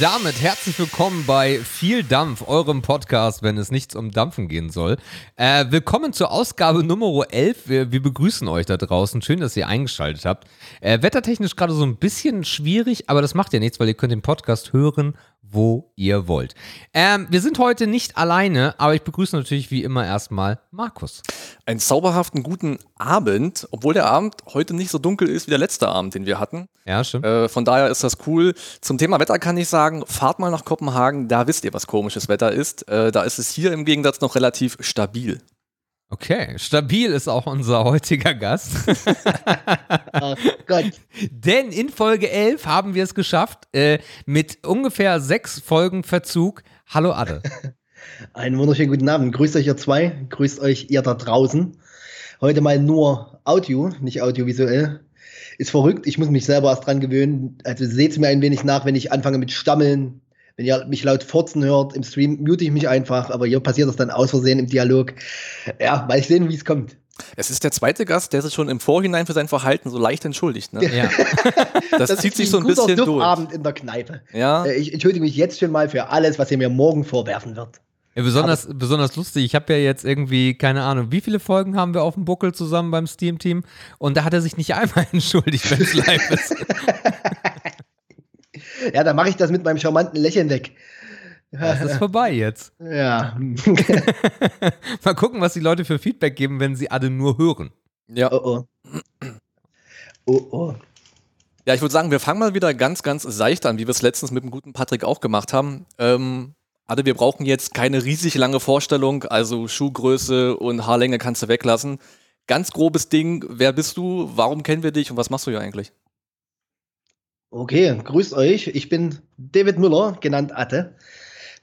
damit herzlich willkommen bei Viel Dampf, eurem Podcast, wenn es nichts um Dampfen gehen soll. Äh, willkommen zur Ausgabe Nummer 11. Wir, wir, begrüßen euch da draußen. Schön, dass ihr eingeschaltet habt. Äh, wettertechnisch gerade so ein bisschen schwierig, aber das macht ja nichts, weil ihr könnt den Podcast hören, wo ihr wollt. Ähm, wir sind heute nicht alleine, aber ich begrüße natürlich wie immer erstmal Markus. Einen zauberhaften guten Abend, obwohl der Abend heute nicht so dunkel ist wie der letzte Abend, den wir hatten. Ja, stimmt. Äh, von daher ist das cool. Zum Thema Wetter kann ich sagen, fahrt mal nach Kopenhagen, da wisst ihr, was komisches Wetter ist. Äh, da ist es hier im Gegensatz noch relativ stabil. Okay, stabil ist auch unser heutiger Gast. oh Gott. Denn in Folge 11 haben wir es geschafft, äh, mit ungefähr sechs Folgen Verzug. Hallo Adde. Einen wunderschönen guten Abend. Grüßt euch ihr zwei, grüßt euch ihr da draußen. Heute mal nur Audio, nicht audiovisuell. Ist verrückt, ich muss mich selber erst dran gewöhnen. Also seht es mir ein wenig nach, wenn ich anfange mit Stammeln, wenn ihr mich laut furzen hört im Stream, mute ich mich einfach, aber hier passiert das dann aus Versehen im Dialog. Ja, mal sehen, wie es kommt. Es ist der zweite Gast, der sich schon im Vorhinein für sein Verhalten so leicht entschuldigt. Ne? Ja. Das, das zieht sich so ein bisschen durch. Abend in der Kneipe. Ja. Äh, ich entschuldige mich jetzt schon mal für alles, was ihr mir morgen vorwerfen wird. Ja, besonders, besonders lustig. Ich habe ja jetzt irgendwie, keine Ahnung, wie viele Folgen haben wir auf dem Buckel zusammen beim Steam-Team? Und da hat er sich nicht einmal entschuldigt, wenn es live ist. Ja, dann mache ich das mit meinem charmanten Lächeln weg. Das ist vorbei jetzt. Ja. Mal gucken, was die Leute für Feedback geben, wenn sie alle nur hören. Ja. Oh oh. Oh oh. Ja, ich würde sagen, wir fangen mal wieder ganz, ganz seicht an, wie wir es letztens mit dem guten Patrick auch gemacht haben. Ähm, Ade, wir brauchen jetzt keine riesig lange Vorstellung, also Schuhgröße und Haarlänge kannst du weglassen. Ganz grobes Ding, wer bist du, warum kennen wir dich und was machst du hier eigentlich? Okay, grüßt euch. Ich bin David Müller, genannt Atte.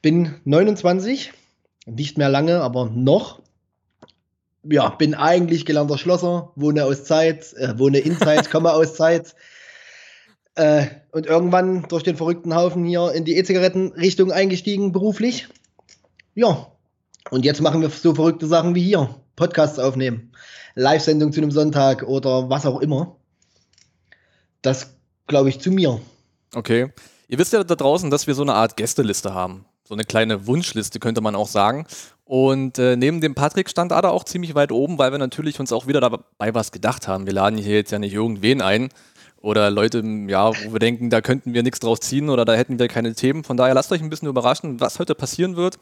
Bin 29, nicht mehr lange, aber noch. Ja, bin eigentlich gelernter Schlosser, wohne aus Zeit, äh, wohne in Zeit, komme aus Zeit. Äh, und irgendwann durch den verrückten Haufen hier in die E-Zigaretten-Richtung eingestiegen, beruflich. Ja, und jetzt machen wir so verrückte Sachen wie hier: Podcasts aufnehmen, Live-Sendung zu einem Sonntag oder was auch immer. Das glaube ich, zu mir. Okay. Ihr wisst ja da draußen, dass wir so eine Art Gästeliste haben. So eine kleine Wunschliste könnte man auch sagen. Und äh, neben dem Patrick stand Ada auch ziemlich weit oben, weil wir natürlich uns auch wieder dabei was gedacht haben. Wir laden hier jetzt ja nicht irgendwen ein oder Leute, ja, wo wir denken, da könnten wir nichts draus ziehen oder da hätten wir keine Themen. Von daher lasst euch ein bisschen überraschen, was heute passieren wird.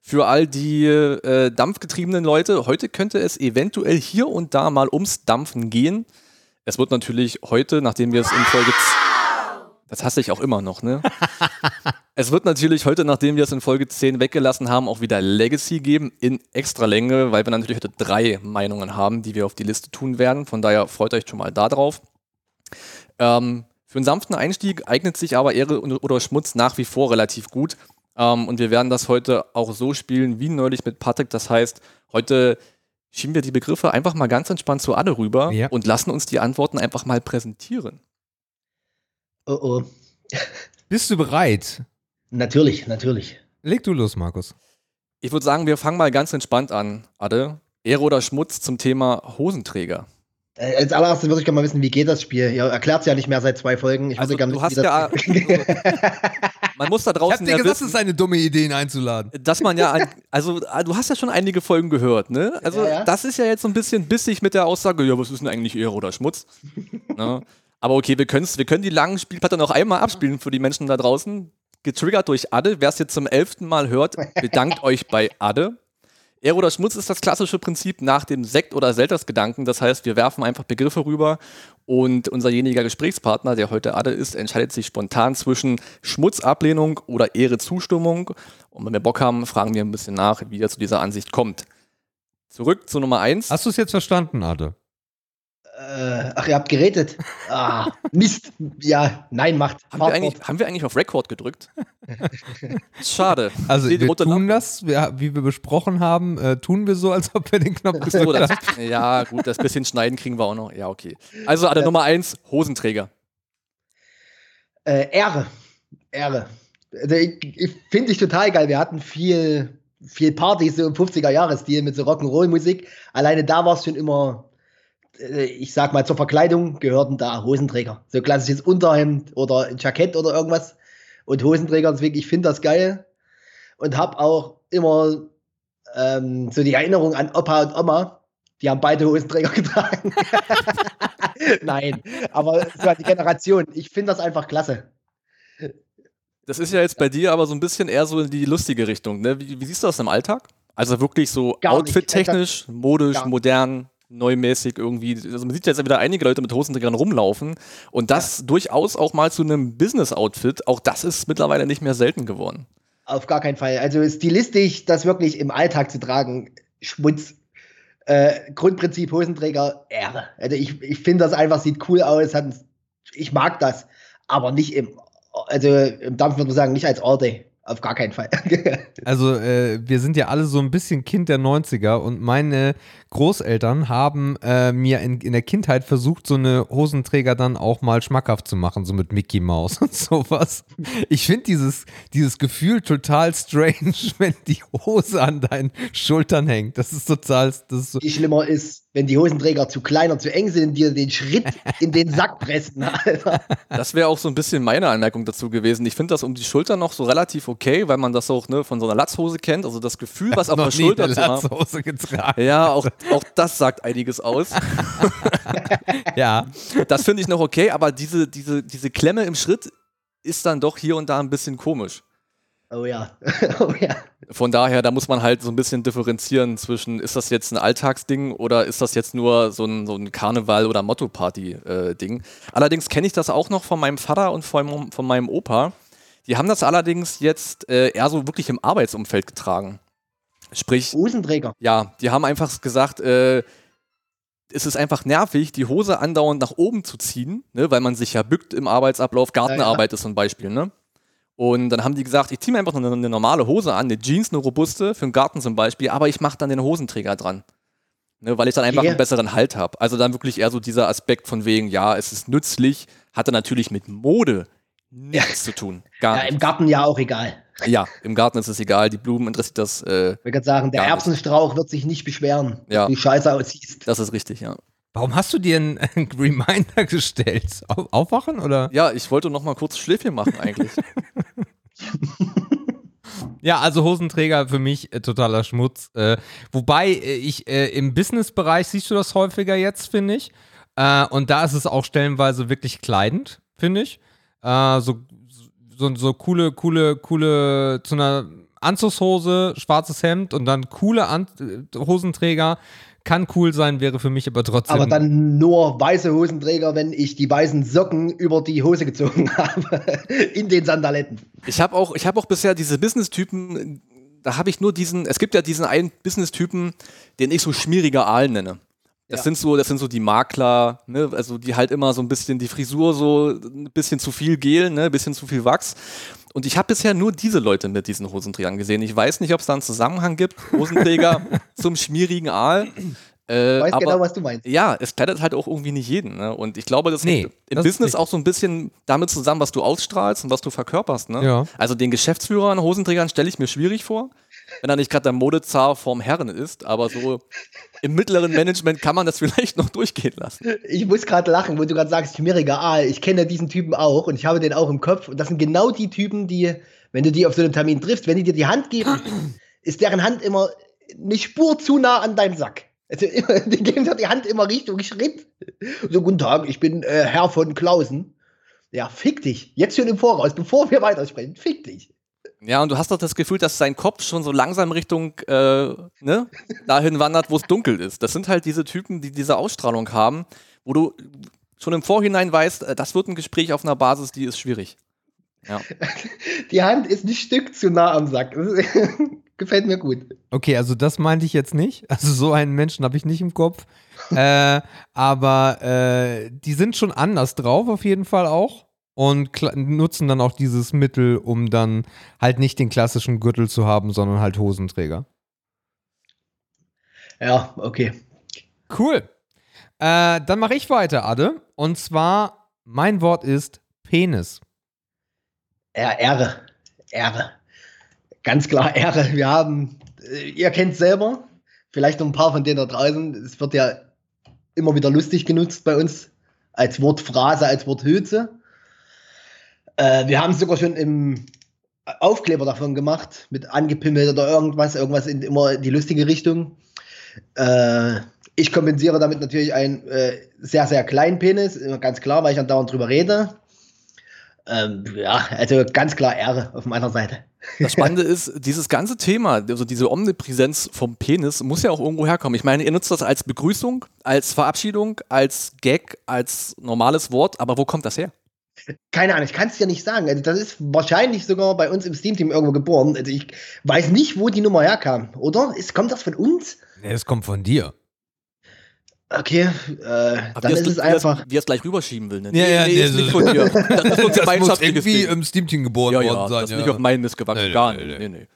Für all die äh, dampfgetriebenen Leute, heute könnte es eventuell hier und da mal ums Dampfen gehen. Es wird natürlich heute, nachdem wir es in Folge. Das hasse ich auch immer noch, ne? es wird natürlich heute, nachdem wir es in Folge 10 weggelassen haben, auch wieder Legacy geben in extra Länge, weil wir natürlich heute drei Meinungen haben, die wir auf die Liste tun werden. Von daher freut euch schon mal da drauf. Ähm, für einen sanften Einstieg eignet sich aber Ehre oder Schmutz nach wie vor relativ gut. Ähm, und wir werden das heute auch so spielen wie neulich mit Patrick. Das heißt, heute schieben wir die Begriffe einfach mal ganz entspannt zu Anne rüber ja. und lassen uns die Antworten einfach mal präsentieren. Oh oh. Bist du bereit? Natürlich, natürlich. Leg du los, Markus. Ich würde sagen, wir fangen mal ganz entspannt an, Adde. Ehre oder Schmutz zum Thema Hosenträger. Äh, als allererstes würde ich gerne mal wissen, wie geht das Spiel? Ihr erklärt es ja nicht mehr seit zwei Folgen. Ich also, würde gerne wissen, wie das ja, man muss da draußen. Ich hab dir gesagt, es ist eine dumme Idee, ihn einzuladen. Dass man ja, also ah, du hast ja schon einige Folgen gehört, ne? Also ja, ja. das ist ja jetzt so ein bisschen bissig mit der Aussage, ja, was ist denn eigentlich Ehre oder Schmutz? ne? Aber okay, wir, wir können die langen Spielplatte noch einmal abspielen für die Menschen da draußen. Getriggert durch Adde. Wer es jetzt zum elften Mal hört, bedankt euch bei Adde. Ehre oder Schmutz ist das klassische Prinzip nach dem Sekt- oder Selters-Gedanken. Das heißt, wir werfen einfach Begriffe rüber und unserjeniger Gesprächspartner, der heute Adde ist, entscheidet sich spontan zwischen Schmutzablehnung oder Ehre-Zustimmung. Und wenn wir Bock haben, fragen wir ein bisschen nach, wie er zu dieser Ansicht kommt. Zurück zu Nummer 1. Hast du es jetzt verstanden, Adde? Äh, ach, ihr habt geredet. Ah, Mist. Ja, nein, macht. Haben wir, eigentlich, haben wir eigentlich auf Record gedrückt? Schade. Also wir tun das, wir, wie wir besprochen haben, äh, tun wir so, als ob wir den Knopf gedrückt so, das, haben. Ja, gut, das bisschen schneiden kriegen wir auch noch. Ja, okay. Also Adde, äh, Nummer eins, Hosenträger. Äh, Ehre. Ehre. Also ich, ich finde ich total geil. Wir hatten viel, viel Partys so im 50er-Jahres-Stil mit so Rock'n'Roll-Musik. Alleine da war es schon immer ich sag mal, zur Verkleidung gehörten da Hosenträger. So klassisches Unterhemd oder ein Jackett oder irgendwas. und Hosenträger. Deswegen, ich finde das geil und habe auch immer ähm, so die Erinnerung an Opa und Oma. Die haben beide Hosenträger getragen. Nein, aber so an die Generation. Ich finde das einfach klasse. Das ist ja jetzt bei dir aber so ein bisschen eher so in die lustige Richtung. Ne? Wie, wie siehst du das im Alltag? Also wirklich so outfit-technisch, modisch, modern, neumäßig irgendwie. Also man sieht jetzt wieder einige Leute mit Hosenträgern rumlaufen und das ja. durchaus auch mal zu einem Business-Outfit. Auch das ist mittlerweile nicht mehr selten geworden. Auf gar keinen Fall. Also stilistisch, das wirklich im Alltag zu tragen, Schmutz. Äh, Grundprinzip Hosenträger, Ehre. Also ich, ich finde das einfach, sieht cool aus. Hat, ich mag das, aber nicht im, also im Dampf würde man sagen, nicht als Orte. Auf gar keinen Fall. also, äh, wir sind ja alle so ein bisschen Kind der 90er und meine Großeltern haben äh, mir in, in der Kindheit versucht, so eine Hosenträger dann auch mal schmackhaft zu machen, so mit Mickey Mouse und sowas. Ich finde dieses, dieses Gefühl total strange, wenn die Hose an deinen Schultern hängt. Das ist total. Das ist so Viel schlimmer ist, wenn die Hosenträger zu klein oder zu eng sind, dir den Schritt in den Sack pressen. Alter. Das wäre auch so ein bisschen meine Anmerkung dazu gewesen. Ich finde das um die Schulter noch so relativ okay, weil man das auch ne, von so einer Latzhose kennt. Also das Gefühl, was auf der Schulter zu haben. Getragen. Ja, auch, auch das sagt einiges aus. ja. Das finde ich noch okay, aber diese, diese, diese Klemme im Schritt ist dann doch hier und da ein bisschen komisch. Oh ja. oh ja. Von daher, da muss man halt so ein bisschen differenzieren zwischen, ist das jetzt ein Alltagsding oder ist das jetzt nur so ein, so ein Karneval- oder Motto-Party-Ding. Äh, allerdings kenne ich das auch noch von meinem Vater und von, von meinem Opa. Die haben das allerdings jetzt äh, eher so wirklich im Arbeitsumfeld getragen. Sprich. Hosenträger. Ja, die haben einfach gesagt, äh, es ist einfach nervig, die Hose andauernd nach oben zu ziehen, ne, weil man sich ja bückt im Arbeitsablauf. Gartenarbeit ja, ja. ist so ein Beispiel, ne? Und dann haben die gesagt, ich ziehe mir einfach eine, eine, normale Hose an, eine Jeans, eine robuste, für den Garten zum Beispiel, aber ich mache dann den Hosenträger dran. Ne, weil ich dann einfach yeah. einen besseren Halt habe. Also dann wirklich eher so dieser Aspekt von wegen, ja, es ist nützlich, hatte natürlich mit Mode nichts ja. zu tun. Gar ja, im Garten ja auch egal. Ja, im Garten ist es egal, die Blumen interessiert das. Äh, ich würde sagen, der Erbsenstrauch wird sich nicht beschweren, ja. wie scheiße aussiehst. Das ist richtig, ja. Warum hast du dir einen, Reminder gestellt? Aufwachen oder? Ja, ich wollte noch mal kurz Schläfchen machen eigentlich. Ja, also Hosenträger für mich äh, totaler Schmutz. Äh, wobei äh, ich äh, im Businessbereich siehst du das häufiger jetzt, finde ich. Äh, und da ist es auch stellenweise wirklich kleidend, finde ich. Äh, so, so, so coole, coole, coole, zu einer Anzugshose, schwarzes Hemd und dann coole An Hosenträger kann cool sein, wäre für mich aber trotzdem. Aber dann nur weiße Hosenträger, wenn ich die weißen Socken über die Hose gezogen habe. In den Sandaletten. Ich habe auch, hab auch bisher diese Business-Typen, da habe ich nur diesen, es gibt ja diesen einen Business-Typen, den ich so schmieriger Aal nenne. Das ja. sind so, das sind so die Makler, ne, also die halt immer so ein bisschen die Frisur so ein bisschen zu viel Gel, ne, ein bisschen zu viel Wachs. Und ich habe bisher nur diese Leute mit diesen Hosenträgern gesehen. Ich weiß nicht, ob es da einen Zusammenhang gibt. Hosenträger zum schmierigen Aal. Äh, ich weiß aber, genau, was du meinst. Ja, es kleidet halt auch irgendwie nicht jeden. Ne? Und ich glaube, das nee, hängt im das Business auch so ein bisschen damit zusammen, was du ausstrahlst und was du verkörperst. Ne? Ja. Also den Geschäftsführer an Hosenträgern stelle ich mir schwierig vor wenn er nicht gerade der Modezar vom Herren ist, aber so im mittleren Management kann man das vielleicht noch durchgehen lassen. Ich muss gerade lachen, wo du gerade sagst, mir egal, ich kenne diesen Typen auch und ich habe den auch im Kopf und das sind genau die Typen, die, wenn du die auf so einem Termin triffst, wenn die dir die Hand geben, ist deren Hand immer eine Spur zu nah an deinem Sack. Also die geben dir die Hand immer Richtung Schritt. So, guten Tag, ich bin äh, Herr von Klausen. Ja, fick dich. Jetzt schon im Voraus, bevor wir weitersprechen. Fick dich. Ja, und du hast doch das Gefühl, dass sein Kopf schon so langsam Richtung äh, ne, dahin wandert, wo es dunkel ist. Das sind halt diese Typen, die diese Ausstrahlung haben, wo du schon im Vorhinein weißt, äh, das wird ein Gespräch auf einer Basis, die ist schwierig. Ja. Die Hand ist ein Stück zu nah am Sack. Gefällt mir gut. Okay, also das meinte ich jetzt nicht. Also so einen Menschen habe ich nicht im Kopf. äh, aber äh, die sind schon anders drauf, auf jeden Fall auch und nutzen dann auch dieses Mittel, um dann halt nicht den klassischen Gürtel zu haben, sondern halt Hosenträger. Ja, okay. Cool. Äh, dann mache ich weiter, Ade. Und zwar, mein Wort ist Penis. Ja, Ehre. Ehre. Ganz klar Ehre. Wir haben, äh, ihr kennt selber, vielleicht noch ein paar von denen da draußen, es wird ja immer wieder lustig genutzt bei uns als Wortphrase, als Worthülse. Äh, wir haben es sogar schon im Aufkleber davon gemacht, mit angepimmelt oder irgendwas, irgendwas in immer die lustige Richtung. Äh, ich kompensiere damit natürlich einen äh, sehr, sehr kleinen Penis, ganz klar, weil ich dann dauernd drüber rede. Ähm, ja, also ganz klar Ehre auf meiner Seite. Das Spannende ist, dieses ganze Thema, also diese Omnipräsenz vom Penis, muss ja auch irgendwo herkommen. Ich meine, ihr nutzt das als Begrüßung, als Verabschiedung, als Gag, als normales Wort, aber wo kommt das her? Keine Ahnung, ich kann es ja nicht sagen. Also das ist wahrscheinlich sogar bei uns im Steam-Team irgendwo geboren. Also ich weiß nicht, wo die Nummer herkam, oder? Ist, kommt das von uns? Nee, es kommt von dir. Okay, äh, dann ist es einfach. Wie er es gleich rüberschieben will. Ne? Ja, ja, nee, nee, ist so- nicht von dir. Das ist unser Das muss irgendwie Ding. im Steam-Team geboren Ja, ja, worden sein. das ist ja. nicht auf meinen Mist gewachsen. Nee, Gar nee, nicht. nee. Nee, nee.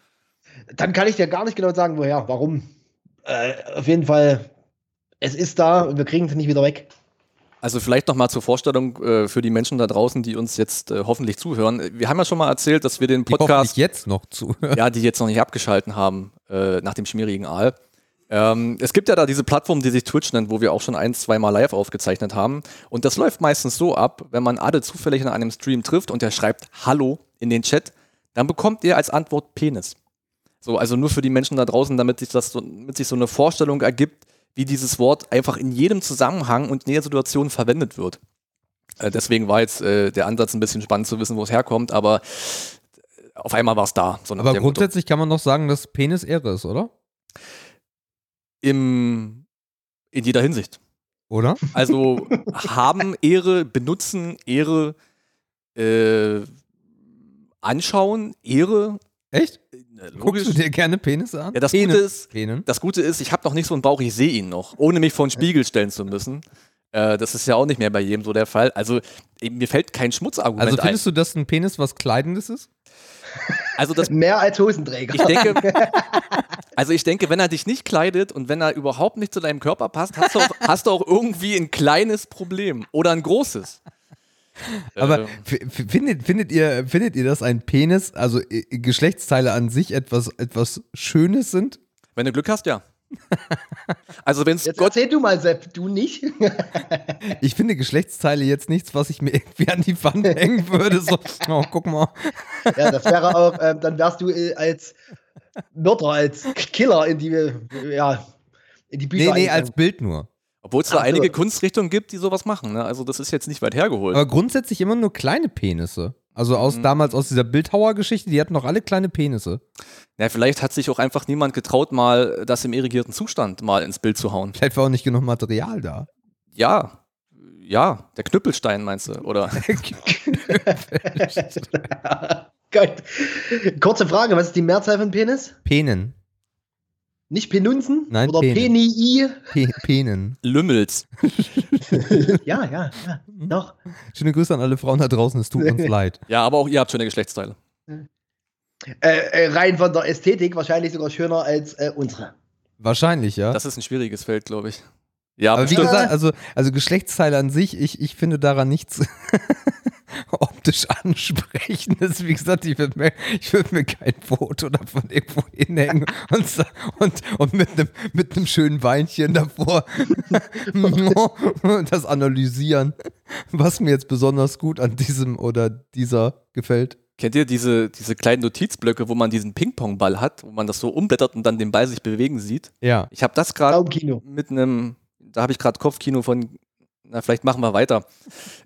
Dann kann ich dir gar nicht genau sagen, woher, warum. Äh, auf jeden Fall, es ist da und wir kriegen es nicht wieder weg. Also vielleicht noch mal zur Vorstellung äh, für die Menschen da draußen, die uns jetzt äh, hoffentlich zuhören. Wir haben ja schon mal erzählt, dass wir den Die Podcast, jetzt noch zuhören. ja, die jetzt noch nicht abgeschalten haben äh, nach dem schmierigen Aal. Ähm, es gibt ja da diese Plattform, die sich Twitch nennt, wo wir auch schon ein, zwei Mal live aufgezeichnet haben. Und das läuft meistens so ab, wenn man Ade zufällig in einem Stream trifft und der schreibt Hallo in den Chat, dann bekommt ihr als Antwort Penis. So, also nur für die Menschen da draußen, damit sich das so, damit sich so eine Vorstellung ergibt, wie dieses Wort einfach in jedem Zusammenhang und in jeder Situation verwendet wird. Äh, deswegen war jetzt äh, der Ansatz ein bisschen spannend zu wissen, wo es herkommt, aber äh, auf einmal war es da. So Aber dem Motto. grundsätzlich kann man doch sagen, dass Penis Ehre ist, oder? Im, in jeder Hinsicht. Oder? Also haben Ehre, benutzen Ehre, äh, anschauen, Ehre. Echt? äh, Guckst du dir gerne Penis an? Ja, das. Gute ist, das Gute ist, ich habe noch nicht so einen Bauch, ich sehe ihn noch, ohne mich vor den Spiegel stellen zu müssen. Äh, das ist ja auch nicht mehr bei jedem so der Fall. Also eben, mir fällt kein Schmutzargument Also ein. findest du, dass ein Penis was Kleidendes ist? Also das Mehr als Hosenträger. Ich denke, also ich denke, wenn er dich nicht kleidet und wenn er überhaupt nicht zu deinem Körper passt, hast du auch, hast du auch irgendwie ein kleines Problem oder ein großes. Aber Äh, f- findet, findet, ihr, findet ihr, dass ein Penis, also äh, Geschlechtsteile an sich etwas, etwas Schönes sind? wenn du Glück hast, ja. Also wenn es Jetzt Gott, erzähl du mal, Sepp, du nicht. Ich finde Geschlechtsteile jetzt nichts, was ich mir irgendwie an die Wand hängen würde. So, oh, guck mal. ja, das wäre auch, ähm, dann wärst du äh, als Mörder, als Killer in die, äh, ja, in die Bücher Nee, nee, als. Bild nur. Obwohl es da Ach so. einige Kunstrichtungen gibt, die sowas machen. Ne? Also das ist jetzt nicht weit hergeholt. Aber grundsätzlich immer nur kleine Penisse. Also aus Mhm. damals aus dieser Bildhauer-Geschichte, die hatten doch alle kleine Penisse. Ja, vielleicht hat sich auch einfach niemand getraut, mal das im irrigierten Zustand mal ins Bild zu hauen. Vielleicht war auch nicht genug Material da. Ja, ja, der Knüppelstein meinst du, oder? Gott. Kurze Frage, was ist die Mehrzahl von Penis? Penen. Nicht Penunzen? Nein, Oder Penen. Penii? Pe Penen. Lümmels. ja, ja, ja, doch. Schöne Grüße an alle Frauen da draußen, es tut uns leid. Ja, aber auch ihr habt schöne Geschlechtsteile. Äh, äh, rein von der Ästhetik wahrscheinlich sogar schöner als äh, unsere. Wahrscheinlich, ja. Das ist ein schwieriges Feld, glaube ich. Ja, Aber wie gesagt, also, also Geschlechtsteile an sich, ich, ich finde daran nichts optisch ansprechendes. Wie gesagt, ich würde mir, ich würd mir kein Foto davon irgendwo hinhängen und, und, und mit einem mit schönen Weinchen davor das analysieren, was mir jetzt besonders gut an diesem oder dieser gefällt. Kennt ihr diese, diese kleinen Notizblöcke, wo man diesen Ping-Pong-Ball hat, wo man das so umblättert und dann den Ball sich bewegen sieht? Ja. Ich habe das gerade mit einem, da habe ich gerade Kopfkino von, na, vielleicht machen wir weiter.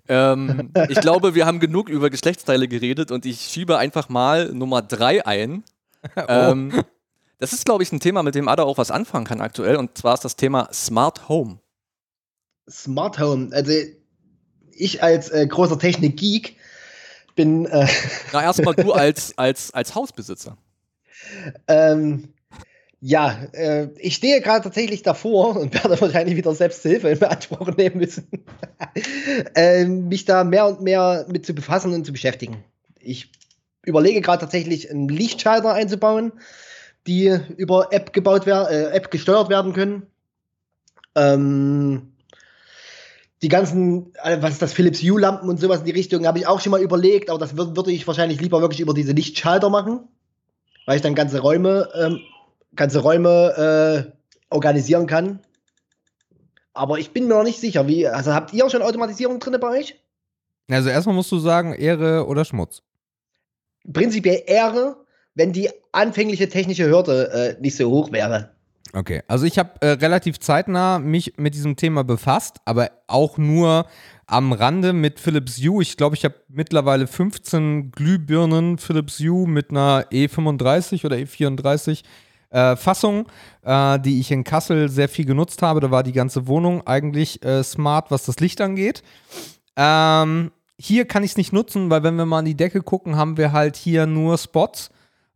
Ähm, ich glaube, wir haben genug über Geschlechtsteile geredet und ich schiebe einfach mal Nummer drei ein. Ähm, das ist, glaube ich, ein Thema, mit dem Ada auch was anfangen kann aktuell und zwar ist das Thema Smart Home. Smart Home. Also ich als äh, großer Technik-Geek bin äh, Na, erstmal du als, als, als Hausbesitzer. ähm, ja, äh, ich stehe gerade tatsächlich davor und werde wahrscheinlich wieder Selbsthilfe in Anspruch nehmen müssen, ähm, mich da mehr und mehr mit zu befassen und zu beschäftigen. Ich überlege gerade tatsächlich einen Lichtschalter einzubauen, die über App gebaut werden, äh, App gesteuert werden können. Ähm, die ganzen, äh, was ist das, Philips Hue-Lampen und sowas in die Richtung, habe ich auch schon mal überlegt, aber das würd, würde ich wahrscheinlich lieber wirklich über diese Lichtschalter machen, weil ich dann ganze Räume, ähm, ganze Räume äh, organisieren kann. Aber ich bin mir noch nicht sicher, wie, also habt ihr schon Automatisierung drin bei euch? Also erstmal musst du sagen, Ehre oder Schmutz. Prinzipiell Ehre, wenn die anfängliche technische Hürde äh, nicht so hoch wäre. Okay, also ich habe äh, relativ zeitnah mich mit diesem Thema befasst, aber auch nur am Rande mit Philips Hue. Ich glaube, ich habe mittlerweile 15 Glühbirnen Philips Hue mit einer E35 oder E34 äh, Fassung, äh, die ich in Kassel sehr viel genutzt habe. Da war die ganze Wohnung eigentlich äh, smart, was das Licht angeht. Ähm, hier kann ich es nicht nutzen, weil wenn wir mal an die Decke gucken, haben wir halt hier nur Spots.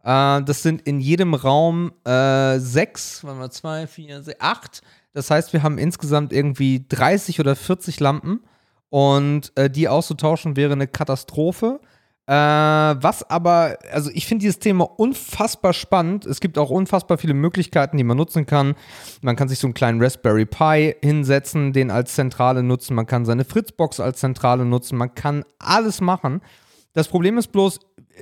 Äh, das sind in jedem Raum äh, sechs, warte mal, zwei, vier, sechs, acht. Das heißt, wir haben insgesamt irgendwie 30 oder 40 Lampen und die auszutauschen wäre eine Katastrophe. Äh, was aber, also ich finde dieses Thema unfassbar spannend. Es gibt auch unfassbar viele Möglichkeiten, die man nutzen kann. Man kann sich so einen kleinen Raspberry Pi hinsetzen, den als Zentrale nutzen. Man kann seine Fritzbox als Zentrale nutzen. Man kann alles machen. Das Problem ist bloß,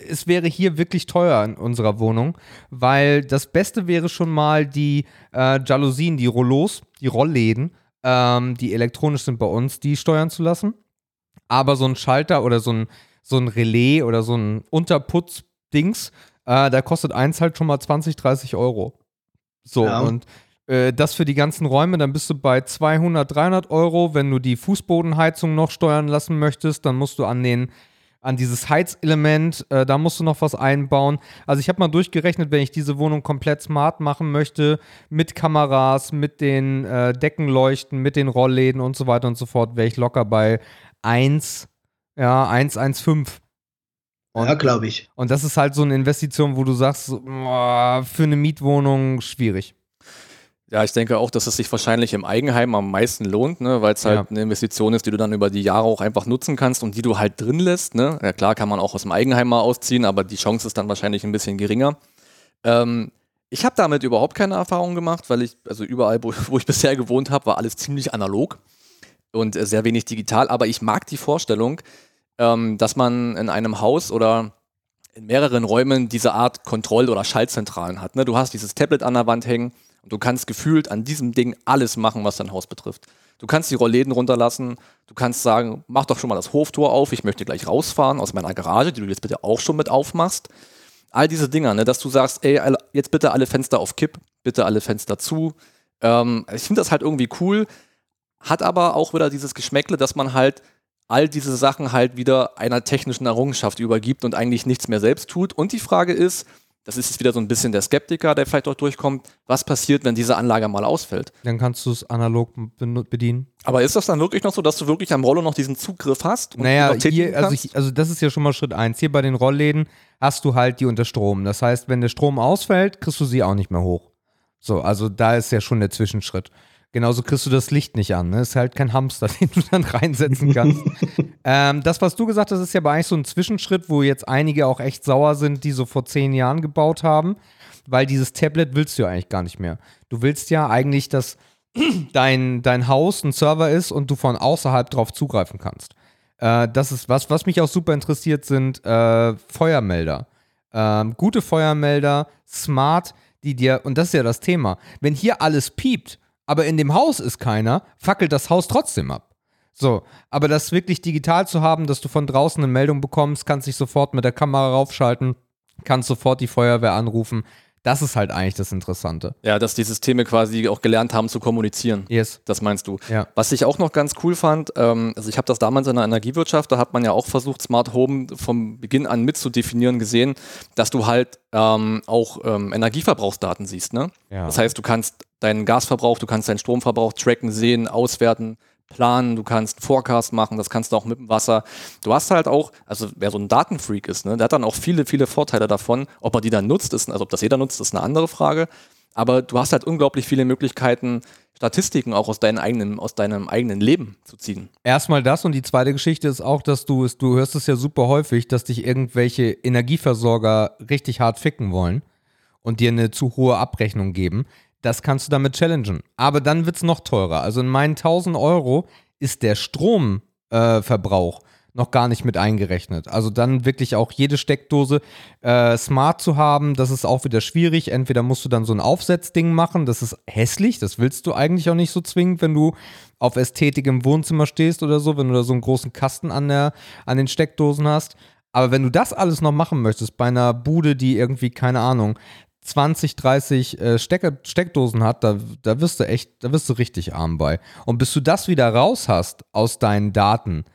es wäre hier wirklich teuer in unserer Wohnung, weil das Beste wäre schon mal die äh, Jalousien, die Rollos, die Rollläden, ähm, die elektronisch sind bei uns, die steuern zu lassen. Aber so ein Schalter oder so ein so ein Relais oder so ein Unterputz-Dings, äh, da kostet eins halt schon mal 20, 30 Euro. So, ja. und äh, das für die ganzen Räume, dann bist du bei 200, 300 Euro. Wenn du die Fußbodenheizung noch steuern lassen möchtest, dann musst du an den an dieses Heizelement, äh, da musst du noch was einbauen. Also ich habe mal durchgerechnet, wenn ich diese Wohnung komplett smart machen möchte, mit Kameras, mit den äh, Deckenleuchten, mit den Rollläden und so weiter und so fort, wäre ich locker bei 1 ja, 1,15. Und, ja, glaube ich. Und das ist halt so eine Investition, wo du sagst, boah, für eine Mietwohnung schwierig. Ja, ich denke auch, dass es sich wahrscheinlich im Eigenheim am meisten lohnt, ne, weil es halt ja. eine Investition ist, die du dann über die Jahre auch einfach nutzen kannst und die du halt drin lässt. Ne? Ja, klar kann man auch aus dem Eigenheim mal ausziehen, aber die Chance ist dann wahrscheinlich ein bisschen geringer. Ähm, ich habe damit überhaupt keine Erfahrung gemacht, weil ich, also überall, wo, wo ich bisher gewohnt habe, war alles ziemlich analog und äh, sehr wenig digital. Aber ich mag die Vorstellung, ähm, dass man in einem Haus oder in mehreren Räumen diese Art Kontroll- oder Schaltzentralen hat. Ne? Du hast dieses Tablet an der Wand hängen und du kannst gefühlt an diesem Ding alles machen, was dein Haus betrifft. Du kannst die Rollläden runterlassen, du kannst sagen, mach doch schon mal das Hoftor auf, ich möchte gleich rausfahren aus meiner Garage, die du jetzt bitte auch schon mit aufmachst. All diese Dinger, ne, dass du sagst, ey, jetzt bitte alle Fenster auf Kipp, bitte alle Fenster zu. Ähm, ich finde das halt irgendwie cool, hat aber auch wieder dieses Geschmäckle, dass man halt all diese Sachen halt wieder einer technischen Errungenschaft übergibt und eigentlich nichts mehr selbst tut. Und die Frage ist, das ist jetzt wieder so ein bisschen der Skeptiker, der vielleicht auch durchkommt, was passiert, wenn diese Anlage mal ausfällt? Dann kannst du es analog bedienen. Aber ist das dann wirklich noch so, dass du wirklich am Rollo noch diesen Zugriff hast? naja, hier, also, ich, also das ist ja schon mal Schritt eins. Hier bei den Rollläden hast du halt die unter Strom. Das heißt, wenn der Strom ausfällt, kriegst du sie auch nicht mehr hoch. So, also da ist ja schon der Zwischenschritt. Genauso kriegst du das Licht nicht an. Ne? Ist halt kein Hamster, den du dann reinsetzen kannst. ähm, das, was du gesagt hast, ist ja aber eigentlich so ein Zwischenschritt, wo jetzt einige auch echt sauer sind, die so vor zehn Jahren gebaut haben, weil dieses Tablet willst du ja eigentlich gar nicht mehr. Du willst ja eigentlich, dass dein, dein Haus ein Server ist und du von außerhalb drauf zugreifen kannst. Äh, das ist was, was mich auch super interessiert, sind äh, Feuermelder. Ähm, gute Feuermelder, smart, die dir, und das ist ja das Thema, wenn hier alles piept, aber in dem Haus ist keiner, fackelt das Haus trotzdem ab. So, aber das wirklich digital zu haben, dass du von draußen eine Meldung bekommst, kannst dich sofort mit der Kamera raufschalten, kannst sofort die Feuerwehr anrufen. Das ist halt eigentlich das Interessante. Ja, dass die Systeme quasi auch gelernt haben zu kommunizieren. Yes. Das meinst du. Ja. Was ich auch noch ganz cool fand, ähm, also ich habe das damals in der Energiewirtschaft, da hat man ja auch versucht, Smart Home vom Beginn an mitzudefinieren gesehen, dass du halt ähm, auch ähm, Energieverbrauchsdaten siehst. Ne? Ja. Das heißt, du kannst deinen Gasverbrauch, du kannst deinen Stromverbrauch tracken, sehen, auswerten, planen, du kannst einen Forecast machen, das kannst du auch mit dem Wasser. Du hast halt auch, also wer so ein Datenfreak ist, ne, der hat dann auch viele, viele Vorteile davon. Ob er die dann nutzt, ist, also ob das jeder nutzt, ist eine andere Frage. Aber du hast halt unglaublich viele Möglichkeiten, Statistiken auch aus, deinem eigenen, aus deinem eigenen Leben zu ziehen. Erstmal das und die zweite Geschichte ist auch, dass du es, du hörst es ja super häufig, dass dich irgendwelche Energieversorger richtig hart ficken wollen und dir eine zu hohe Abrechnung geben. Das kannst du damit challengen. Aber dann wird es noch teurer. Also in meinen 1000 Euro ist der Stromverbrauch äh, noch gar nicht mit eingerechnet. Also dann wirklich auch jede Steckdose äh, smart zu haben, das ist auch wieder schwierig. Entweder musst du dann so ein Aufsetzding machen, das ist hässlich, das willst du eigentlich auch nicht so zwingend, wenn du auf Ästhetik im Wohnzimmer stehst oder so, wenn du da so einen großen Kasten an, der, an den Steckdosen hast. Aber wenn du das alles noch machen möchtest, bei einer Bude, die irgendwie, keine Ahnung, 20, 30 äh, Stecker, Steckdosen hat, da, da wirst du echt, da wirst du richtig arm bei. Und bis du das wieder raus hast aus deinen Daten,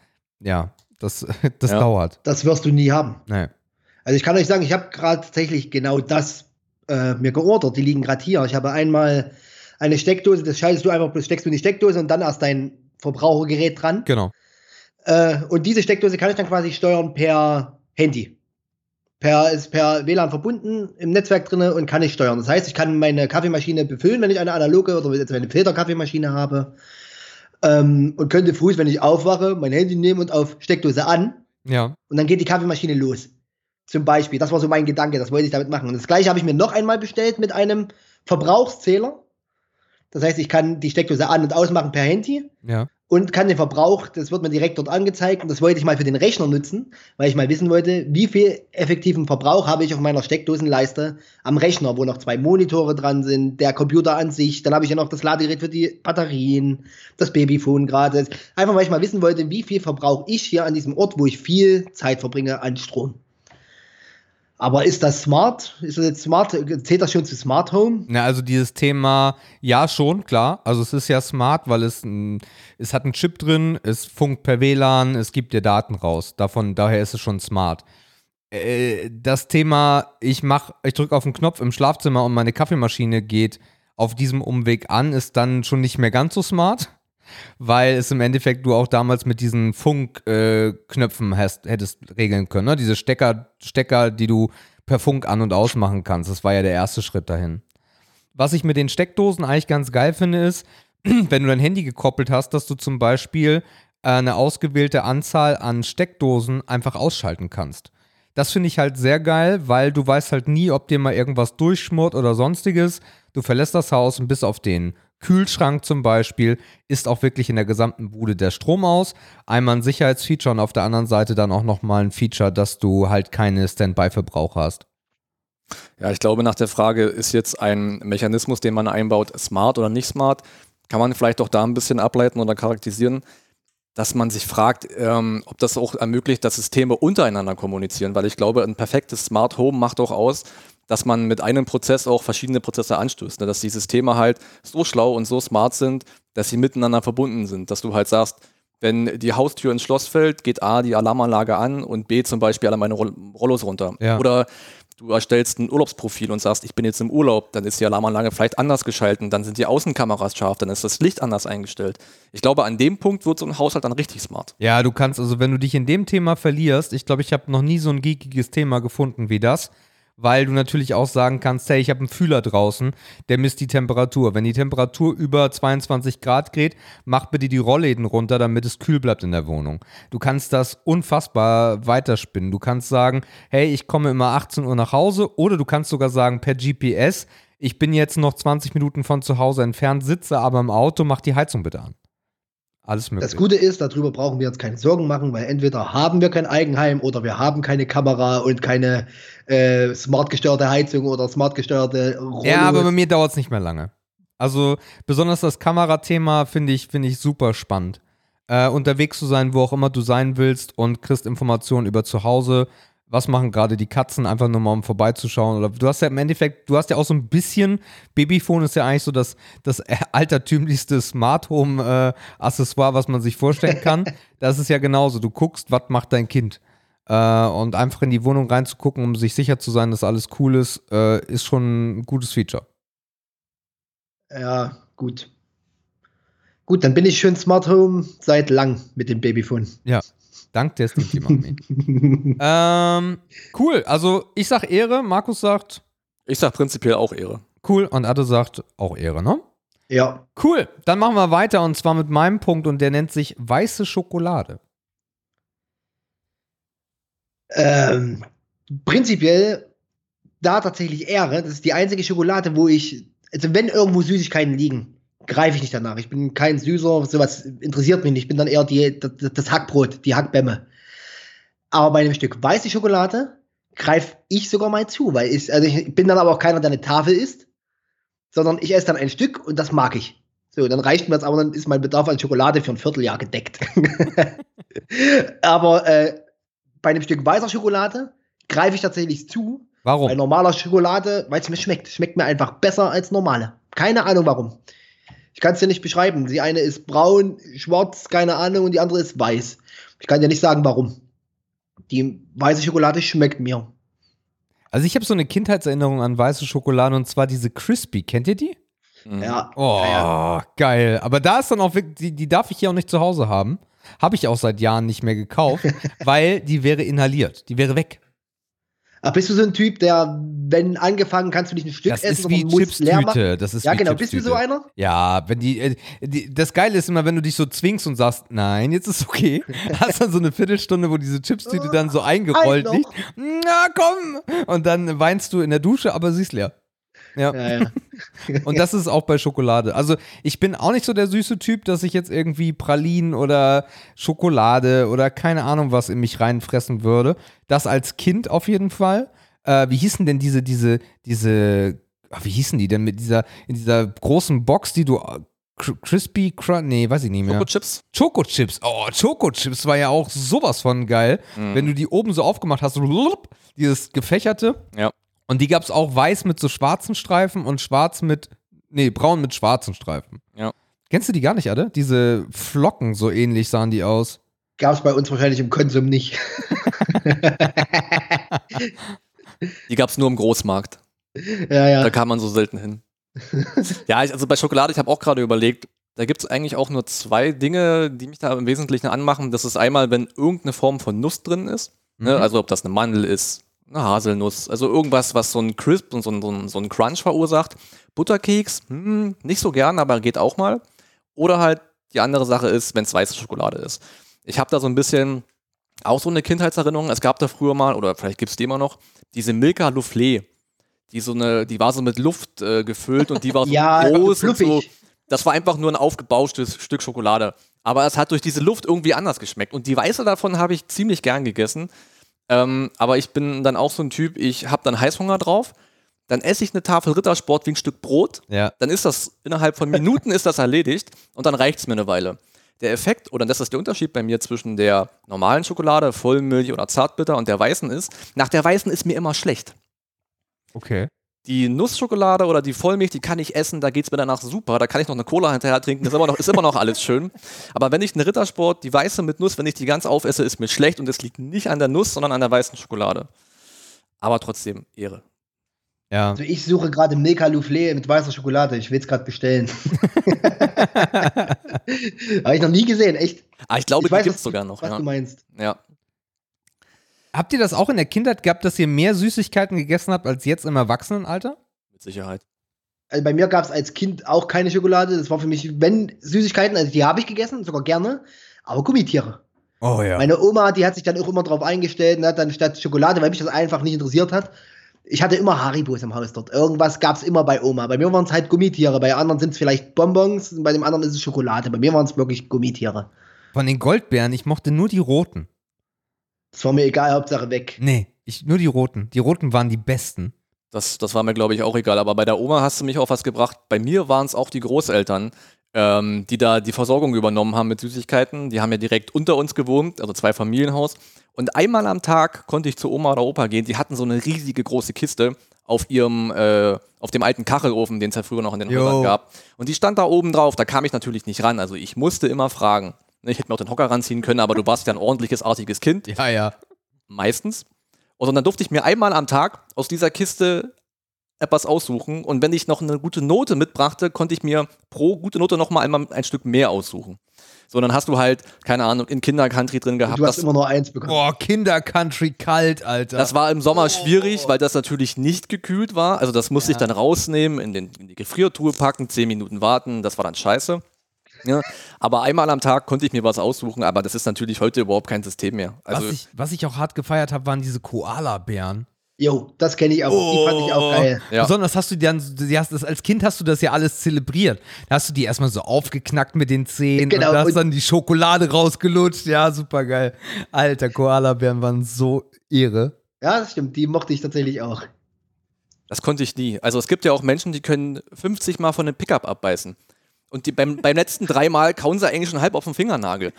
ja, das, das Ja. dauert. Das wirst du nie haben. Nee. Also ich kann euch sagen, ich habe gerade tatsächlich genau das äh, mir geordert. Die liegen gerade hier. Ich habe einmal eine Steckdose, das schaltest du einfach, steckst du in die Steckdose und dann erst dein Verbrauchergerät dran. Genau. Äh, und diese Steckdose kann ich dann quasi steuern per Handy. Per, ist per WLAN verbunden im Netzwerk drin und kann ich steuern. Das heißt, ich kann meine Kaffeemaschine befüllen, wenn ich eine analoge oder jetzt eine Filterkaffeemaschine habe. Ähm, und könnte früh, wenn ich aufwache, mein Handy nehmen und auf Steckdose an Ja. und dann geht die Kaffeemaschine los. Zum Beispiel. Das war so mein Gedanke, das wollte ich damit machen. Und das gleiche habe ich mir noch einmal bestellt mit einem Verbrauchszähler. Das heißt, ich kann die Steckdose an- und ausmachen per Handy Ja. Und kann den Verbrauch, das wird mir direkt dort angezeigt und das wollte ich mal für den Rechner nutzen, weil ich mal wissen wollte, wie viel effektiven Verbrauch habe ich auf meiner Steckdosenleiste am Rechner, wo noch zwei Monitore dran sind, der Computer an sich, dann habe ich ja noch das Ladegerät für die Batterien, das Babyphone gerade. Einfach weil ich mal wissen wollte, wie viel verbrauche ich hier an diesem Ort, wo ich viel Zeit verbringe an Strom. Aber ist das smart? Ist das jetzt smart? Zählt das schon zu Smart Home? Na, also dieses Thema, ja schon, klar. Also es ist ja smart, weil es, es hat einen Chip drin, es funkt per WLAN, es gibt dir Daten raus. Davon, daher ist es schon smart. Äh, das Thema, ich mach, ich drücke auf den Knopf im Schlafzimmer und meine Kaffeemaschine geht auf diesem Umweg an, ist dann schon nicht mehr ganz so smart, weil es im Endeffekt du auch damals mit diesen Funkknöpfen hast, hättest regeln können. Ne? Diese Stecker, Stecker, die du per Funk an- und ausmachen kannst. Das war ja der erste Schritt dahin. Was ich mit den Steckdosen eigentlich ganz geil finde, ist, wenn du dein Handy gekoppelt hast, dass du zum Beispiel äh, eine ausgewählte Anzahl an Steckdosen einfach ausschalten kannst. Das finde ich halt sehr geil, weil du weißt halt nie, ob dir mal irgendwas durchschmort oder sonstiges. Du verlässt das Haus und bis auf den Kühlschrank zum Beispiel ist auch wirklich in der gesamten Bude der Strom aus. Einmal ein Sicherheitsfeature und auf der anderen Seite dann auch nochmal ein Feature, dass du halt keine Standby-Verbrauch hast. Ja, ich glaube, nach der Frage, ist jetzt ein Mechanismus, den man einbaut, smart oder nicht smart, kann man vielleicht auch da ein bisschen ableiten oder charakterisieren, dass man sich fragt, ähm, ob das auch ermöglicht, dass Systeme untereinander kommunizieren, weil ich glaube, ein perfektes Smart Home macht auch aus, dass man mit einem Prozess auch verschiedene Prozesse anstößt, ne? dass die Systeme halt so schlau und so smart sind, dass sie miteinander verbunden sind, dass du halt sagst, wenn die Haustür ins Schloss fällt, geht A die Alarmanlage an und B zum Beispiel alle meine Roll Rollos runter. Ja. Oder du erstellst ein Urlaubsprofil und sagst, ich bin jetzt im Urlaub, dann ist die Alarmanlage vielleicht anders geschalten, dann sind die Außenkameras scharf, dann ist das Licht anders eingestellt. Ich glaube, an dem Punkt wird so ein Haushalt dann richtig smart. Ja, du kannst, also wenn du dich in dem Thema verlierst, ich glaube, ich habe noch nie so ein geekiges Thema gefunden wie das, weil du natürlich auch sagen kannst, hey, ich habe einen Fühler draußen, der misst die Temperatur. Wenn die Temperatur über 22 Grad geht, mach bitte die Rollläden runter, damit es kühl bleibt in der Wohnung. Du kannst das unfassbar weiterspinnen. Du kannst sagen, hey, ich komme immer 18 Uhr nach Hause oder du kannst sogar sagen, per GPS, ich bin jetzt noch 20 Minuten von zu Hause entfernt, sitze aber im Auto, mach die Heizung bitte an. Alles möglich. Das Gute ist, darüber brauchen wir uns keine Sorgen machen, weil entweder haben wir kein Eigenheim oder wir haben keine Kamera und keine äh, smart gesteuerte Heizung oder smart gesteuerte Rollos. Ja, aber bei mir dauert es nicht mehr lange. Also besonders das Kamerathema finde ich, finde ich super spannend. Äh, unterwegs zu sein, wo auch immer du sein willst und kriegst Informationen über zu Hause. Was machen gerade die Katzen, einfach nur mal um vorbeizuschauen. Oder du hast ja im Endeffekt, du hast ja auch so ein bisschen, Babyphone ist ja eigentlich so das, das altertümlichste Smart Home äh, Accessoire, was man sich vorstellen kann. das ist ja genauso. Du guckst, was macht dein Kind. Äh, und einfach in die Wohnung reinzugucken, um sich sicher zu sein, dass alles cool ist, äh, ist schon ein gutes Feature. Ja, gut. Gut, dann bin ich schon Smart Home seit lang mit dem Babyphone. Dank der Steam Team Army. ähm, cool. Also ich sag Ehre, Markus sagt Ich sag prinzipiell auch Ehre. cool und Adde sagt auch Ehre, ne? ja, Cool. Dann machen wir weiter und zwar mit meinem Punkt und der nennt sich weiße Schokolade. ähm, prinzipiell da tatsächlich Ehre. Das ist die einzige Schokolade, wo ich, also wenn irgendwo Süßigkeiten liegen, greife ich nicht danach. Ich bin kein Süßer, sowas interessiert mich nicht. Ich bin dann eher die, das, das Hackbrot, die Hackbämme. Aber bei einem Stück weiße Schokolade greife ich sogar mal zu, weil ich, also ich bin dann aber auch keiner, der eine Tafel isst, sondern ich esse dann ein Stück und das mag ich. So, dann reicht mir das, aber dann ist mein Bedarf an Schokolade für ein Vierteljahr gedeckt. aber äh, bei einem Stück weißer Schokolade greife ich tatsächlich zu. Warum? Bei normaler Schokolade, weil es mir schmeckt. Schmeckt mir einfach besser als normale. Keine Ahnung warum. Ich kann es dir nicht beschreiben. Die eine ist braun, schwarz, keine Ahnung, und die andere ist weiß. Ich kann dir nicht sagen, warum. Die weiße Schokolade schmeckt mir. Also ich habe so eine Kindheitserinnerung an weiße Schokolade und zwar diese Crispy. Kennt ihr die? Mhm. Ja. Oh, ja, ja. geil. Aber da ist dann auch wirklich, die, die darf ich hier auch nicht zu Hause haben. Habe ich auch seit Jahren nicht mehr gekauft, weil die wäre inhaliert. Die wäre weg. Aber bist du so ein Typ, der, wenn angefangen, kannst du nicht ein Stück Das essen, ist wie musst leer machen? Chipstüte. Das ist Ja, wie genau. Bist du so einer? Ja, wenn die, äh, die, das Geile ist immer, wenn du dich so zwingst und sagst, nein, jetzt ist okay, hast dann so eine Viertelstunde, wo diese Chipstüte dann so eingerollt Halt liegt. Na komm! Und dann weinst du in der Dusche, aber sie ist leer. Ja. Ja, ja. Und das ist auch bei Schokolade. Also ich bin auch nicht so der süße Typ, dass ich jetzt irgendwie Pralinen oder Schokolade oder keine Ahnung was in mich reinfressen würde. Das als Kind auf jeden Fall. Äh, wie hießen denn diese, diese, diese, ach, wie hießen die denn mit dieser, in dieser großen Box, die du äh, Cr- Crispy Crunch, nee, weiß ich nicht mehr. Schokochips? Choco-Chips. Oh, Choco-Chips war ja auch sowas von geil. Mhm. Wenn du die oben so aufgemacht hast, so dieses gefächerte. Ja. Und die gab es auch weiß mit so schwarzen Streifen und schwarz mit, nee, braun mit schwarzen Streifen. Ja. Kennst du die gar nicht, Adde? Diese Flocken, so ähnlich sahen die aus. Gab es bei uns wahrscheinlich im Konsum nicht. Die gab es nur im Großmarkt. ja, ja. Da kam man so selten hin. ja, ich, also bei Schokolade, ich habe auch gerade überlegt, da gibt es eigentlich auch nur zwei Dinge, die mich da im Wesentlichen anmachen. Das ist einmal, wenn irgendeine Form von Nuss drin ist. Ne? Mhm. Also ob das eine Mandel ist, eine Haselnuss, also irgendwas, was so ein Crisp und so ein, so ein, so ein Crunch verursacht. Butterkeks, hm, nicht so gern, aber geht auch mal. Oder halt die andere Sache ist, wenn es weiße Schokolade ist. Ich habe da so ein bisschen auch so eine Kindheitserinnerung. Es gab da früher mal, oder vielleicht gibt es die immer noch, diese Milka Soufflé. Die so eine, die war so mit Luft äh, gefüllt und die war so Ja, groß und so. Das war einfach nur ein aufgebauschtes Stück Schokolade. Aber es hat durch diese Luft irgendwie anders geschmeckt. Und die weiße davon habe ich ziemlich gern gegessen. Ähm, aber ich bin dann auch so ein Typ, ich habe dann Heißhunger drauf. Dann esse ich eine Tafel Rittersport wie ein Stück Brot. Ja. Dann ist das innerhalb von Minuten ist das erledigt und dann reicht es mir eine Weile. Der Effekt, oder das ist der Unterschied bei mir zwischen der normalen Schokolade, Vollmilch oder Zartbitter und der weißen ist, nach der weißen ist mir immer schlecht. Okay. Die Nussschokolade oder die Vollmilch, die kann ich essen, da geht es mir danach super. Da kann ich noch eine Cola hinterher trinken, ist immer noch, ist immer noch alles schön. Aber wenn ich eine Rittersport, die weiße mit Nuss, wenn ich die ganz aufesse, ist mir schlecht und es liegt nicht an der Nuss, sondern an der weißen Schokolade. Aber trotzdem Ehre. Ja. Also ich suche gerade Milka Soufflé mit weißer Schokolade. Ich will es gerade bestellen. Habe ich noch nie gesehen, echt. Ah, ich glaube, ich weiß, die gibt es sogar noch. Was Ja. du meinst. ja. Habt ihr das auch in der Kindheit gehabt, dass ihr mehr Süßigkeiten gegessen habt als jetzt im Erwachsenenalter? Mit Sicherheit. Also bei mir gab es als Kind auch keine Schokolade. Das war für mich, wenn Süßigkeiten, also die habe ich gegessen, sogar gerne, aber Gummitiere. Oh ja. Meine Oma, die hat sich dann auch immer drauf eingestellt und hat dann statt Schokolade, weil mich das einfach nicht interessiert hat, ich hatte immer Haribos im Haus dort. Irgendwas gab es immer bei Oma. Bei mir waren es halt Gummitiere, bei anderen sind es vielleicht Bonbons, und bei dem anderen ist es Schokolade. Bei mir waren es wirklich Gummitiere. Von den Goldbeeren, ich mochte nur die roten. Das war mir egal, Hauptsache weg. Nee, ich, nur die roten. Die roten waren die besten. Das, das war mir, glaube ich, auch egal. Aber bei der Oma hast du mich auf was gebracht. Bei mir waren es auch die Großeltern, ähm, die da die Versorgung übernommen haben mit Süßigkeiten. Die haben ja direkt unter uns gewohnt, also zwei Familienhaus. Und einmal am Tag konnte ich zu Oma oder Opa gehen. Die hatten so eine riesige große Kiste auf ihrem, äh, auf dem alten Kachelofen, den es ja früher noch in den. Häusern gab. Und die stand da oben drauf. Da kam ich natürlich nicht ran. Also ich musste immer fragen. Ich hätte mir auch den Hocker ranziehen können, aber du warst ja ein ordentliches, artiges Kind Ja, ja. meistens. Und dann durfte ich mir einmal am Tag aus dieser Kiste etwas aussuchen. Und wenn ich noch eine gute Note mitbrachte, konnte ich mir pro gute Note noch mal einmal ein Stück mehr aussuchen. So, dann hast du halt, keine Ahnung, in Kindercountry drin gehabt. du hast Das, immer nur eins bekommen. Boah, Kinder-Country kalt, Alter. das war im Sommer schwierig, weil das natürlich nicht gekühlt war. Also das musste ich dann rausnehmen, in, den, in die Gefriertruhe packen, zehn Minuten warten. Das war dann scheiße. Ja, aber einmal am Tag konnte ich mir was aussuchen, aber das ist natürlich heute überhaupt kein System mehr. Also was, ich, was ich auch hart gefeiert habe, waren diese Koala-Bären. Jo, das kenne ich auch. Die fand ich auch geil. Ja. Besonders hast du dann, du hast das, als Kind hast du das ja alles zelebriert. Da hast du die erstmal so aufgeknackt mit den Zähnen Genau, und da hast und- dann die Schokolade rausgelutscht. Ja, super geil. Alter, Koalabären waren so Ehre. Ja, das stimmt. Die mochte ich tatsächlich auch. Das konnte ich nie. Also es gibt ja auch Menschen, die können 50 Mal von einem Pickup abbeißen. Und die beim, beim letzten dreimal kauen sie eigentlich schon halb auf den Fingernagel.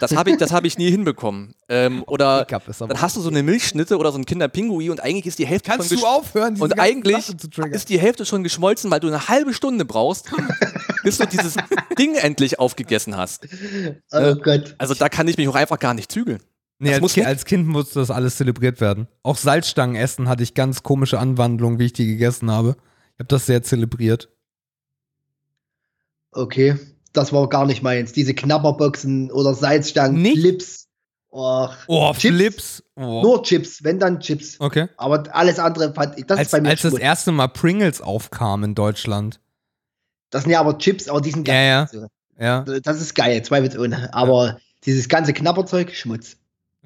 Das habe ich, das hab ich nie hinbekommen. Ähm, oder dann hast du so eine Milchschnitte oder so ein Kinderpingui und eigentlich ist die Hälfte Kannst schon du aufhören, diese Und eigentlich ist die Hälfte schon geschmolzen, weil du eine halbe Stunde brauchst, bis du dieses Ding endlich aufgegessen hast. Oh Äh, Gott. Also da kann ich mich auch einfach gar nicht zügeln. Nee, als, muss Ki weg. als Kind musste das alles zelebriert werden. Auch Salzstangen essen hatte ich ganz komische Anwandlungen, wie ich die gegessen habe. Ich habe das sehr zelebriert. Okay. Das war gar nicht meins. Diese Knabberboxen oder Salzstangen, Nicht? Flips. Och. Oh, Chips? Flips. Oh. Nur Chips, wenn dann Chips. Okay. Aber alles andere fand ich, das Als, ist bei mir als das Schmutz. erste Mal Pringles aufkam in Deutschland. Das sind ja aber Chips, aber die sind Ja, ja. So. Ja, Das ist geil, zweifelsohne. Aber dieses ganze Knabberzeug, Schmutz.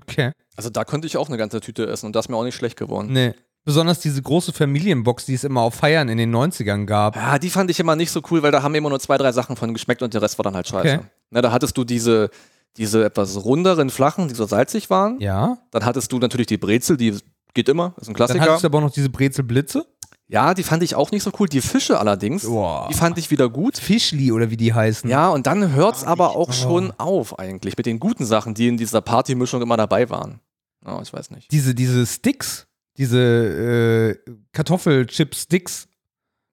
okay. Also da konnte ich auch eine ganze Tüte essen und das ist mir auch nicht schlecht geworden. Nee. Besonders diese große Familienbox, die es immer auf Feiern in den 90ern gab. Ja, die fand ich immer nicht so cool, weil da haben immer nur zwei, drei Sachen von geschmeckt und der Rest war dann halt scheiße. Okay. Na, da hattest du diese, diese etwas runderen Flachen, die so salzig waren. Ja. Dann hattest du natürlich die Brezel, die geht immer, ist ein Dann Klassiker. hattest du aber auch noch diese Brezelblitze. Ja, die fand ich auch nicht so cool. Die Fische allerdings, Boah. die fand ich wieder gut. Fischli oder wie die heißen. Ja, und dann hört's Ah, aber auch oh. schon auf eigentlich mit den guten Sachen, die in dieser Partymischung immer dabei waren. Ja, ich weiß nicht. Diese, diese Sticks, diese äh, Kartoffelchip-Sticks,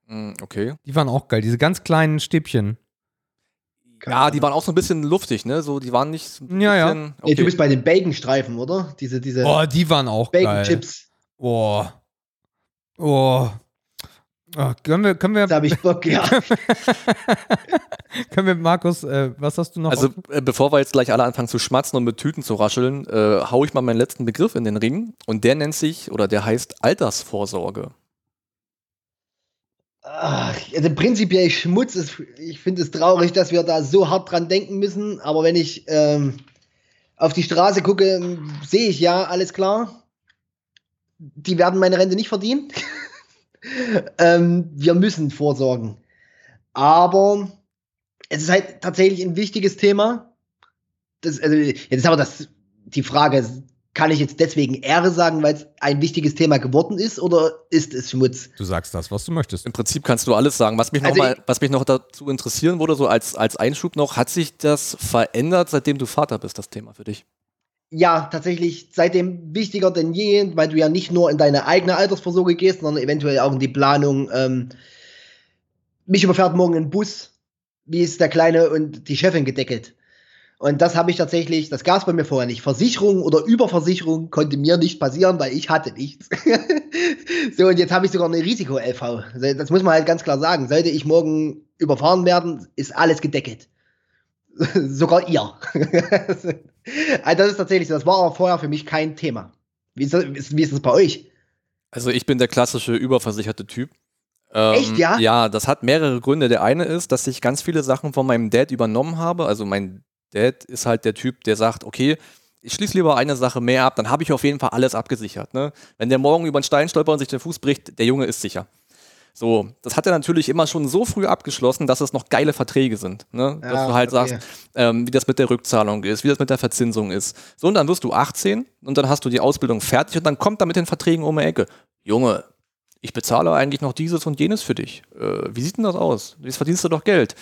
Hm, okay. die waren auch geil. Diese ganz kleinen Stäbchen. Ja, die waren auch so ein bisschen luftig, ne? So, die waren nicht. so ein Ja, ja. bisschen- Nee, Okay. du bist bei den Baconstreifen, oder? Diese, diese Oh, die waren auch geil. Bacon-Chips. Oh. Oh. Oh, können wir, können wir, Da habe ich Bock, ja. können wir, Markus, äh, was hast du noch? Also, äh, bevor wir jetzt gleich alle anfangen zu schmatzen und mit Tüten zu rascheln, äh, hau ich mal meinen letzten Begriff in den Ring. Und der nennt sich, oder der heißt Altersvorsorge. Ach, also prinzipiell Schmutz ist, ich finde es traurig, dass wir da so hart dran denken müssen, aber wenn ich ähm, auf die Straße gucke, sehe ich ja, alles klar. Die werden meine Rente nicht verdienen. ähm, wir müssen vorsorgen. Aber es ist halt tatsächlich ein wichtiges Thema. Das, also, jetzt ist aber das, die Frage, kann ich jetzt deswegen Ehre sagen, weil es ein wichtiges Thema geworden ist, oder ist es Schmutz? du sagst das, was du möchtest. Im Prinzip kannst du alles sagen. Was mich, Also noch, mal, was mich noch dazu interessieren würde, so als, als Einschub noch, hat sich das verändert, seitdem du Vater bist, das Thema für dich? Ja, tatsächlich seitdem wichtiger denn je, weil du ja nicht nur in deine eigene Altersvorsorge gehst, sondern eventuell auch in die Planung. Ähm, mich überfährt morgen ein Bus. Wie ist der Kleine und die Chefin gedeckelt? Und das habe ich tatsächlich, das gab es bei mir vorher nicht. Versicherung oder Überversicherung konnte mir nicht passieren, weil ich hatte nichts. so, und jetzt habe ich sogar eine Risiko-LV. Das muss man halt ganz klar sagen. Sollte ich morgen überfahren werden, ist alles gedeckelt. Sogar ihr. also das ist tatsächlich so. Das war aber vorher für mich kein Thema. Wie ist das, wie ist das bei euch? Also ich bin der klassische überversicherte Typ. Ähm, Echt, ja? Ja, das hat mehrere Gründe. Der eine ist, dass ich ganz viele Sachen von meinem Dad übernommen habe. Also mein Dad ist halt der Typ, der sagt, okay, ich schließe lieber eine Sache mehr ab, dann habe ich auf jeden Fall alles abgesichert. Ne? Wenn der morgen über einen Stein stolpert und sich den Fuß bricht, der Junge ist sicher. So, das hat er natürlich immer schon so früh abgeschlossen, dass es noch geile Verträge sind. Ne? dass Ja, du halt okay. sagst, ähm, wie das mit der Rückzahlung ist, wie das mit der Verzinsung ist. So, und dann wirst du 18 und dann hast du die Ausbildung fertig und dann kommt er mit den Verträgen um die Ecke. Junge, ich bezahle eigentlich noch dieses und jenes für dich. Äh, wie sieht denn das aus? Jetzt verdienst du doch Geld.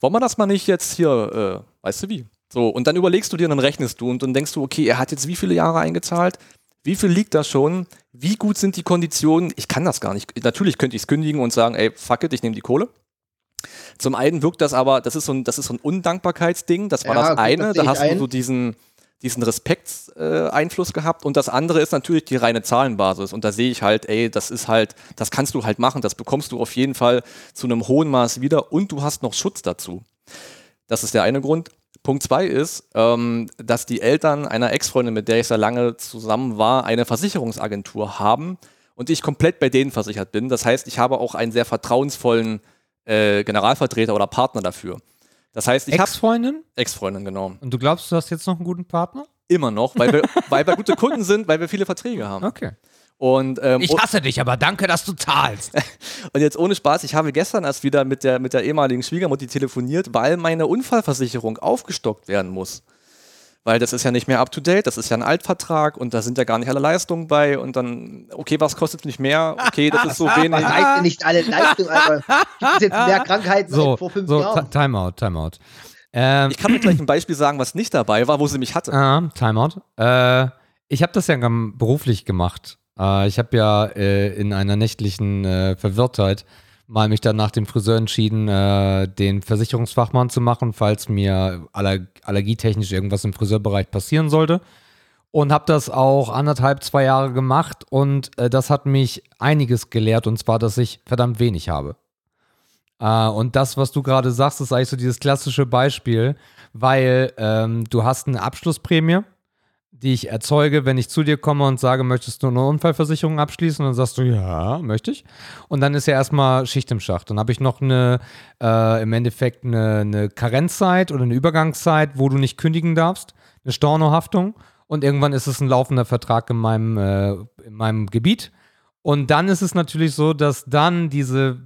Wollen wir das mal nicht jetzt hier, äh, weißt du wie? So, und dann überlegst du dir, dann rechnest du und dann denkst du, okay, er hat jetzt wie viele Jahre eingezahlt? Wie viel liegt da schon? Wie gut sind die Konditionen? Ich kann das gar nicht. Natürlich könnte ich es kündigen und sagen, ey, fuck it, ich nehme die Kohle. Zum einen wirkt das aber, das ist so ein, das ist so ein Undankbarkeitsding. Das war Ja, das gut, eine. das da hast du ein. so diesen, diesen Respektseinfluss äh, gehabt. Und das andere ist natürlich die reine Zahlenbasis. Und da sehe ich halt, ey, das ist halt, das kannst du halt machen. Das bekommst du auf jeden Fall zu einem hohen Maß wieder. Und du hast noch Schutz dazu. Das ist der eine Grund. Punkt zwei ist, ähm, dass die Eltern einer Ex-Freundin, mit der ich sehr lange zusammen war, eine Versicherungsagentur haben und ich komplett bei denen versichert bin. Das heißt, ich habe auch einen sehr vertrauensvollen äh, Generalvertreter oder Partner dafür. Das heißt, ich habe Ex-Freundin? Ex-Freundin, genau. Und du glaubst, du hast jetzt noch einen guten Partner? Immer noch, weil wir, weil wir gute Kunden sind, weil wir viele Verträge haben. Okay. Und, ähm, Ich hasse dich, aber danke, dass du zahlst. und jetzt ohne Spaß, ich habe gestern erst wieder mit der, mit der ehemaligen Schwiegermutti telefoniert, weil meine Unfallversicherung aufgestockt werden muss. Weil das ist ja nicht mehr up to date, das ist ja ein Altvertrag und da sind ja gar nicht alle Leistungen bei und dann, okay, was kostet mich mehr? Okay, das ist so wenig. Was heißt denn nicht alle Leistungen, aber gibt es jetzt mehr Krankheiten So, vor fünf so Jahren? Ti- Timeout, Timeout. Ähm, Ich kann mir gleich ein Beispiel sagen, was nicht dabei war, wo sie mich hatte. Ah, Timeout. Äh, ich habe das ja beruflich gemacht. Äh, ich habe ja äh, in einer nächtlichen äh, Verwirrtheit mal mich dann nach dem Friseur entschieden, äh, den Versicherungsfachmann zu machen, falls mir aller allergietechnisch irgendwas im Friseurbereich passieren sollte. Und habe das auch anderthalb, zwei Jahre gemacht und äh, das hat mich einiges gelehrt und zwar, dass ich verdammt wenig habe. Äh, und das, was du gerade sagst, ist eigentlich so dieses klassische Beispiel, weil ähm, du hast eine Abschlussprämie, die ich erzeuge, wenn ich zu dir komme und sage, möchtest du eine Unfallversicherung abschließen? Und dann sagst du, ja, möchte ich. Und dann ist ja erstmal Schicht im Schacht. Dann habe ich noch eine, äh, im Endeffekt eine, eine Karenzzeit oder eine Übergangszeit, wo du nicht kündigen darfst, eine Stornohaftung. Und irgendwann ist es ein laufender Vertrag in meinem, äh, in meinem Gebiet. Und dann ist es natürlich so, dass dann diese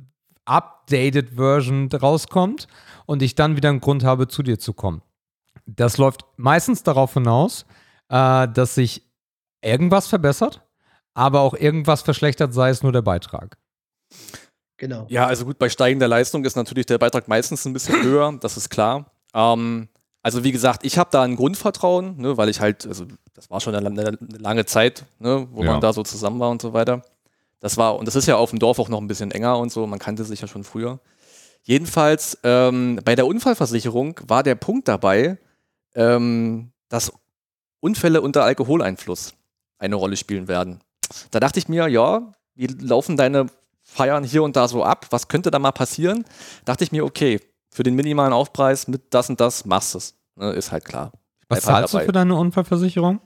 updated Version rauskommt und ich dann wieder einen Grund habe, zu dir zu kommen. Das läuft meistens darauf hinaus, äh, dass sich irgendwas verbessert, aber auch irgendwas verschlechtert, sei es nur der Beitrag. Genau. Ja, also gut, bei steigender Leistung ist natürlich der Beitrag meistens ein bisschen höher, das ist klar. Ähm, also wie gesagt, ich habe da ein Grundvertrauen, ne, weil ich halt, also das war schon eine, eine, eine lange Zeit, ne, wo Ja. man da so zusammen war und so weiter. Das war, und das ist ja auf dem Dorf auch noch ein bisschen enger und so, man kannte sich ja schon früher. Jedenfalls, ähm, bei der Unfallversicherung war der Punkt dabei, ähm, dass Unfälle unter Alkoholeinfluss eine Rolle spielen werden. Da dachte ich mir, ja, wie laufen deine Feiern hier und da so ab? Was könnte da mal passieren? Dachte ich mir, okay, für den minimalen Aufpreis mit das und das machst du es. Ne, ist halt klar. Was halt zahlst du dabei. für deine Unfallversicherung?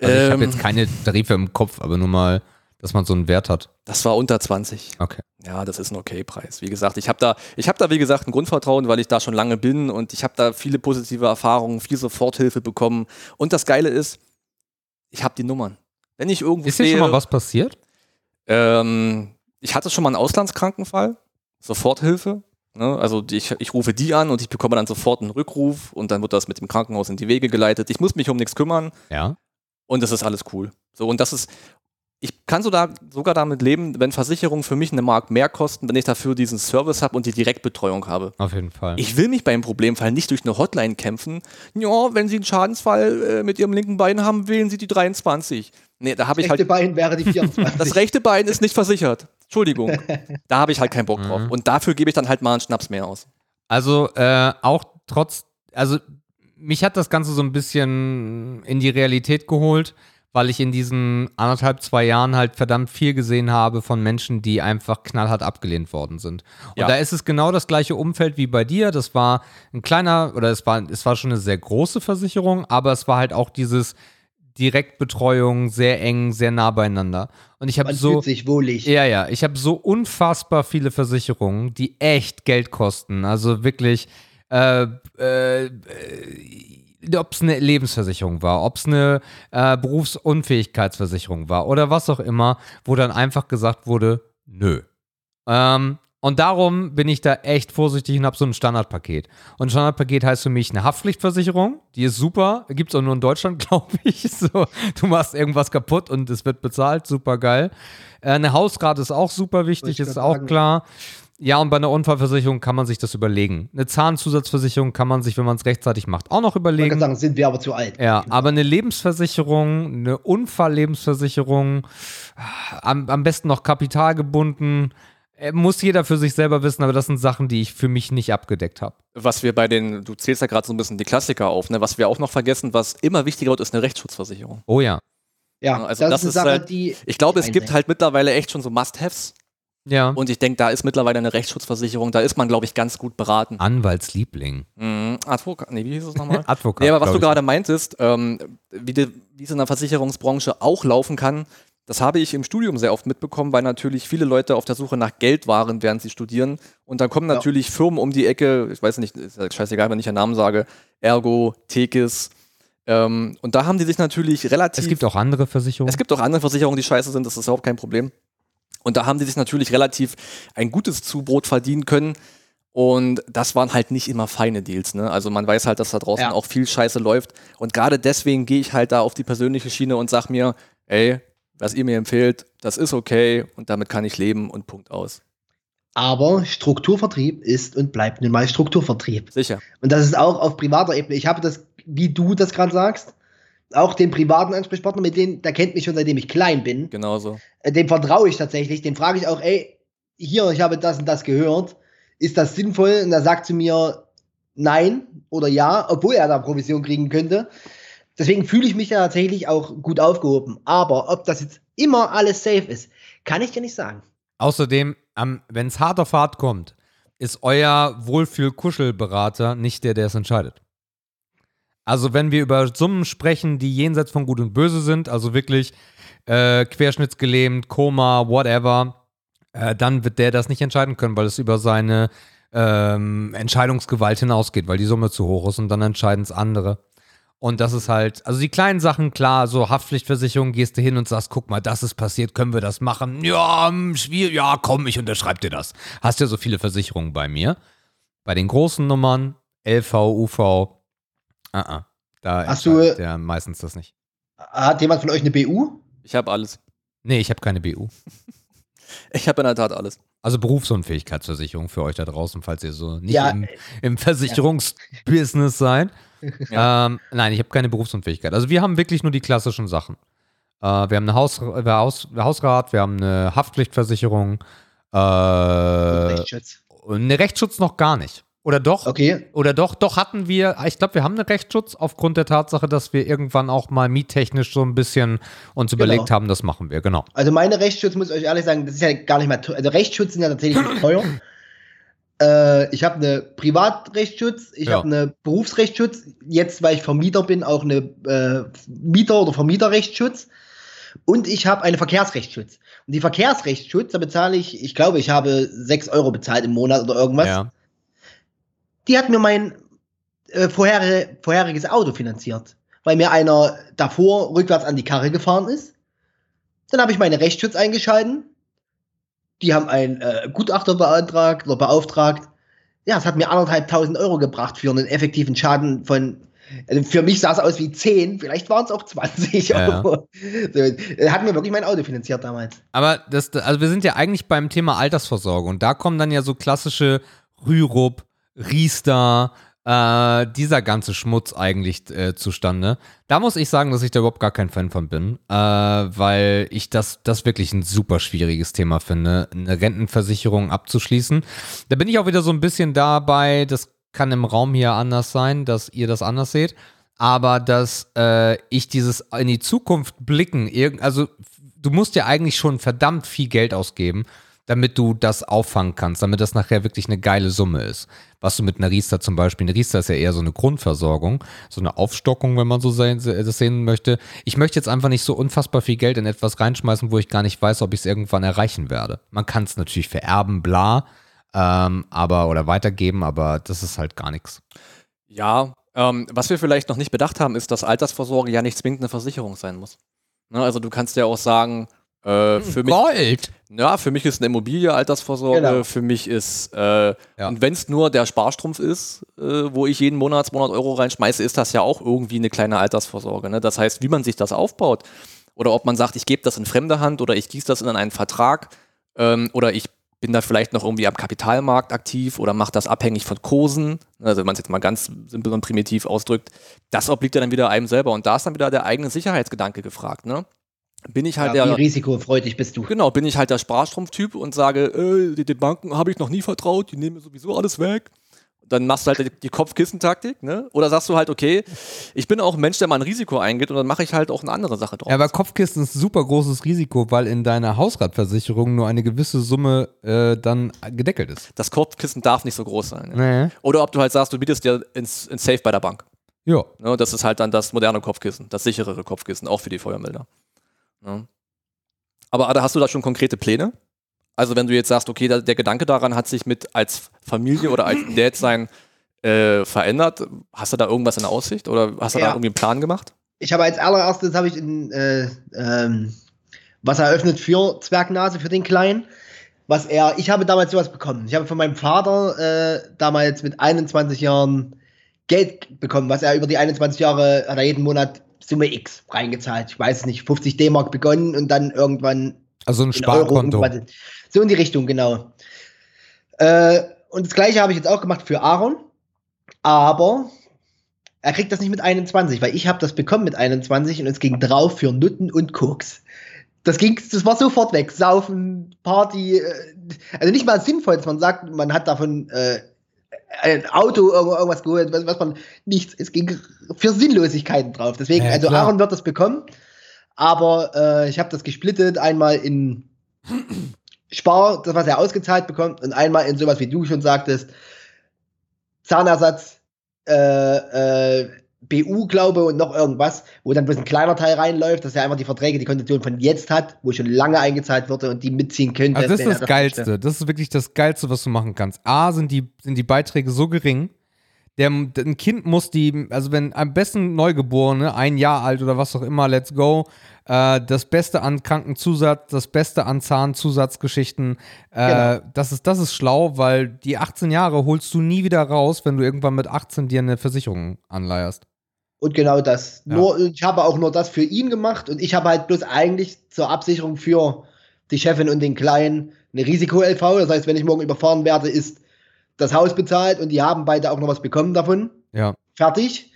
Also ich habe Ähm, jetzt keine Tarife im Kopf, aber nur mal, dass man so einen Wert hat. Das war unter 20. Okay. Ja, das ist ein okay Preis. Wie gesagt, ich habe da, ich habe da wie gesagt ein Grundvertrauen, weil ich da schon lange bin und ich habe da viele positive Erfahrungen, viel Soforthilfe bekommen. Und das Geile ist, ich habe die Nummern. Wenn ich irgendwo Ist dir schon mal was passiert? Ähm, ich hatte schon mal einen Auslandskrankenfall, Soforthilfe. Ne? Also ich, ich rufe die an und ich bekomme dann sofort einen Rückruf und dann wird das mit dem Krankenhaus in die Wege geleitet. Ich muss mich um nichts kümmern Ja. und das ist alles cool. So und das ist, ich kann so da, sogar damit leben, wenn Versicherungen für mich eine Mark mehr kosten, wenn ich dafür diesen Service habe und die Direktbetreuung habe. Auf jeden Fall. Ich will mich beim Problemfall nicht durch eine Hotline kämpfen. Ja, wenn Sie einen Schadensfall äh, mit Ihrem linken Bein haben, wählen Sie die 23. Nee, da habe ich Das halt rechte Bein wäre die 24. das rechte Bein ist nicht versichert. Entschuldigung. Da habe ich halt keinen Bock drauf. Mhm. Und dafür gebe ich dann halt mal einen Schnaps mehr aus. Also äh, auch trotz, also mich hat das Ganze so ein bisschen in die Realität geholt, weil ich in diesen anderthalb, zwei Jahren halt verdammt viel gesehen habe von Menschen, die einfach knallhart abgelehnt worden sind. Und Ja. da ist es genau das gleiche Umfeld wie bei dir. Das war ein kleiner, oder es war, es war schon eine sehr große Versicherung, aber es war halt auch dieses Direktbetreuung, sehr eng, sehr nah beieinander. Und ich habe so. fühlt sich wohlig. Ja, ja. Ich habe so unfassbar viele Versicherungen, die echt Geld kosten. Also wirklich, äh, äh, äh, ob es eine Lebensversicherung war, ob es eine äh, Berufsunfähigkeitsversicherung war oder was auch immer, wo dann einfach gesagt wurde, nö. Ähm, und darum bin ich da echt vorsichtig und habe so ein Standardpaket. Und ein Standardpaket heißt für mich eine Haftpflichtversicherung, die ist super, gibt es auch nur in Deutschland, glaube ich. So, du machst irgendwas kaputt und es wird bezahlt, super geil. Äh, eine Hausrate ist auch super wichtig, ist auch sagen. klar. Ja, und bei einer Unfallversicherung kann man sich das überlegen. Eine Zahnzusatzversicherung kann man sich, wenn man es rechtzeitig macht, auch noch Ich kann überlegen. sagen, sind wir aber zu alt. Ja, aber eine Lebensversicherung, eine Unfalllebensversicherung, am, am besten noch kapitalgebunden, äh, muss jeder für sich selber wissen, aber das sind Sachen, die ich für mich nicht abgedeckt habe. Was wir bei den, du zählst ja gerade so ein bisschen die Klassiker auf, ne? was wir auch noch vergessen, was immer wichtiger wird, ist eine Rechtsschutzversicherung. Oh ja. Ja, Also das, das ist ist eine Sache, halt- die. Ich glaube, es gibt halt mittlerweile echt schon so Must-Haves Ja. und ich denke, da ist mittlerweile eine Rechtsschutzversicherung, da ist man, glaube ich, ganz gut beraten. Anwaltsliebling. Mhm. Advokat, nee, wie hieß es nochmal? Advokat. Nee, aber was du gerade meintest, ähm, wie, de, wie es in der Versicherungsbranche auch laufen kann, das habe ich im Studium sehr oft mitbekommen, weil natürlich viele Leute auf der Suche nach Geld waren, während sie studieren. Und dann kommen Ja. natürlich Firmen um die Ecke, ich weiß nicht, ist ja scheißegal, wenn ich einen Namen sage, Ergo, Tekis, Ähm, und da haben die sich natürlich relativ. Es gibt auch andere Versicherungen. Es gibt auch andere Versicherungen, die scheiße sind, das ist überhaupt kein Problem. Und da haben die sich natürlich relativ ein gutes Zubrot verdienen können. Und das waren halt nicht immer feine Deals. Ne? Also man weiß halt, dass da draußen Ja. auch viel Scheiße läuft. Und gerade deswegen gehe ich halt da auf die persönliche Schiene und sag mir, ey, was ihr mir empfehlt, das ist okay und damit kann ich leben und Punkt aus. Aber Strukturvertrieb ist und bleibt nun mal Strukturvertrieb. Sicher. Und das ist auch auf privater Ebene. Ich habe das, wie du das gerade sagst, auch den privaten Ansprechpartner, mit dem, der kennt mich schon seitdem ich klein bin. Genauso. Äh, Dem vertraue ich tatsächlich. Dem frage ich auch, ey, hier, ich habe das und das gehört. Ist das sinnvoll? Und er sagt zu mir nein oder ja, obwohl er da Provision kriegen könnte. Deswegen fühle ich mich da tatsächlich auch gut aufgehoben. Aber ob das jetzt immer alles safe ist, kann ich dir nicht sagen. Außerdem, wenn es hart auf hart kommt, ist euer Wohlfühl-Kuschelberater nicht der, der es entscheidet. Also wenn wir über Summen sprechen, die jenseits von Gut und Böse sind, also wirklich äh, querschnittsgelähmt, Koma, whatever, äh, dann wird der das nicht entscheiden können, weil es über seine ähm, Entscheidungsgewalt hinausgeht, weil die Summe zu hoch ist und dann entscheiden es andere. Und das ist halt, also die kleinen Sachen, klar, so Haftpflichtversicherung, gehst du hin und sagst, guck mal, das ist passiert, können wir das machen? Ja, hm, schwierig, ja, komm, ich unterschreib dir das. Hast ja so viele Versicherungen bei mir. Bei den großen Nummern, LV, UV, uh -uh, da Hast du, entscheidet der meistens das nicht. Hat jemand von euch eine BU? Ich habe alles. Nee, ich habe keine BU. Ich habe in der Tat alles. Also Berufsunfähigkeitsversicherung für euch da draußen, falls ihr so nicht Ja, im, im Versicherungsbusiness seid. Ähm, nein, ich habe keine Berufsunfähigkeit. Also wir haben wirklich nur die klassischen Sachen. Äh, wir haben eine Haus, äh, Haus, Hausrat, wir haben eine Haftpflichtversicherung, äh, Rechtsschutz. und eine Rechtsschutz noch gar nicht. Oder doch? Okay. Oder doch, doch hatten wir, ich glaube, wir haben einen Rechtsschutz aufgrund der Tatsache, dass wir irgendwann auch mal miettechnisch so ein bisschen uns überlegt haben, das machen wir, genau. Also meine Rechtsschutz, muss ich euch ehrlich sagen, das ist ja gar nicht mal teuer. Also Rechtsschutz sind ja tatsächlich nicht teuer. Äh, ich habe eine Privatrechtsschutz, ich Ja. habe eine Berufsrechtsschutz, jetzt, weil ich Vermieter bin, auch eine äh, Mieter- oder Vermieterrechtsschutz. Und ich habe eine Verkehrsrechtsschutz. Und die Verkehrsrechtsschutz, da bezahle ich, ich glaube, ich habe 6 Euro bezahlt im Monat oder irgendwas. Ja. Die hat mir mein äh, vorherige, vorheriges Auto finanziert. Weil mir einer davor rückwärts an die Karre gefahren ist. Dann habe ich meine Rechtsschutz eingeschalten. Die haben einen äh, Gutachter beantragt oder beauftragt. Ja, es hat mir anderthalb tausend Euro gebracht für einen effektiven Schaden von. Also für mich sah es aus wie 10, vielleicht waren es auch 20 Ja, ja. Euro. So, äh, hat mir wirklich mein Auto finanziert damals. Aber das, also wir sind ja eigentlich beim Thema Altersvorsorge und da kommen dann ja so klassische Rürup, Riester, äh, dieser ganze Schmutz eigentlich äh, zustande. Da muss ich sagen, dass ich da überhaupt gar kein Fan von bin, äh, weil ich das, das wirklich ein super schwieriges Thema finde, eine Rentenversicherung abzuschließen. Da bin ich auch wieder so ein bisschen dabei, das kann im Raum hier anders sein, dass ihr das anders seht, aber dass äh, ich dieses in die Zukunft blicken, also du musst ja eigentlich schon verdammt viel Geld ausgeben, damit du das auffangen kannst, damit das nachher wirklich eine geile Summe ist. Was du mit einer Riester zum Beispiel, eine Riester ist ja eher so eine Grundversorgung, so eine Aufstockung, wenn man so sehen, das sehen möchte. Ich möchte jetzt einfach nicht so unfassbar viel Geld in etwas reinschmeißen, wo ich gar nicht weiß, ob ich es irgendwann erreichen werde. Man kann es natürlich vererben, bla, ähm, aber oder weitergeben, aber das ist halt gar nichts. Ja, ähm, was wir vielleicht noch nicht bedacht haben, ist, dass Altersvorsorge ja nicht zwingend eine Versicherung sein muss. Ne, also du kannst ja auch sagen, äh, für mich, Gold! ja, für mich ist eine Immobilie Altersvorsorge, Genau. für mich ist, äh, Ja. und wenn es nur der Sparstrumpf ist, äh, wo ich jeden Monat 200 Euro reinschmeiße, ist das ja auch irgendwie eine kleine Altersvorsorge. Ne? Das heißt, wie man sich das aufbaut oder ob man sagt, ich gebe das in fremde Hand oder ich gieße das in einen Vertrag ähm, oder ich bin da vielleicht noch irgendwie am Kapitalmarkt aktiv oder mache das abhängig von Kursen, also wenn man es jetzt mal ganz simpel und primitiv ausdrückt, das obliegt ja dann wieder einem selber und da ist dann wieder der eigene Sicherheitsgedanke gefragt. Ne? Bin ich halt Ja, der, wie risikofreudig bist du? Genau, bin ich halt der Sparstrumpf-Typ und sage, äh, den- den Banken habe ich noch nie vertraut, die nehmen mir sowieso alles weg. Dann machst du halt die, die Kopfkissentaktik, ne? Oder sagst du halt, okay, ich bin auch ein Mensch, der mal ein Risiko eingeht und dann mache ich halt auch eine andere Sache draus. Ja, aber Kopfkissen ist ein super großes Risiko, weil in deiner Hausratversicherung nur eine gewisse Summe äh, dann gedeckelt ist. das Kopfkissen darf nicht so groß sein. Ja. Nee. Oder ob du halt sagst, du bietest dir ins, ins Safe bei der Bank. Ja. Ne? Das ist halt dann das moderne Kopfkissen, das sicherere Kopfkissen, auch für die Feuermelder. Ne? Aber Ada, hast du da schon konkrete Pläne? Also wenn du jetzt sagst, okay, der Gedanke daran hat sich mit als Familie oder als Dad sein äh, verändert. Hast du da irgendwas in Aussicht oder hast du Ja. da irgendwie einen Plan gemacht? Ich habe als allererstes habe ich ein, äh, ähm, was eröffnet für Zwergnase, für den Kleinen. Was er, ich habe damals sowas bekommen. Ich habe von meinem Vater äh, damals mit 21 Jahren Geld bekommen, was er über die 21 Jahre hat er jeden Monat Summe X reingezahlt. Ich weiß es nicht, 50 D-Mark begonnen und dann irgendwann Also ein in Sparkonto. umgewandelt. So in die Richtung, genau. Äh, und das gleiche habe ich jetzt auch gemacht für Aaron. Aber er kriegt das nicht mit 21, weil ich habe das bekommen mit 21 und es ging drauf für Nutten und Koks. Das ging, das war sofort weg. Saufen, Party, äh, also nicht mal sinnvoll, dass man sagt, man hat davon äh, ein Auto irgendwas geholt, was, was man nichts. Es ging für Sinnlosigkeiten drauf. Deswegen, Ja, also klar. Aaron wird das bekommen, aber äh, ich habe das gesplittet, einmal in Spar, das was er ausgezahlt bekommt, und einmal in sowas, wie du schon sagtest, Zahnersatz, äh, äh, BU, glaube und noch irgendwas, wo dann bloß ein kleiner Teil reinläuft, dass er einfach die Verträge, die Kondition von jetzt hat, wo schon lange eingezahlt wurde und die mitziehen könnte. Also das ist das möchte. Geilste. Das ist wirklich das Geilste, was du machen kannst. A, sind die, sind die Beiträge so gering. Der, ein Kind muss die, also wenn am besten Neugeborene, ein Jahr alt oder was auch immer, let's go, äh, das Beste an Krankenzusatz, das Beste an Zahnzusatzgeschichten, äh, Genau. das, ist, das ist schlau, weil die 18 Jahre holst du nie wieder raus, wenn du irgendwann mit 18 dir eine Versicherung anleierst. Und genau das. Ja. Nur, ich habe auch nur das für ihn gemacht und ich habe halt bloß eigentlich zur Absicherung für die Chefin und den Kleinen eine Risiko-LV. Das heißt, wenn ich morgen überfahren werde, ist das Haus bezahlt und die haben beide auch noch was bekommen davon. Ja. Fertig.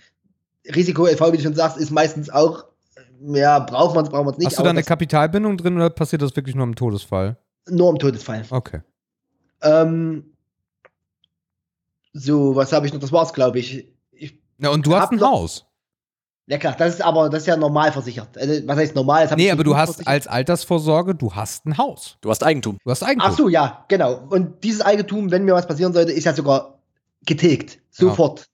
Risiko-LV, wie du schon sagst, ist meistens auch, ja, braucht man es, braucht man es nicht. Hast du da eine Kapitalbindung drin oder passiert das wirklich nur im Todesfall? nur im Todesfall. Okay. Ähm, so, was habe ich noch? Das war's, glaube ich. ich. Ja, und du hast ein Haus. Ja klar, das ist aber das ist ja normal versichert. Also, was heißt normal? Nee, aber du hast versichert. als Altersvorsorge, du hast ein Haus. Du hast Eigentum. Du hast Eigentum. Ach so, ja, genau. Und dieses Eigentum, wenn mir was passieren sollte, ist ja sogar getilgt. Sofort.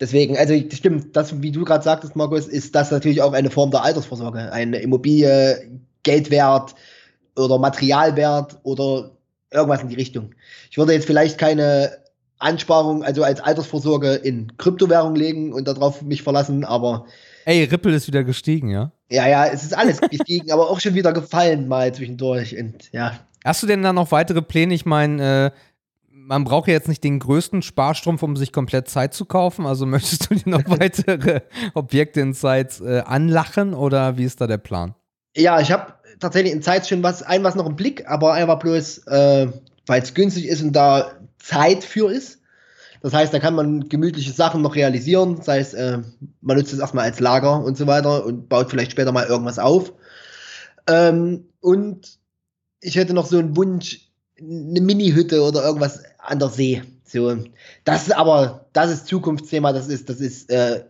Deswegen, also das stimmt, das, wie du gerade sagtest, Markus, ist das natürlich auch eine Form der Altersvorsorge. Eine Immobilie, Geldwert oder Materialwert oder irgendwas in die Richtung. Ich würde jetzt vielleicht keine Ansparung, also als Altersvorsorge in Kryptowährung legen und darauf mich verlassen, aber Ey, Ripple ist wieder gestiegen, ja? ja, ja, es ist alles gestiegen, aber auch schon wieder gefallen mal zwischendurch und ja. Hast du denn da noch weitere Pläne? Ich meine, äh, man braucht ja jetzt nicht den größten Sparstrumpf, um sich komplett Zeit zu kaufen. Also möchtest du dir noch weitere Objekte in Sites äh, anlachen oder wie ist da der Plan? Ja, ich habe tatsächlich in Zeit schon was, ein was noch im Blick, aber einfach bloß, äh, weil es günstig ist und da Zeit für ist. Das heißt, da kann man gemütliche Sachen noch realisieren. Das heißt, äh, man nutzt es erstmal als Lager und so weiter und baut vielleicht später mal irgendwas auf. Ähm, und ich hätte noch so einen Wunsch, eine Mini-Hütte oder irgendwas an der See. So, das ist aber, das ist Zukunftsthema, das ist, das ist äh,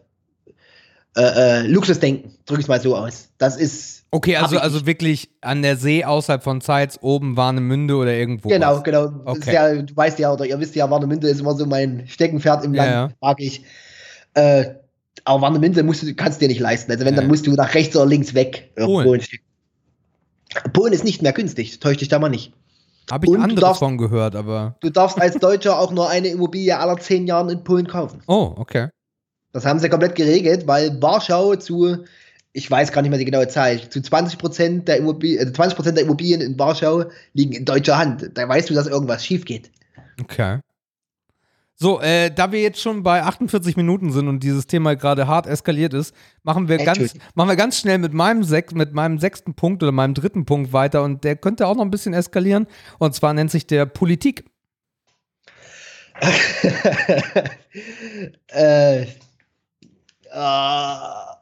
äh, äh, Luxusdenken, drücke ich mal so aus. Das ist Okay, also, also wirklich an der See außerhalb von Sites, oben Warnemünde oder irgendwo. Genau, was. genau. Okay. ja, du weißt ja, oder ihr wisst ja, Warnemünde ist immer so mein Steckenpferd im Ja, Land, mag ich. Äh, aber Warnemünde musst du, kannst du dir nicht leisten. Also wenn, Ja. dann musst du nach rechts oder links weg. Polen. Polen ist nicht mehr günstig, täusch dich da mal nicht. Habe ich Und du anderes darfst- von gehört, aber. Du darfst als Deutscher auch nur eine Immobilie aller zehn Jahren in Polen kaufen. Oh, okay. Das haben sie komplett geregelt, weil Warschau zu, ich weiß gar nicht mehr die genaue Zahl, zu 20 Prozent der, Immobil äh, 20 der Immobilien in Warschau liegen in deutscher Hand. Da weißt du, dass irgendwas schief geht. Okay. So, äh, da wir jetzt schon bei 48 Minuten sind und dieses Thema gerade hart eskaliert ist, machen wir, ganz, machen wir ganz schnell mit meinem, mit meinem sechsten Punkt oder meinem dritten Punkt weiter und der könnte auch noch ein bisschen eskalieren. Und zwar nennt sich der Politik. äh, ah,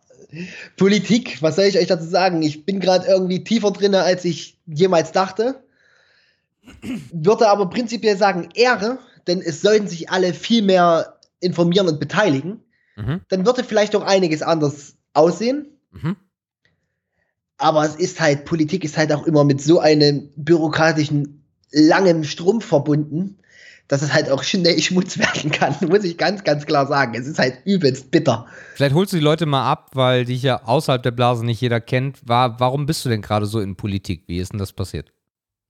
Politik, was soll ich euch dazu sagen? Ich bin gerade irgendwie tiefer drin, als ich jemals dachte. Würde aber prinzipiell sagen, Ehre, denn es sollten sich alle viel mehr informieren und beteiligen. Mhm. Dann würde vielleicht auch einiges anders aussehen. Mhm. Aber es ist halt, Politik ist halt auch immer mit so einem bürokratischen, langen Strumpf verbunden, dass es halt auch schnell Schmutz werden kann, muss ich ganz, ganz klar sagen. Es ist halt übelst bitter. Vielleicht holst du die Leute mal ab, weil dich ja außerhalb der Blase nicht jeder kennt. War, warum bist du denn gerade so in Politik? Wie ist denn das passiert?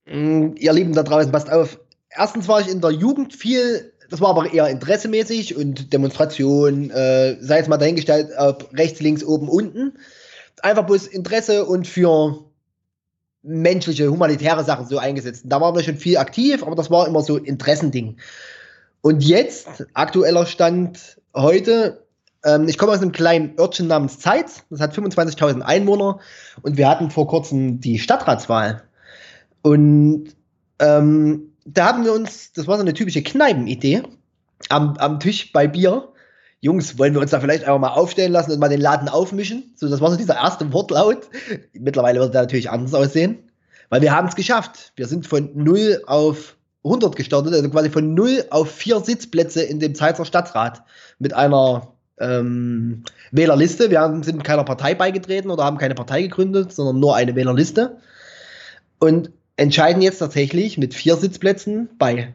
Mm, ihr Lieben da draußen, passt auf. Erstens war ich in der Jugend viel, das war aber eher interessemäßig und Demonstration, äh, sei es mal dahingestellt, ob rechts, links, oben, unten. Einfach bloß Interesse und für menschliche, humanitäre Sachen so eingesetzt. Da waren wir schon viel aktiv, aber das war immer so Interessending. Und jetzt, aktueller Stand heute, ähm, ich komme aus einem kleinen Örtchen namens Zeitz, das hat 25.000 Einwohner und wir hatten vor kurzem die Stadtratswahl. Und ähm, da haben wir uns, das war so eine typische Kneipenidee, am, am Tisch bei Bier. Jungs, wollen wir uns da vielleicht einfach mal aufstellen lassen und mal den Laden aufmischen? So, das war so dieser erste Wortlaut. Mittlerweile wird der natürlich anders aussehen, weil wir haben es geschafft. Wir sind von 0 auf 100 gestartet, also quasi von 0 auf 4 Sitzplätze in dem Zeitzer Stadtrat mit einer ähm, Wählerliste. Wir haben, sind keiner Partei beigetreten oder haben keine Partei gegründet, sondern nur eine Wählerliste. Und entscheiden jetzt tatsächlich mit vier Sitzplätzen bei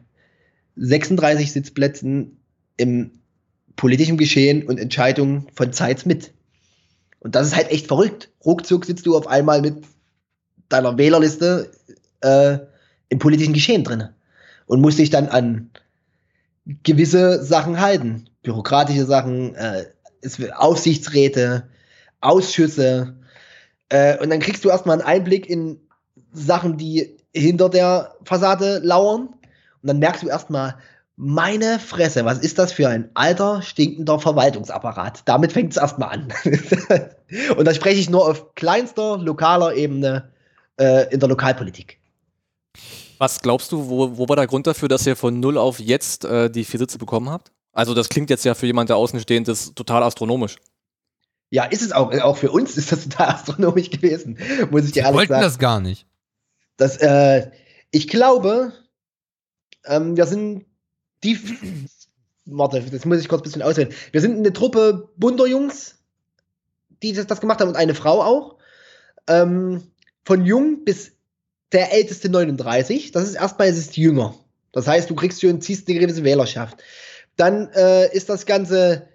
36 Sitzplätzen im politischen Geschehen und Entscheidungen von Zeitz mit. Und das ist halt echt verrückt. Ruckzuck sitzt du auf einmal mit deiner Wählerliste äh, im politischen Geschehen drin und musst dich dann an gewisse Sachen halten. Bürokratische Sachen, äh, Aufsichtsräte, Ausschüsse. Äh, und dann kriegst du erstmal einen Einblick in Sachen, die hinter der Fassade lauern. Und dann merkst du erstmal, meine Fresse, was ist das für ein alter, stinkender Verwaltungsapparat? Damit fängt es erstmal an. und da spreche ich nur auf kleinster, lokaler Ebene äh, in der Lokalpolitik. Was glaubst du, wo, wo war der Grund dafür, dass ihr von null auf jetzt äh, die vier Sitze bekommen habt? Also das klingt jetzt ja für jemand, der außenstehend ist, total astronomisch. Ja, ist es auch. Auch für uns ist das total astronomisch gewesen, muss ich dir ehrlich wollten sagen. das gar nicht. Das, äh, ich glaube, ähm, wir sind die. Warte, das muss ich kurz ein bisschen auswählen. Wir sind eine Truppe bunter Jungs, die das, das gemacht haben und eine Frau auch. Ähm, von jung bis der älteste 39. Das ist erstmal, es ist jünger. Das heißt, du kriegst schon, ziehst eine gewisse Wählerschaft. Dann äh, ist das Ganze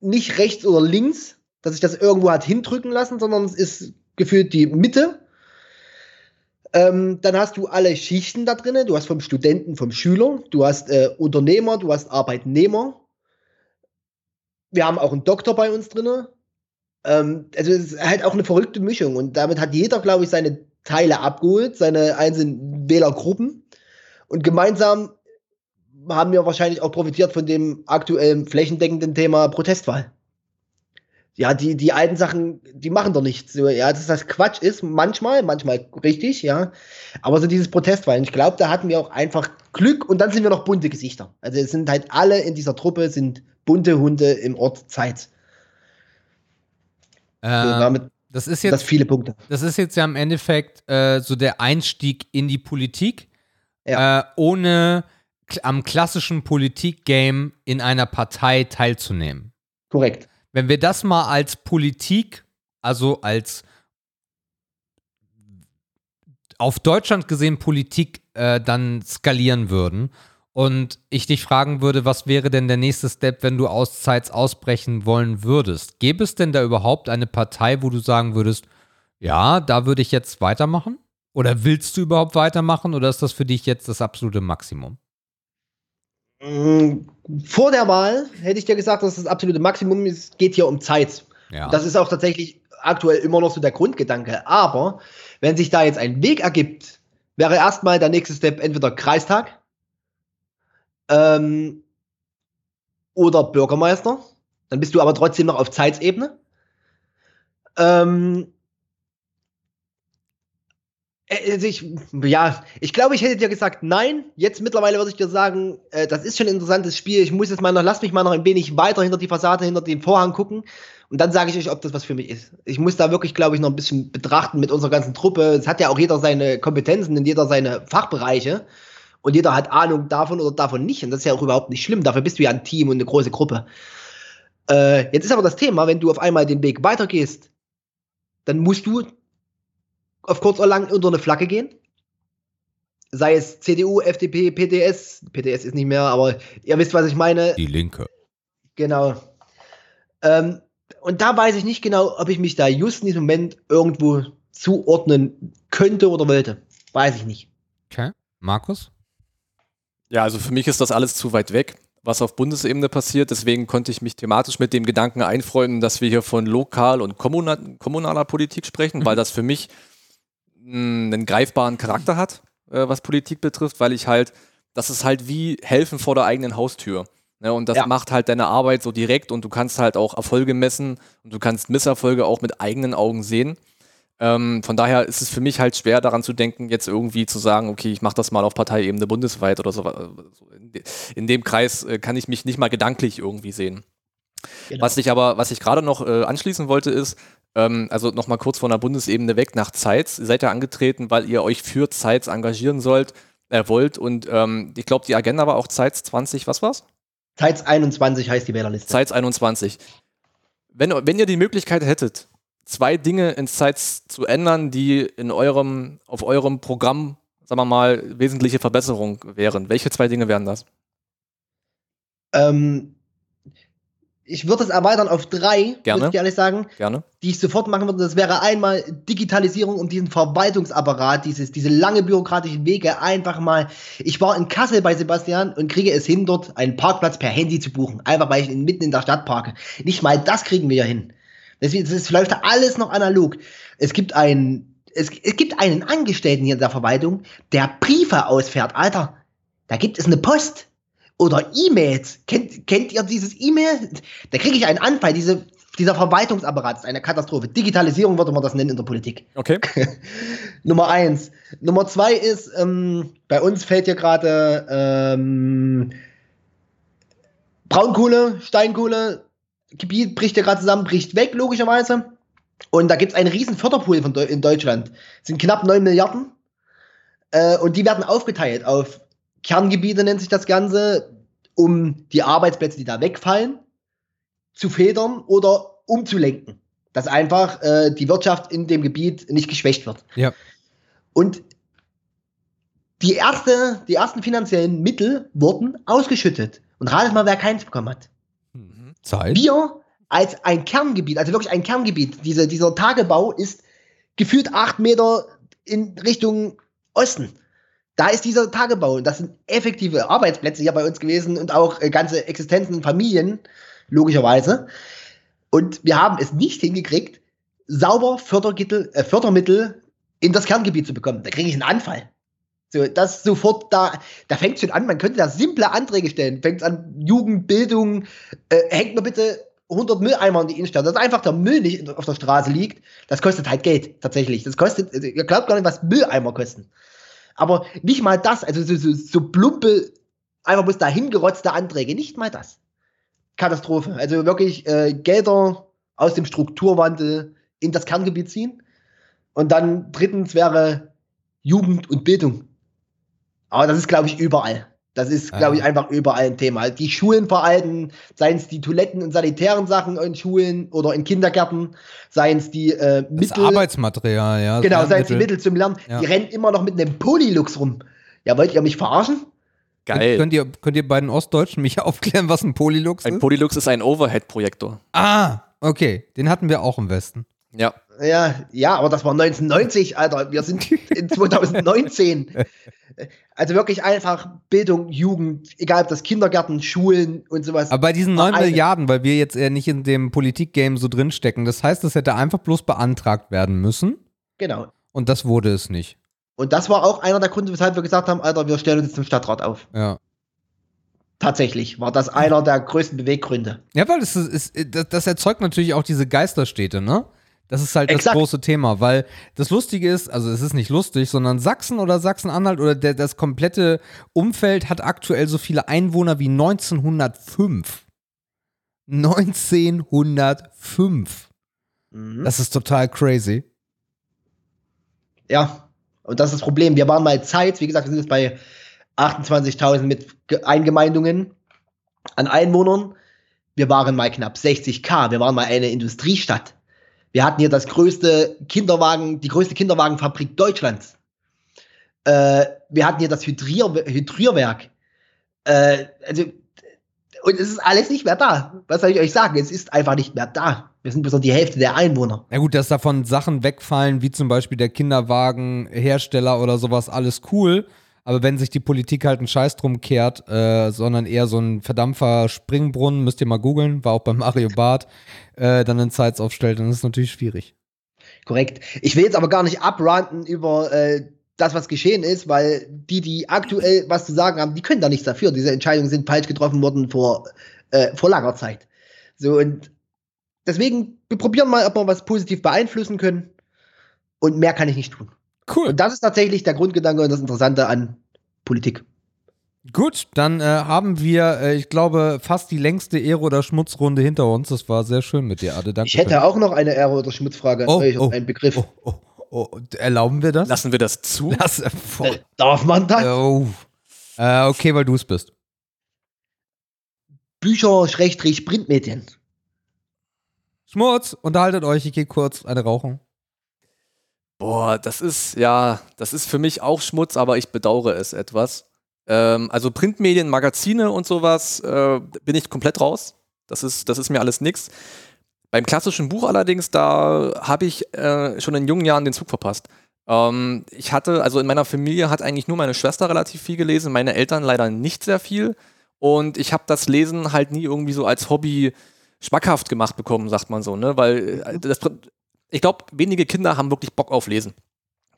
nicht rechts oder links, dass sich das irgendwo hat hindrücken lassen, sondern es ist gefühlt die Mitte. Ähm, dann hast du alle Schichten da drin. Du hast vom Studenten, vom Schüler, du hast äh, Unternehmer, du hast Arbeitnehmer. Wir haben auch einen Doktor bei uns drin. Ähm, also es ist halt auch eine verrückte Mischung und damit hat jeder, glaube ich, seine Teile abgeholt, seine einzelnen Wählergruppen. Und gemeinsam haben wir wahrscheinlich auch profitiert von dem aktuellen flächendeckenden Thema Protestwahl. Ja, die, die alten Sachen, die machen doch nichts. Ja, dass das Quatsch ist, manchmal, manchmal richtig, ja. Aber so dieses Protestwahlen, ich glaube, da hatten wir auch einfach Glück und dann sind wir noch bunte Gesichter. Also es sind halt alle in dieser Truppe, sind bunte Hunde im Ort Zeit. Äh, So, damit das ist sind das jetzt, viele Punkte. das ist jetzt ja im Endeffekt äh, so der Einstieg in die Politik, Ja. äh, ohne am klassischen Politikgame in einer Partei teilzunehmen. Korrekt. Wenn wir das mal als Politik, also als auf Deutschland gesehen Politik äh, dann skalieren würden und ich dich fragen würde, was wäre denn der nächste Step, wenn du aus Zeits ausbrechen wollen würdest? Gäbe es denn da überhaupt eine Partei, wo du sagen würdest, ja, da würde ich jetzt weitermachen? Oder willst du überhaupt weitermachen oder ist das für dich jetzt das absolute Maximum? Mm, Vor der Wahl hätte ich dir gesagt, dass das absolute Maximum ist. Es geht hier um Zeit. Ja. Das ist auch tatsächlich aktuell immer noch so der Grundgedanke. Aber wenn sich da jetzt ein Weg ergibt, wäre erstmal der nächste Step entweder Kreistag ähm, oder Bürgermeister. Dann bist du aber trotzdem noch auf Zeitsebene. Ähm, äh, also ich, ja, ich glaube, ich hätte dir gesagt, nein. Jetzt mittlerweile würde ich dir sagen, äh, das ist schon ein interessantes Spiel. Ich muss jetzt mal noch, lass mich mal noch ein wenig weiter hinter die Fassade, hinter den Vorhang gucken. Und dann sage ich euch, ob das was für mich ist. Ich muss da wirklich, glaube ich, noch ein bisschen betrachten mit unserer ganzen Truppe. Es hat ja auch jeder seine Kompetenzen und jeder seine Fachbereiche. Und jeder hat Ahnung davon oder davon nicht. Und das ist ja auch überhaupt nicht schlimm. Dafür bist du ja ein Team und eine große Gruppe. Äh, jetzt ist aber das Thema, wenn du auf einmal den Weg weitergehst, dann musst du auf kurz oder lang unter eine Flagge gehen. Sei es CDU, FDP, PDS. PDS ist nicht mehr, aber ihr wisst, was ich meine. Die Linke. Genau. Ähm, und da weiß ich nicht genau, ob ich mich da just in diesem Moment irgendwo zuordnen könnte oder wollte. Weiß ich nicht. Okay. Markus? Ja, also für mich ist das alles zu weit weg, was auf Bundesebene passiert. Deswegen konnte ich mich thematisch mit dem Gedanken einfreunden, dass wir hier von lokal und kommunal, kommunaler Politik sprechen, mhm. weil das für mich einen greifbaren Charakter hat, äh, was Politik betrifft, weil ich halt, das ist halt wie helfen vor der eigenen Haustür. Ne? Und das ja. macht halt deine Arbeit so direkt und du kannst halt auch Erfolge messen und du kannst Misserfolge auch mit eigenen Augen sehen. Ähm, von daher ist es für mich halt schwer daran zu denken, jetzt irgendwie zu sagen, okay, ich mache das mal auf Parteiebene bundesweit oder so. In dem Kreis äh, kann ich mich nicht mal gedanklich irgendwie sehen. Genau. Was ich aber, was ich gerade noch äh, anschließen wollte, ist, ähm, also nochmal kurz von der Bundesebene weg nach Zeitz. Ihr seid ja angetreten, weil ihr euch für Zeitz engagieren sollt, äh, wollt. Und ähm, ich glaube, die Agenda war auch Zeitz 20, was war's? Zeitz 21 heißt die Wählerliste. Zeitz 21. Wenn, wenn ihr die Möglichkeit hättet, zwei Dinge in Zeitz zu ändern, die in eurem, auf eurem Programm, sagen wir mal, wesentliche Verbesserung wären, welche zwei Dinge wären das? Ähm, ich würde es erweitern auf drei, Gerne. ich ehrlich sagen, Gerne. die ich sofort machen würde. Das wäre einmal Digitalisierung und diesen Verwaltungsapparat, dieses, diese lange bürokratischen Wege einfach mal. Ich war in Kassel bei Sebastian und kriege es hin, dort einen Parkplatz per Handy zu buchen. Einfach weil ich mitten in der Stadt parke. Nicht mal das kriegen wir ja hin. Deswegen, es läuft alles noch analog. Es gibt einen, es, es gibt einen Angestellten hier in der Verwaltung, der Briefe ausfährt. Alter, da gibt es eine Post oder E-Mails. Kennt, kennt ihr dieses E-Mail? Da kriege ich einen Anfall. Diese, dieser Verwaltungsapparat ist eine Katastrophe. Digitalisierung würde man das nennen in der Politik. Okay. Nummer eins. Nummer zwei ist, ähm, bei uns fällt hier gerade ähm, Braunkohle, Steinkohle, Gebiet bricht ja gerade zusammen, bricht weg, logischerweise. Und da gibt es einen riesen Förderpool von in Deutschland. Das sind knapp 9 Milliarden. Äh, und die werden aufgeteilt auf Kerngebiete nennt sich das Ganze, um die Arbeitsplätze, die da wegfallen, zu federn oder umzulenken. Dass einfach äh, die Wirtschaft in dem Gebiet nicht geschwächt wird. Ja. Und die, erste, die ersten finanziellen Mittel wurden ausgeschüttet. Und ratet mal, wer keins bekommen hat. Mhm. Zeit. Wir als ein Kerngebiet, also wirklich ein Kerngebiet, diese, dieser Tagebau ist gefühlt acht Meter in Richtung Osten. Da ist dieser Tagebau und das sind effektive Arbeitsplätze hier bei uns gewesen und auch äh, ganze Existenzen, Familien, logischerweise. Und wir haben es nicht hingekriegt, sauber Fördermittel, äh, Fördermittel in das Kerngebiet zu bekommen. Da kriege ich einen Anfall. So, das sofort da, da fängt schon an, man könnte da simple Anträge stellen. Fängt an, Jugend, Bildung, äh, hängt mir bitte 100 Mülleimer in die Innenstadt, dass einfach der Müll nicht auf der Straße liegt. Das kostet halt Geld, tatsächlich. Das kostet, also, ihr glaubt gar nicht, was Mülleimer kosten. Aber nicht mal das, also so, so, so plumpe, einfach bloß dahin gerotzte Anträge, nicht mal das. Katastrophe. Also wirklich äh, Gelder aus dem Strukturwandel in das Kerngebiet ziehen. Und dann drittens wäre Jugend und Bildung. Aber das ist, glaube ich, überall. Das ist, glaube ich, einfach überall ein Thema. Die Schulen veralten, seien es die Toiletten und sanitären Sachen in Schulen oder in Kindergärten, seien es die äh, Mittel. Das Arbeitsmaterial, ja. Genau, seien es die Mittel zum Lernen. Ja. Die rennen immer noch mit einem Polylux rum. Ja, wollt ihr mich verarschen? Geil. Könnt ihr, könnt ihr beiden Ostdeutschen mich aufklären, was ein Polylux ein ist? Ein Polylux ist ein Overhead-Projektor. Ah, okay. Den hatten wir auch im Westen. Ja. Ja, ja, aber das war 1990, Alter. Wir sind in 2019. Also wirklich einfach Bildung, Jugend, egal ob das Kindergärten, Schulen und sowas. Aber bei diesen 9 Milliarden, weil wir jetzt eher nicht in dem Politikgame so drinstecken, das heißt, das hätte einfach bloß beantragt werden müssen. Genau. Und das wurde es nicht. Und das war auch einer der Gründe, weshalb wir gesagt haben, Alter, wir stellen uns zum Stadtrat auf. Ja. Tatsächlich war das einer der größten Beweggründe. Ja, weil das, ist, das, das erzeugt natürlich auch diese Geisterstädte, ne? Das ist halt Exakt. das große Thema, weil das Lustige ist, also es ist nicht lustig, sondern Sachsen oder Sachsen-Anhalt oder der, das komplette Umfeld hat aktuell so viele Einwohner wie 1905. 1905. Mhm. Das ist total crazy. Ja, und das ist das Problem. Wir waren mal Zeit, wie gesagt, wir sind jetzt bei 28.000 mit Eingemeindungen an Einwohnern. Wir waren mal knapp 60k. Wir waren mal eine Industriestadt. Wir hatten hier das größte Kinderwagen, die größte Kinderwagenfabrik Deutschlands. Äh, wir hatten hier das Hydrier, Hydrierwerk. Äh, also, und es ist alles nicht mehr da. Was soll ich euch sagen? Es ist einfach nicht mehr da. Wir sind bis auf die Hälfte der Einwohner. Ja gut, dass davon Sachen wegfallen, wie zum Beispiel der Kinderwagenhersteller oder sowas, alles cool. Aber wenn sich die Politik halt einen Scheiß drum kehrt, äh, sondern eher so ein Verdampfer Springbrunnen, müsst ihr mal googeln, war auch bei Mario Barth, äh, dann einen Zeits aufstellt, dann ist es natürlich schwierig. Korrekt. Ich will jetzt aber gar nicht abranten über äh, das, was geschehen ist, weil die, die aktuell was zu sagen haben, die können da nichts dafür. Diese Entscheidungen sind falsch getroffen worden vor, äh, vor langer Zeit. So, und deswegen, wir probieren mal, ob wir was positiv beeinflussen können. Und mehr kann ich nicht tun. Cool. Und das ist tatsächlich der Grundgedanke und das Interessante an Politik. Gut, dann äh, haben wir, äh, ich glaube, fast die längste Ehre- oder Schmutzrunde hinter uns. Das war sehr schön mit dir, Ade. Danke. Ich hätte auch noch eine Ehre- oder Schmutzfrage an Oh, euch, oh, einen Begriff. Oh, oh, oh, erlauben wir das? Lassen wir das zu? Lass, äh. Äh, Darf man das? oh. äh, okay, weil du es bist. Bücher, Schrägstrich, Printmedien. Schmutz, unterhaltet euch, ich gehe kurz eine rauchen. Boah, das ist, ja, das ist für mich auch Schmutz, aber ich bedauere es etwas. Ähm, also Printmedien, Magazine und sowas äh, bin ich komplett raus. Das ist, das ist mir alles nix. Beim klassischen Buch allerdings, da habe ich äh, schon in jungen Jahren den Zug verpasst. Ähm, ich hatte, also in meiner Familie hat eigentlich nur meine Schwester relativ viel gelesen, meine Eltern leider nicht sehr viel. Und ich habe das Lesen halt nie irgendwie so als Hobby schmackhaft gemacht bekommen, sagt man so, ne? Weil äh, das, ich glaube, wenige Kinder haben wirklich Bock auf Lesen.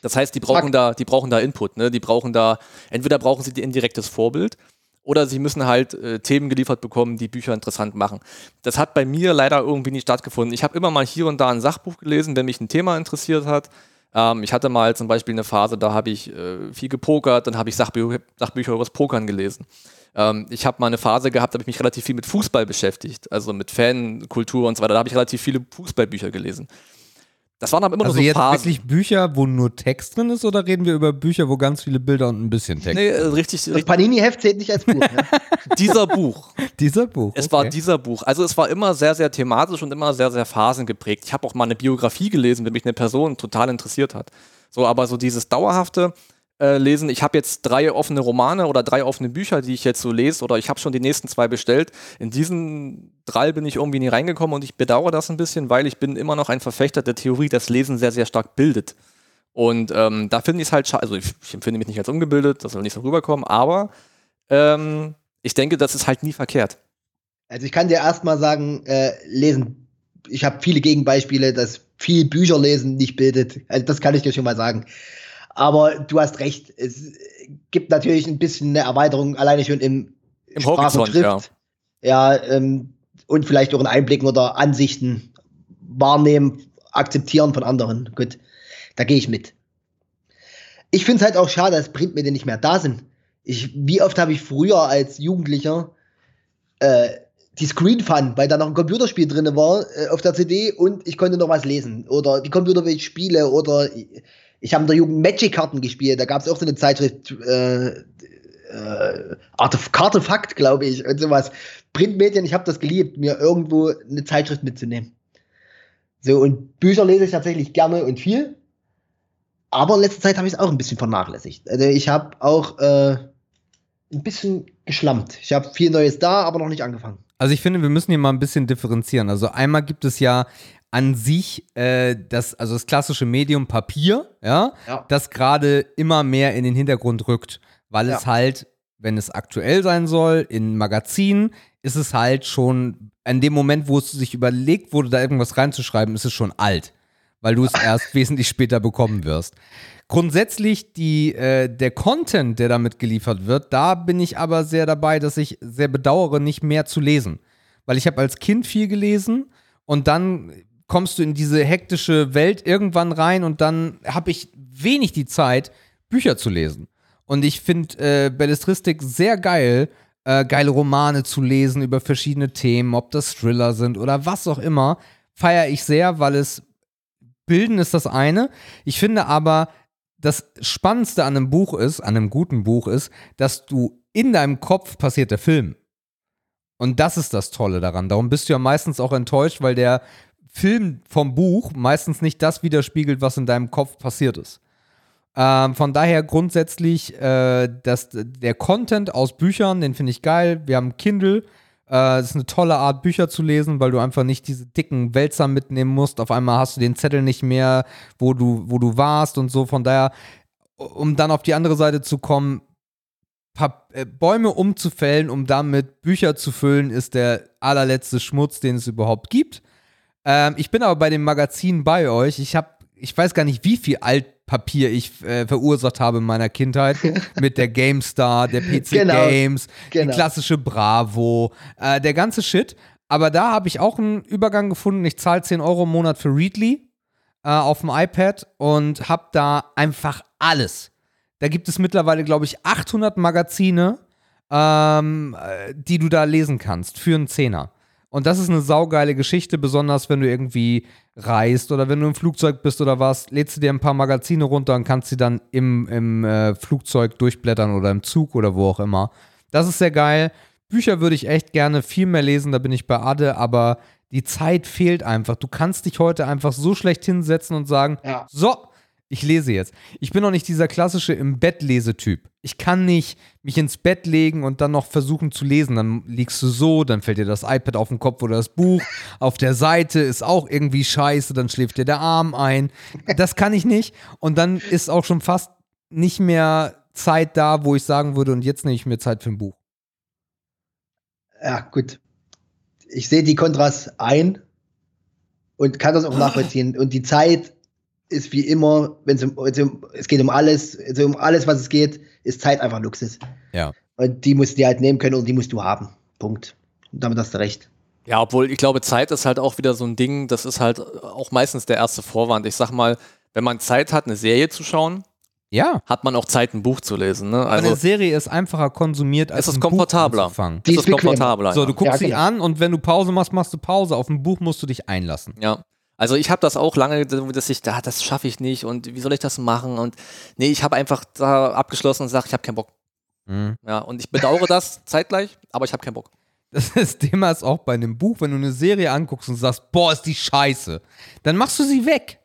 Das heißt, die brauchen Zack. da, die brauchen da Input, ne? Die brauchen da, entweder brauchen sie ein direktes Vorbild oder sie müssen halt äh, Themen geliefert bekommen, die Bücher interessant machen. Das hat bei mir leider irgendwie nicht stattgefunden. Ich habe immer mal hier und da ein Sachbuch gelesen, wenn mich ein Thema interessiert hat. Ähm, ich hatte mal zum Beispiel eine Phase, da habe ich äh, viel gepokert, dann habe ich Sachbü Sachbücher über das Pokern gelesen. Ähm, ich habe mal eine Phase gehabt, da habe ich mich relativ viel mit Fußball beschäftigt, also mit Fankultur und so weiter. Da habe ich relativ viele Fußballbücher gelesen. Das waren aber immer Also nur so jetzt Phasen. wirklich Bücher, wo nur Text drin ist, oder reden wir über Bücher, wo ganz viele Bilder und ein bisschen Text? Nee, richtig, Das Panini-Heft zählt nicht als Buch. ne? dieser Buch. Dieser Buch. Es war okay. dieser Buch. Also es war immer sehr, sehr thematisch und immer sehr, sehr phasengeprägt. Ich habe auch mal eine Biografie gelesen, wenn mich eine Person total interessiert hat. So, aber so dieses dauerhafte äh, Lesen, ich habe jetzt drei offene Romane oder drei offene Bücher, die ich jetzt so lese, oder ich habe schon die nächsten zwei bestellt. In diesen drei bin ich irgendwie nie reingekommen und ich bedauere das ein bisschen, weil ich bin immer noch ein Verfechter der Theorie, dass Lesen sehr, sehr stark bildet. Und ähm, da finde ich es halt schade, also ich, ich empfinde mich nicht als ungebildet, das soll nicht so rüberkommen, aber ähm, ich denke, das ist halt nie verkehrt. Also ich kann dir erstmal sagen, äh, lesen. Ich habe viele Gegenbeispiele, dass viel Bücher lesen nicht bildet. Also das kann ich dir schon mal sagen. Aber du hast recht. Es gibt natürlich ein bisschen eine Erweiterung, alleine schon im, Im Sprache und Horizont, ja. Ja, ähm, und vielleicht auch in Einblicken oder Ansichten wahrnehmen, akzeptieren von anderen. Gut, da gehe ich mit. Ich finde es halt auch schade, dass Printmedien nicht mehr da sind. Ich, wie oft habe ich früher als Jugendlicher äh, die Screen Fun, weil da noch ein Computerspiel drin war äh, auf der CD und ich konnte noch was lesen. Oder die Computerwelt Spiele oder ich, habe in der Jugend Magic-Karten gespielt. Da gab es auch so eine Zeitschrift, äh, äh, Arte- Kartefakt, glaube ich, und sowas. Printmedien, ich habe das geliebt, mir irgendwo eine Zeitschrift mitzunehmen. So, und Bücher lese ich tatsächlich gerne und viel. Aber in letzter Zeit habe ich es auch ein bisschen vernachlässigt. Also ich habe auch äh, ein bisschen geschlampt. Ich habe viel Neues da, aber noch nicht angefangen. Also ich finde, wir müssen hier mal ein bisschen differenzieren. Also einmal gibt es ja an sich äh, das, also das klassische Medium Papier, ja, Ja. das gerade immer mehr in den Hintergrund rückt, weil es Ja. halt, wenn es aktuell sein soll, in Magazinen, ist es halt schon, an dem Moment, wo es sich überlegt wurde, da irgendwas reinzuschreiben, ist es schon alt, weil du es erst wesentlich später bekommen wirst. Grundsätzlich die, äh, der Content, der damit geliefert wird, da bin ich aber sehr dabei, dass ich sehr bedauere, nicht mehr zu lesen. Weil ich habe als Kind viel gelesen und dann kommst du in diese hektische Welt irgendwann rein und dann habe ich wenig die Zeit, Bücher zu lesen. Und ich finde äh, Belletristik sehr geil, äh, geile Romane zu lesen über verschiedene Themen, ob das Thriller sind oder was auch immer, feiere ich sehr, weil es Bilden ist das eine. Ich finde aber, das Spannendste an einem Buch ist, an einem guten Buch ist, dass du in deinem Kopf passiert der Film. Und das ist das Tolle daran. Darum bist du ja meistens auch enttäuscht, weil der Film vom Buch meistens nicht das widerspiegelt, was in deinem Kopf passiert ist. Ähm, von daher grundsätzlich, äh, dass der Content aus Büchern, den finde ich geil. Wir haben Kindle. Äh, ist eine tolle Art, Bücher zu lesen, weil du einfach nicht diese dicken Wälzer mitnehmen musst. Auf einmal hast du den Zettel nicht mehr, wo du, wo du warst und so. Von daher, um dann auf die andere Seite zu kommen, Pa äh, Bäume umzufällen, um damit Bücher zu füllen, ist der allerletzte Schmutz, den es überhaupt gibt. Ähm, ich bin aber bei dem Magazin bei euch. Ich habe, ich weiß gar nicht, wie viel Altpapier ich äh, verursacht habe in meiner Kindheit mit der GameStar, der PC Genau, Games, die genau. klassische Bravo, äh, der ganze Shit. Aber da habe ich auch einen Übergang gefunden. Ich zahle 10 Euro im Monat für Readly äh, auf dem iPad und habe da einfach alles. Da gibt es mittlerweile, glaube ich, 800 Magazine, ähm, äh, die du da lesen kannst für einen Zehner. Und das ist eine saugeile Geschichte, besonders wenn du irgendwie reist oder wenn du im Flugzeug bist oder was, lädst du dir ein paar Magazine runter und kannst sie dann im, im äh, Flugzeug durchblättern oder im Zug oder wo auch immer. Das ist sehr geil. Bücher würde ich echt gerne viel mehr lesen, da bin ich bei Ade, aber die Zeit fehlt einfach. Du kannst dich heute einfach so schlecht hinsetzen und sagen, Ja. so, ich lese jetzt. Ich bin auch nicht dieser klassische im Bett Lesetyp. Ich kann nicht mich ins Bett legen und dann noch versuchen zu lesen. Dann liegst du so, dann fällt dir das iPad auf den Kopf oder das Buch. Auf der Seite ist auch irgendwie scheiße, dann schläft dir der Arm ein. Das kann ich nicht. Und dann ist auch schon fast nicht mehr Zeit da, wo ich sagen würde, und jetzt nehme ich mir Zeit für ein Buch. Ja, gut. Ich sehe die Kontras ein und kann das auch nachvollziehen. Und die Zeit ist wie immer, wenn es um, um, es geht um alles, also um alles, was es geht, ist Zeit einfach Luxus. Ja. Und die musst du dir halt nehmen können und die musst du haben. Punkt. Und damit hast du recht. Ja, obwohl ich glaube, Zeit ist halt auch wieder so ein Ding, das ist halt auch meistens der erste Vorwand. Ich sag mal, wenn man Zeit hat, eine Serie zu schauen, Ja. hat man auch Zeit, ein Buch zu lesen. Ne? Eine Also Serie ist einfacher konsumiert als Es ist ein Buch komfortabler. anzufangen. Die ist ist komfortabler. So, du guckst Ja, sie genau. an und wenn du Pause machst, machst du Pause. Auf ein Buch musst du dich einlassen. Ja. Also ich habe das auch lange, dass ich, da, das schaffe ich nicht und wie soll ich das machen? Und nee, ich habe einfach da abgeschlossen und gesagt, ich habe keinen Bock. Mhm. Ja, und ich bedauere das zeitgleich, aber ich habe keinen Bock. Das, das Thema ist auch bei einem Buch, wenn du eine Serie anguckst und sagst, boah, ist die scheiße, dann machst du sie weg.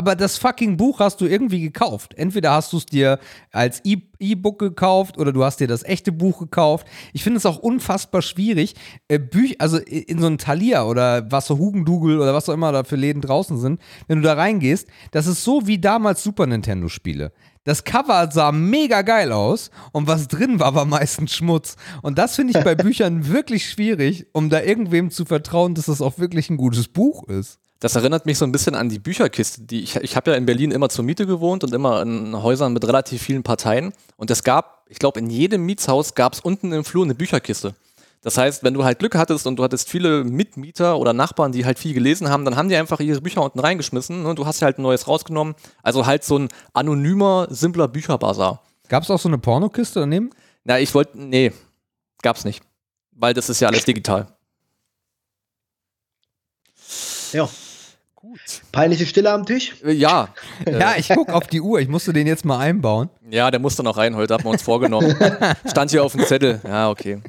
Aber das fucking Buch hast du irgendwie gekauft. Entweder hast du es dir als E- E-Book gekauft oder du hast dir das echte Buch gekauft. Ich finde es auch unfassbar schwierig, äh, Büch, also in so ein Thalia oder was so Hugendugel oder was auch immer da für Läden draußen sind, wenn du da reingehst, das ist so wie damals Super Nintendo-Spiele. Das Cover sah mega geil aus und was drin war, war meistens Schmutz. Und das finde ich bei Büchern wirklich schwierig, um da irgendwem zu vertrauen, dass das auch wirklich ein gutes Buch ist. Das erinnert mich so ein bisschen an die Bücherkiste. Die ich ich habe ja in Berlin immer zur Miete gewohnt und immer in Häusern mit relativ vielen Parteien. Und es gab, ich glaube, in jedem Mietshaus gab es unten im Flur eine Bücherkiste. Das heißt, wenn du halt Glück hattest und du hattest viele Mitmieter oder Nachbarn, die halt viel gelesen haben, dann haben die einfach ihre Bücher unten reingeschmissen und du hast halt ein neues rausgenommen. Also halt so ein anonymer, simpler Bücherbazar. Gab es auch so eine Pornokiste daneben? Na, ich wollte, nee, gab's nicht. Weil das ist ja alles digital. Ja. Gut. Peinliche Stille am Tisch. Äh, Ja, Ja, ich gucke auf die Uhr. Ich musste den jetzt mal einbauen. Ja, der muss da noch rein heute, haben wir uns vorgenommen. Stand hier auf dem Zettel. Ja, okay.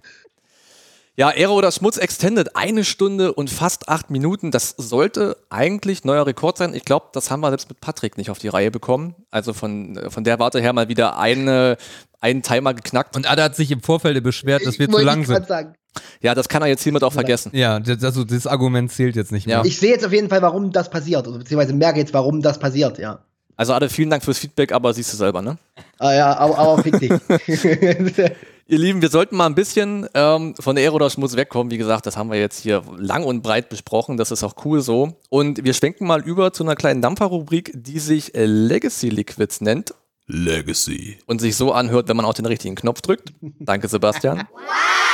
Ja, Ehre oder Schmutz Extended, eine Stunde und fast acht Minuten. Das sollte eigentlich neuer Rekord sein. Ich glaube, das haben wir selbst mit Patrick nicht auf die Reihe bekommen. Also von, von der Warte her mal wieder eine, einen Timer geknackt. Und Ada hat sich im Vorfeld beschwert, dass wir zu Wollte lang ich sind. Sagen. Ja, das kann er jetzt hiermit auch vergessen. Ja, das, also das Argument zählt jetzt nicht mehr. Ja. Ich sehe jetzt auf jeden Fall, warum das passiert. Oder beziehungsweise merke jetzt, warum das passiert, ja. Also Ade, vielen Dank fürs Feedback, aber siehst du selber, ne? Ah ja, aber, aber fick dich. Ihr Lieben, wir sollten mal ein bisschen ähm, von Ehre oder Schmutz wegkommen. Wie gesagt, das haben wir jetzt hier lang und breit besprochen. Das ist auch cool so. Und wir schwenken mal über zu einer kleinen Dampferrubrik, die sich äh, Legacy Liquids nennt. Legacy. Und sich so anhört, wenn man auch den richtigen Knopf drückt. Danke, Sebastian.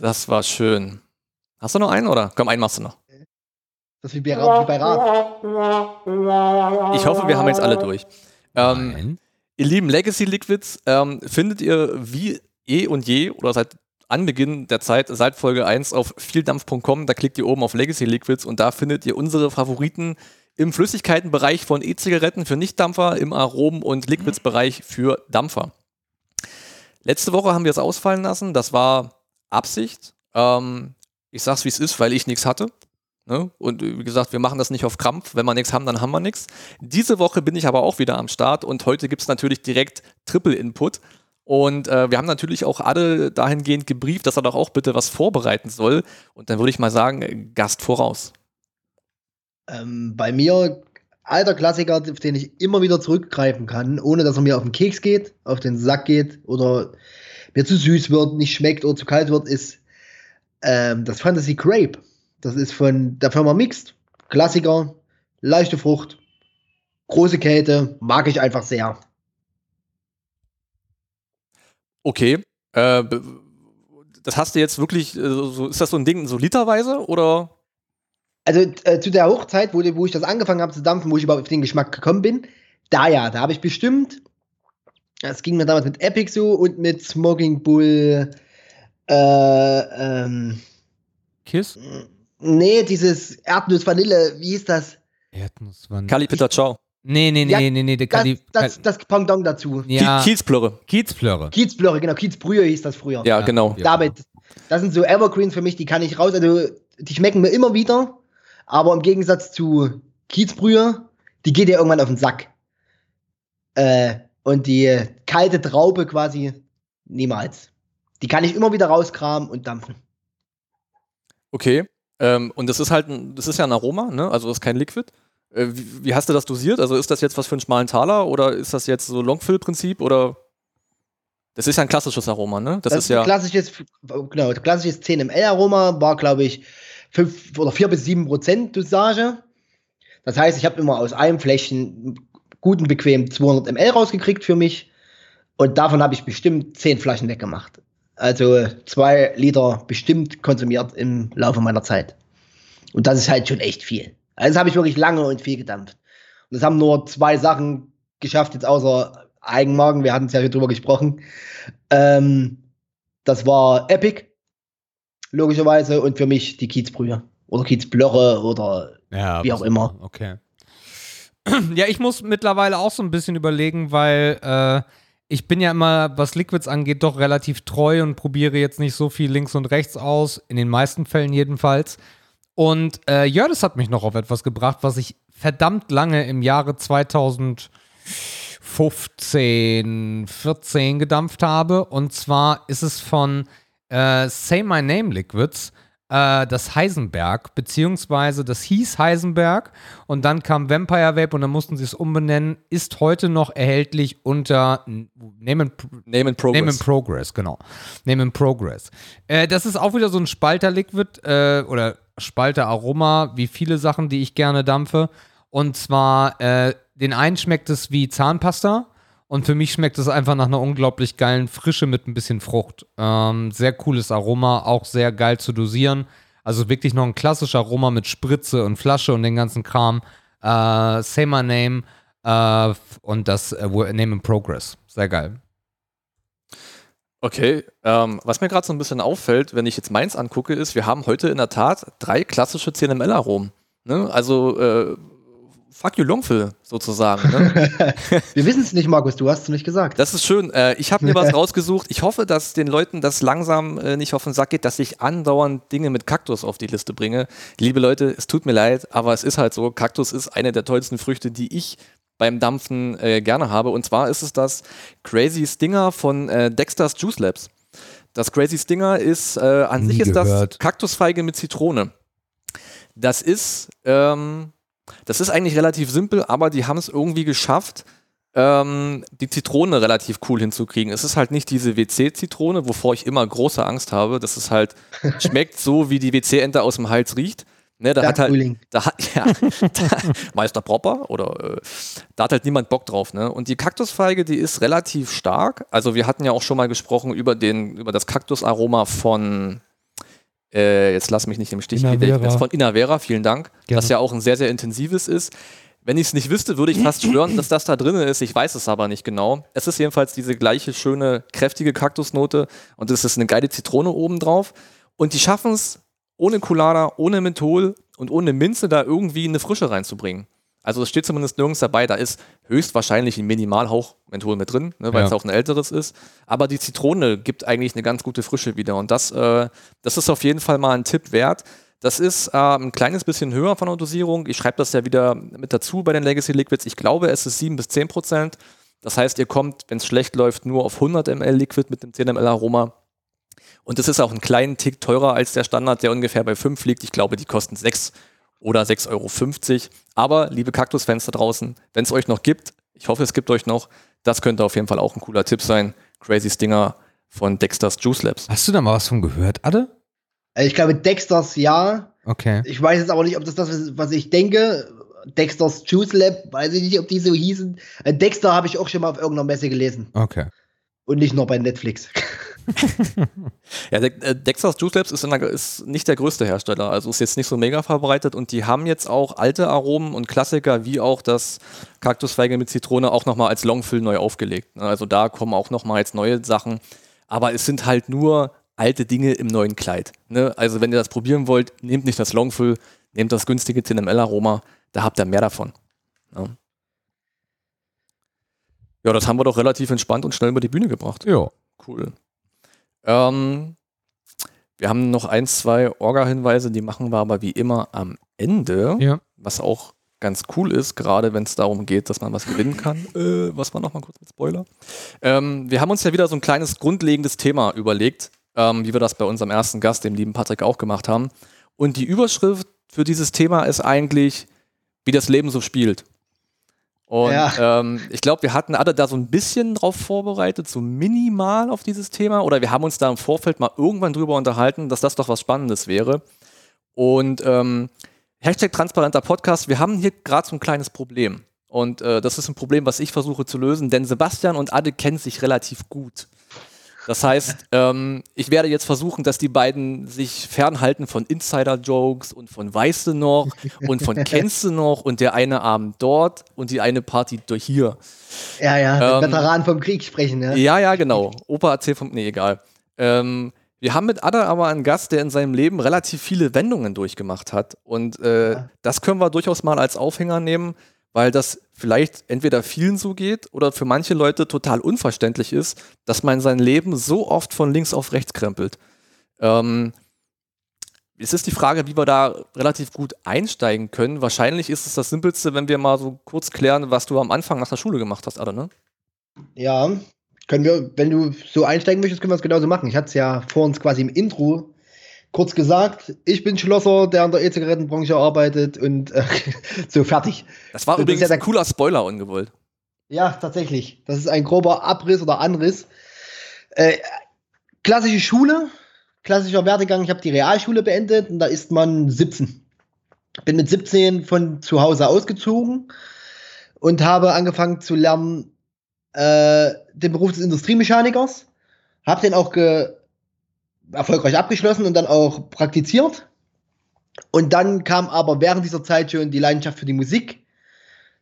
Das war schön. Hast du noch einen oder? Komm, einen machst du noch. Das ist wie bei, Ra- wie bei Rat. Ich hoffe, wir haben jetzt alle durch. Ähm, Nein. Ihr lieben Legacy Liquids, ähm, findet ihr wie eh und je oder seit Anbeginn der Zeit, seit Folge 1 auf vieldampf.com, da klickt ihr oben auf Legacy Liquids und da findet ihr unsere Favoriten im Flüssigkeitenbereich von E-Zigaretten für Nichtdampfer, im Aromen- und Liquids-Bereich für Dampfer. Letzte Woche haben wir es ausfallen lassen, das war Absicht. Ähm, ich sag's wie es ist, weil ich nichts hatte. Ne? Und äh, wie gesagt, wir machen das nicht auf Krampf. Wenn wir nichts haben, dann haben wir nichts. Diese Woche bin ich aber auch wieder am Start und heute gibt es natürlich direkt Triple Input. Und äh, wir haben natürlich auch alle dahingehend gebrieft, dass er doch auch bitte was vorbereiten soll. Und dann würde ich mal sagen, Gast voraus. Ähm, bei mir alter Klassiker, auf den ich immer wieder zurückgreifen kann, ohne dass er mir auf den Keks geht, auf den Sack geht oder mir zu süß wird, nicht schmeckt oder zu kalt wird, ist ähm, das Fantasy Grape. Das ist von der Firma Mixed. Klassiker, leichte Frucht, große Kälte, mag ich einfach sehr. Okay. Äh, das hast du jetzt wirklich, äh, so, ist das so ein Ding so literweise oder? Also äh, zu der Hochzeit, wo, wo ich das angefangen habe zu dampfen, wo ich überhaupt auf den Geschmack gekommen bin, da ja, da habe ich bestimmt, es ging mir damals mit Epic so und mit Smoking Bull, äh, ähm, Kiss? Nee, dieses Erdnuss-Vanille, wie hieß das? Erdnussvanille. Kali Peter Ciao. Nee, nee, nee, Ja, nee, nee, nee, der Das, Kali. das, das Pendant dazu. ja, Kiezplörre. Kiezplörre. Kiezblöre, genau, Kiezbrühe hieß das früher. Ja, genau. Damit, das sind so Evergreens für mich, die kann ich raus, also die schmecken mir immer wieder, aber im Gegensatz zu Kiezbrühe, die geht ja irgendwann auf den Sack. Äh, und die kalte Traube quasi niemals. Die kann ich immer wieder rauskramen und dampfen. Okay. Ähm, und das ist halt, ein, das ist ja ein Aroma, ne? Also das ist kein Liquid. Äh, wie, wie hast du das dosiert? Also ist das jetzt was für einen schmalen Taler oder ist das jetzt so Longfill-Prinzip oder? Das ist ja ein klassisches Aroma, ne? Das, ist ja. klassisches, genau, klassisches 10 ml Aroma war, glaube ich, 5 oder 4 bis 7 Prozent Dosage. Das heißt, ich habe immer aus einem Fläschchen guten, bequem 200 ml rausgekriegt für mich. Und davon habe ich bestimmt 10 Flaschen weggemacht. Also zwei Liter bestimmt konsumiert im Laufe meiner Zeit. Und das ist halt schon echt viel. Also das habe ich wirklich lange und viel gedampft. Und das haben nur zwei Sachen geschafft, jetzt außer Eigenmarken. Wir hatten es ja hier drüber gesprochen. Ähm, das war Epic, logischerweise, und für mich die Kiezbrühe. Oder Kiezblöre oder Ja, Wie auch immer. Okay. Ja, ich muss mittlerweile auch so ein bisschen überlegen, weil äh, ich bin ja immer, was Liquids angeht, doch relativ treu und probiere jetzt nicht so viel links und rechts aus, in den meisten Fällen jedenfalls. Und äh, Jördes hat mich noch auf etwas gebracht, was ich verdammt lange im Jahre 2015, 14 gedampft habe. Und zwar ist es von äh, Say My Name Liquids, äh, das Heisenberg, beziehungsweise das hieß Heisenberg und dann kam Vampire Vape und dann mussten sie es umbenennen, ist heute noch erhältlich unter Name and, Name and Progress. Name in Progress, genau. Name in Progress. Äh, das ist auch wieder so ein Spalter-Liquid äh, oder Spalter-Aroma, wie viele Sachen, die ich gerne dampfe. Und zwar, äh, den einen schmeckt es wie Zahnpasta und für mich schmeckt es einfach nach einer unglaublich geilen Frische mit ein bisschen Frucht. Ähm, sehr cooles Aroma, auch sehr geil zu dosieren. Also wirklich noch ein klassischer Aroma mit Spritze und Flasche und den ganzen Kram. Äh, Say My Name äh, und das äh, Name in Progress. Sehr geil. Okay, ähm, was mir gerade so ein bisschen auffällt, wenn ich jetzt meins angucke, ist, wir haben heute in der Tat drei klassische CNML-Aromen. Ne? Also, äh, fuck you Longfill sozusagen. Ne? Wir wissen es nicht, Markus, du hast es nicht gesagt. Das ist schön. Äh, ich habe mir was rausgesucht. Ich hoffe, dass den Leuten das langsam äh, nicht auf den Sack geht, dass ich andauernd Dinge mit Kaktus auf die Liste bringe. Liebe Leute, es tut mir leid, aber es ist halt so. Kaktus ist eine der tollsten Früchte, die ich beim Dampfen äh, gerne habe. Und zwar ist es das Crazy Stinger von äh, Dexter's Juice Labs. Das Crazy Stinger ist, äh, an Nie sich ist das gehört. Kaktusfeige mit Zitrone. Das ist, ähm, das ist eigentlich relativ simpel, aber die haben es irgendwie geschafft, ähm, die Zitrone relativ cool hinzukriegen. Es ist halt nicht diese WC-Zitrone, wovor ich immer große Angst habe. Das ist halt, schmeckt so, wie die WC-Ente aus dem Hals riecht. Ne, da hat halt, da hat, ja, da, Meister Propper oder äh, da hat halt niemand Bock drauf, ne? Und die Kaktusfeige, die ist relativ stark. Also wir hatten ja auch schon mal gesprochen über den, über das Kaktusaroma von äh, jetzt lass mich nicht im Stich, Inavera. Von Inavera, vielen Dank, Gerne. das ja auch ein sehr, sehr intensives ist. Wenn ich es nicht wüsste, würde ich fast schwören, dass das da drin ist. Ich weiß es aber nicht genau. Es ist jedenfalls diese gleiche schöne, kräftige Kaktusnote und es ist eine geile Zitrone oben drauf. Und die schaffen es, ohne Colada, ohne Menthol und ohne Minze da irgendwie eine Frische reinzubringen. Also es steht zumindest nirgends dabei, da ist höchstwahrscheinlich ein Minimalhauch Menthol mit drin, ne, weil Ja. es auch ein älteres ist. Aber die Zitrone gibt eigentlich eine ganz gute Frische wieder. Und das, äh, das ist auf jeden Fall mal ein Tipp wert. Das ist äh, ein kleines bisschen höher von der Dosierung. Ich schreibe das ja wieder mit dazu bei den Legacy Liquids. Ich glaube, es ist 7 bis 10 Prozent. Das heißt, ihr kommt, wenn es schlecht läuft, nur auf 100 ml Liquid mit dem 10 ml Aroma. Und das ist auch einen kleinen Tick teurer als der Standard, der ungefähr bei 5 liegt. Ich glaube, die kosten 6 oder 6,50 Euro. Aber, liebe Kaktusfans da draußen, wenn es euch noch gibt, ich hoffe, es gibt euch noch, das könnte auf jeden Fall auch ein cooler Tipp sein. Crazy Stinger von Dexter's Juice Labs. Hast du da mal was von gehört, Adde? Also ich glaube, Dexters ja. Okay. Ich weiß jetzt aber nicht, ob das das ist, was ich denke. Dexters Juice Lab, weiß ich nicht, ob die so hießen. Äh, Dexter habe ich auch schon mal auf irgendeiner Messe gelesen. Okay. Und nicht nur bei Netflix. Ja, De äh, Dexter's Juice Labs ist, der, ist, nicht der größte Hersteller, also ist jetzt nicht so mega verbreitet und die haben jetzt auch alte Aromen und Klassiker wie auch das Kaktusfeige mit Zitrone auch nochmal als Longfill neu aufgelegt. Also da kommen auch nochmal jetzt neue Sachen, aber es sind halt nur alte Dinge im neuen Kleid. Ne? Also wenn ihr das probieren wollt, nehmt nicht das Longfill, nehmt das günstige CNML-Aroma, da habt ihr mehr davon. Ne? Ja, das haben wir doch relativ entspannt und schnell über die Bühne gebracht. Ja. Cool. Ähm, wir haben noch ein, zwei Orga-Hinweise, die machen wir aber wie immer am Ende. Ja. Was auch ganz cool ist, gerade wenn es darum geht, dass man was gewinnen kann. Äh, was war nochmal kurz mit Spoiler? Ähm, wir haben uns ja wieder so ein kleines grundlegendes Thema überlegt, ähm, wie wir das bei unserem ersten Gast, dem lieben Patrick, auch gemacht haben. Und die Überschrift für dieses Thema ist eigentlich, wie das Leben so spielt. Und Ja. ähm, ich glaube, wir hatten alle da so ein bisschen drauf vorbereitet, so minimal auf dieses Thema. Oder wir haben uns da im Vorfeld mal irgendwann drüber unterhalten, dass das doch was Spannendes wäre. Und ähm, Hashtag transparenter Podcast, wir haben hier gerade so ein kleines Problem. Und äh, das ist ein Problem, was ich versuche zu lösen, denn Sebastian und Ade kennen sich relativ gut. Das heißt, ähm, ich werde jetzt versuchen, dass die beiden sich fernhalten von Insider-Jokes und von Weißt du noch und von Kennst du noch und der eine Abend dort und die eine Party durch hier. Ja, ja, Ähm, mit Veteranen vom Krieg sprechen, ja. Ja, ja, genau. Opa erzählt vom. Nee, egal. Ähm, wir haben mit Ada aber einen Gast, der in seinem Leben relativ viele Wendungen durchgemacht hat. Und äh, Ja. das können wir durchaus mal als Aufhänger nehmen, weil das vielleicht entweder vielen so geht oder für manche Leute total unverständlich ist, dass man sein Leben so oft von links auf rechts krempelt. Ähm, es ist die Frage, wie wir da relativ gut einsteigen können. Wahrscheinlich ist es das Simpelste, wenn wir mal so kurz klären, was du am Anfang nach der Schule gemacht hast, Ada, ne? Ja, können wir, wenn du so einsteigen möchtest, können wir es genauso machen. Ich hatte es ja vor uns quasi im Intro kurz gesagt. Ich bin Schlosser, der an der E-Zigarettenbranche arbeitet und äh, so fertig. Das war Das übrigens ja ein cooler Spoiler ungewollt. Ja, tatsächlich. Das ist ein grober Abriss oder Anriss. Äh, klassische Schule, klassischer Werdegang. Ich habe die Realschule beendet und da ist man 17. Bin mit 17 von zu Hause ausgezogen und habe angefangen zu lernen äh, den Beruf des Industriemechanikers. Habe den auch ge erfolgreich abgeschlossen und dann auch praktiziert. Und dann kam aber während dieser Zeit schon die Leidenschaft für die Musik.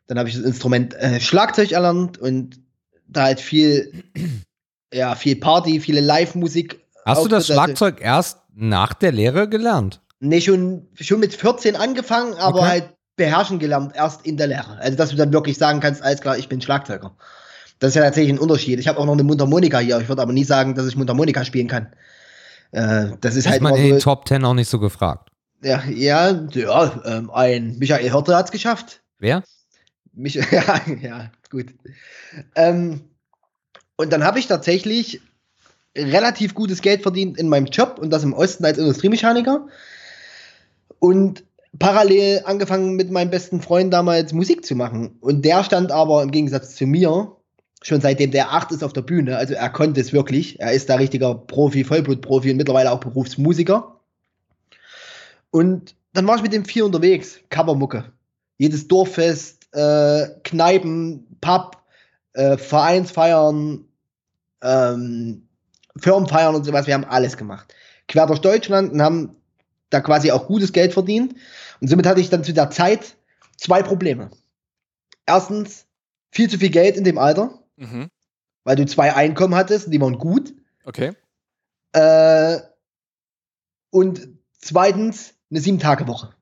Dann habe ich das Instrument äh, Schlagzeug erlernt und da halt viel, ja, viel Party, viele Live-Musik. Hast du das. Schlagzeug erst nach der Lehre gelernt? Nee, schon, schon mit 14 angefangen, aber Okay. halt beherrschen gelernt, erst in der Lehre. Also, dass du dann wirklich sagen kannst, alles klar, ich bin Schlagzeuger. Das ist ja tatsächlich ein Unterschied. Ich habe auch noch eine Mundharmonika hier. Ich würde aber nie sagen, dass ich Mundharmonika spielen kann. Äh, das ist Ist halt man in den Top Ten auch nicht so gefragt. ja, ja, ja ähm, ein Michael Hirte hat es geschafft. Wer? Mich, ja, ja, gut. Ähm, und dann habe ich tatsächlich relativ gutes Geld verdient in meinem Job und das im Osten als Industriemechaniker. Und parallel angefangen mit meinem besten Freund damals Musik zu machen. Und der stand aber im Gegensatz zu mir schon seitdem der acht ist auf der Bühne. Also er konnte es wirklich. Er ist da richtiger Profi, Vollblutprofi und mittlerweile auch Berufsmusiker. Und dann war ich mit dem viel unterwegs. Covermucke. Jedes Dorffest, äh, Kneipen, Pub, äh, Vereinsfeiern, ähm, Firmenfeiern und sowas. Wir haben alles gemacht. Quer durch Deutschland und haben da quasi auch gutes Geld verdient. Und somit hatte ich dann zu der Zeit zwei Probleme. Erstens, viel zu viel Geld in dem Alter, Mhm. weil du zwei Einkommen hattest, die waren gut. Okay. Äh, und zweitens, eine Sieben-Tage-Woche.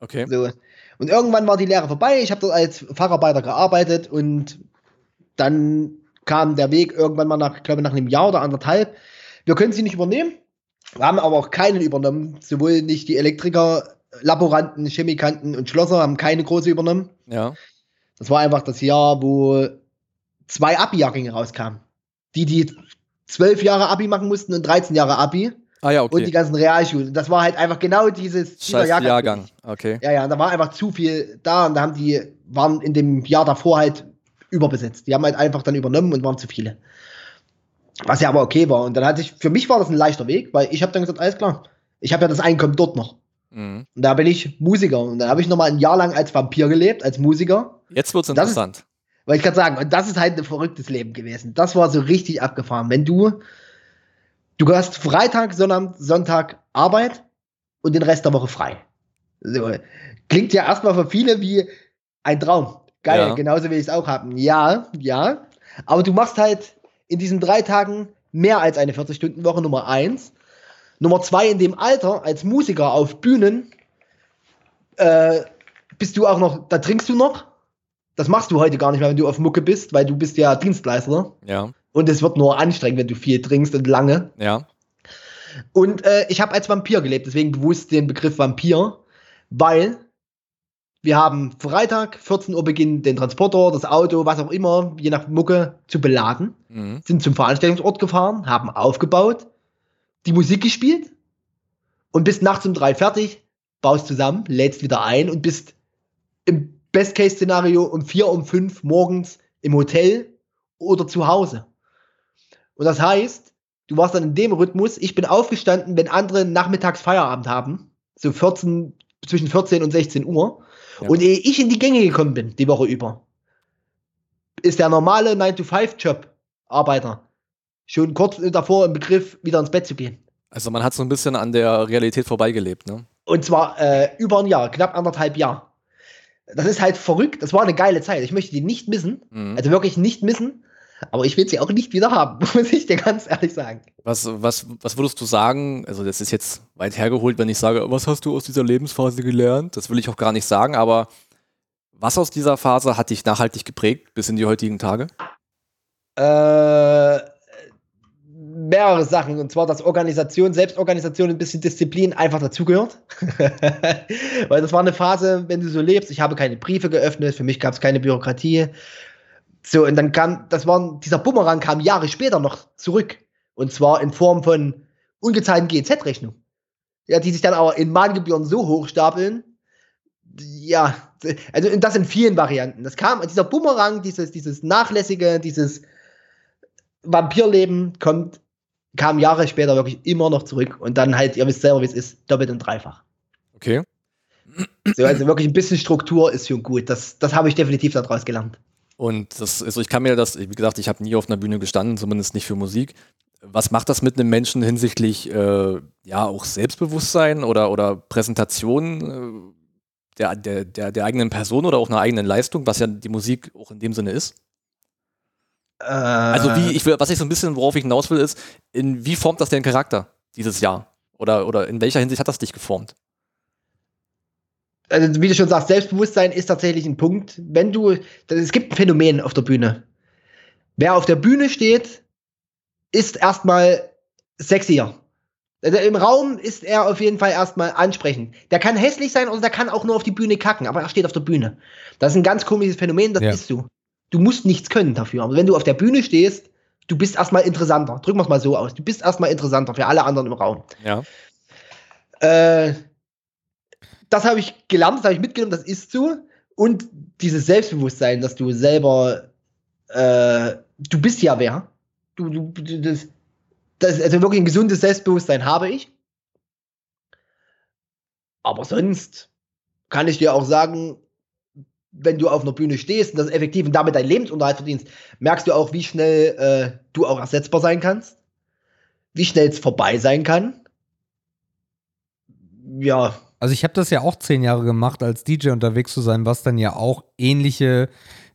Okay. So. Und irgendwann war die Lehre vorbei. Ich habe dort als Facharbeiter gearbeitet und dann kam der Weg irgendwann mal nach, ich glaube, nach einem Jahr oder anderthalb. Wir können sie nicht übernehmen. Wir haben aber auch keinen übernommen. Sowohl nicht die Elektriker, Laboranten, Chemikanten und Schlosser haben keine große übernommen. Ja. Das war einfach das Jahr, wo zwei Abi-Jahrgänge rauskamen. Die, die zwölf Jahre Abi machen mussten und 13 Jahre Abi. Ah ja, okay. und die ganzen Realschulen. Das war halt einfach genau dieses dieser Scheiß Jahrgang. Okay. Ja, ja, da war einfach zu viel da und da haben die, waren in dem Jahr davor halt überbesetzt. Die haben halt einfach dann übernommen und waren zu viele. Was ja aber okay war. Und dann hatte ich, für mich war das ein leichter Weg, weil ich habe dann gesagt, alles klar, ich habe ja das Einkommen dort noch. Mhm. Und da bin ich Musiker. Und dann habe ich nochmal ein Jahr lang als Vampir gelebt, als Musiker. Jetzt wird's Das ist- Weil ich kann sagen, und das ist halt ein verrücktes Leben gewesen. Das war so richtig abgefahren. Wenn du, du hast Freitag, Sonntag, Sonntag Arbeit und den Rest der Woche frei. So, klingt ja erstmal für viele wie ein Traum. Geil, Ja. genauso will ich es auch haben. Ja, ja. Aber du machst halt in diesen drei Tagen mehr als eine 40-Stunden-Woche, Nummer eins. Nummer zwei, in dem Alter, als Musiker auf Bühnen, äh, bist du auch noch, da trinkst du noch. Das machst du heute gar nicht mehr, wenn du auf Mucke bist, weil du bist ja Dienstleister. Ja, Und es wird nur anstrengend, wenn du viel trinkst und lange. ja. Und äh, ich habe als Vampir gelebt, deswegen bewusst den Begriff Vampir, weil wir haben Freitag, 14 Uhr beginnt den Transporter, das Auto, was auch immer, je nach Mucke, zu beladen. Mhm. Sind zum Veranstaltungsort gefahren, haben aufgebaut, die Musik gespielt und bist nachts um drei fertig, baust zusammen, lädst wieder ein und bist im Best-Case-Szenario um vier, um fünf morgens im Hotel oder zu Hause. Und das heißt, du warst dann in dem Rhythmus, ich bin aufgestanden, wenn andere nachmittags Feierabend haben, so 14, zwischen 14 und 16 Uhr. Ja. Und ehe ich in die Gänge gekommen bin, die Woche über, ist der normale 9-to-5-Job Arbeiter schon kurz davor im Begriff, wieder ins Bett zu gehen. Also man hat so ein bisschen an der Realität vorbeigelebt, ne? Und zwar äh, über ein Jahr, knapp anderthalb Jahre. Das ist halt verrückt. Das war eine geile Zeit. Ich möchte die nicht missen. Mhm. Also wirklich nicht missen. Aber ich will sie auch nicht wieder haben, muss ich dir ganz ehrlich sagen. Was, was, was würdest du sagen? Also, das ist jetzt weit hergeholt, wenn ich sage, was hast du aus dieser Lebensphase gelernt? Das will ich auch gar nicht sagen, aber was aus dieser Phase hat dich nachhaltig geprägt bis in die heutigen Tage? Äh, mehrere Sachen. Und zwar, dass Organisation, Selbstorganisation, ein bisschen Disziplin einfach dazugehört. Weil das war eine Phase, wenn du so lebst, ich habe keine Briefe geöffnet, für mich gab es keine Bürokratie. So, und dann kam, das war, dieser Bumerang kam Jahre später noch zurück. Und zwar in Form von ungezahlten GEZ-Rechnungen. Ja, die sich dann aber in Mahngebühren so hoch stapeln. Ja, also das in vielen Varianten. Das kam, dieser Bumerang, dieses, dieses Nachlässige, dieses Vampirleben kommt, kam Jahre später wirklich immer noch zurück. Und dann halt, ihr wisst selber, wie es ist, doppelt und dreifach. Okay. So, also wirklich ein bisschen Struktur ist schon gut. Das, das habe ich definitiv daraus gelernt. Und das, also ich kann mir das, wie gesagt, ich habe nie auf einer Bühne gestanden, zumindest nicht für Musik. Was macht das mit einem Menschen hinsichtlich, äh, ja, auch Selbstbewusstsein oder, oder Präsentation äh, der, der, der, der eigenen Person oder auch einer eigenen Leistung, was ja die Musik auch in dem Sinne ist? Also wie, ich will, was ich so ein bisschen, worauf ich hinaus will, ist, in wie formt das den Charakter dieses Jahr? Oder, oder in welcher Hinsicht hat das dich geformt? also wie du schon sagst, Selbstbewusstsein ist tatsächlich ein Punkt. Wenn du, es gibt ein Phänomen auf der Bühne. Wer auf der Bühne steht, ist erstmal sexier. Also im Raum ist er auf jeden Fall erstmal ansprechend. Der kann hässlich sein oder der kann auch nur auf die Bühne kacken, aber er steht auf der Bühne. Das ist ein ganz komisches Phänomen, das Ja. bist du. Du musst nichts können dafür. Aber wenn du auf der Bühne stehst, du bist erstmal interessanter. Drücken wir es mal so aus. Du bist erstmal interessanter für alle anderen im Raum. Ja. Äh, das habe ich gelernt, das habe ich mitgenommen, das ist so. Und dieses Selbstbewusstsein, dass du selber, äh, du bist ja wer. Du, du, das, das, also wirklich ein gesundes Selbstbewusstsein habe ich. Aber sonst kann ich dir auch sagen, wenn du auf einer Bühne stehst und das effektiv und damit deinen Lebensunterhalt verdienst, merkst du auch, wie schnell äh, du auch ersetzbar sein kannst, wie schnell es vorbei sein kann. Ja, Also ich habe das ja auch zehn Jahre gemacht, als DJ unterwegs zu sein, was dann ja auch ähnliche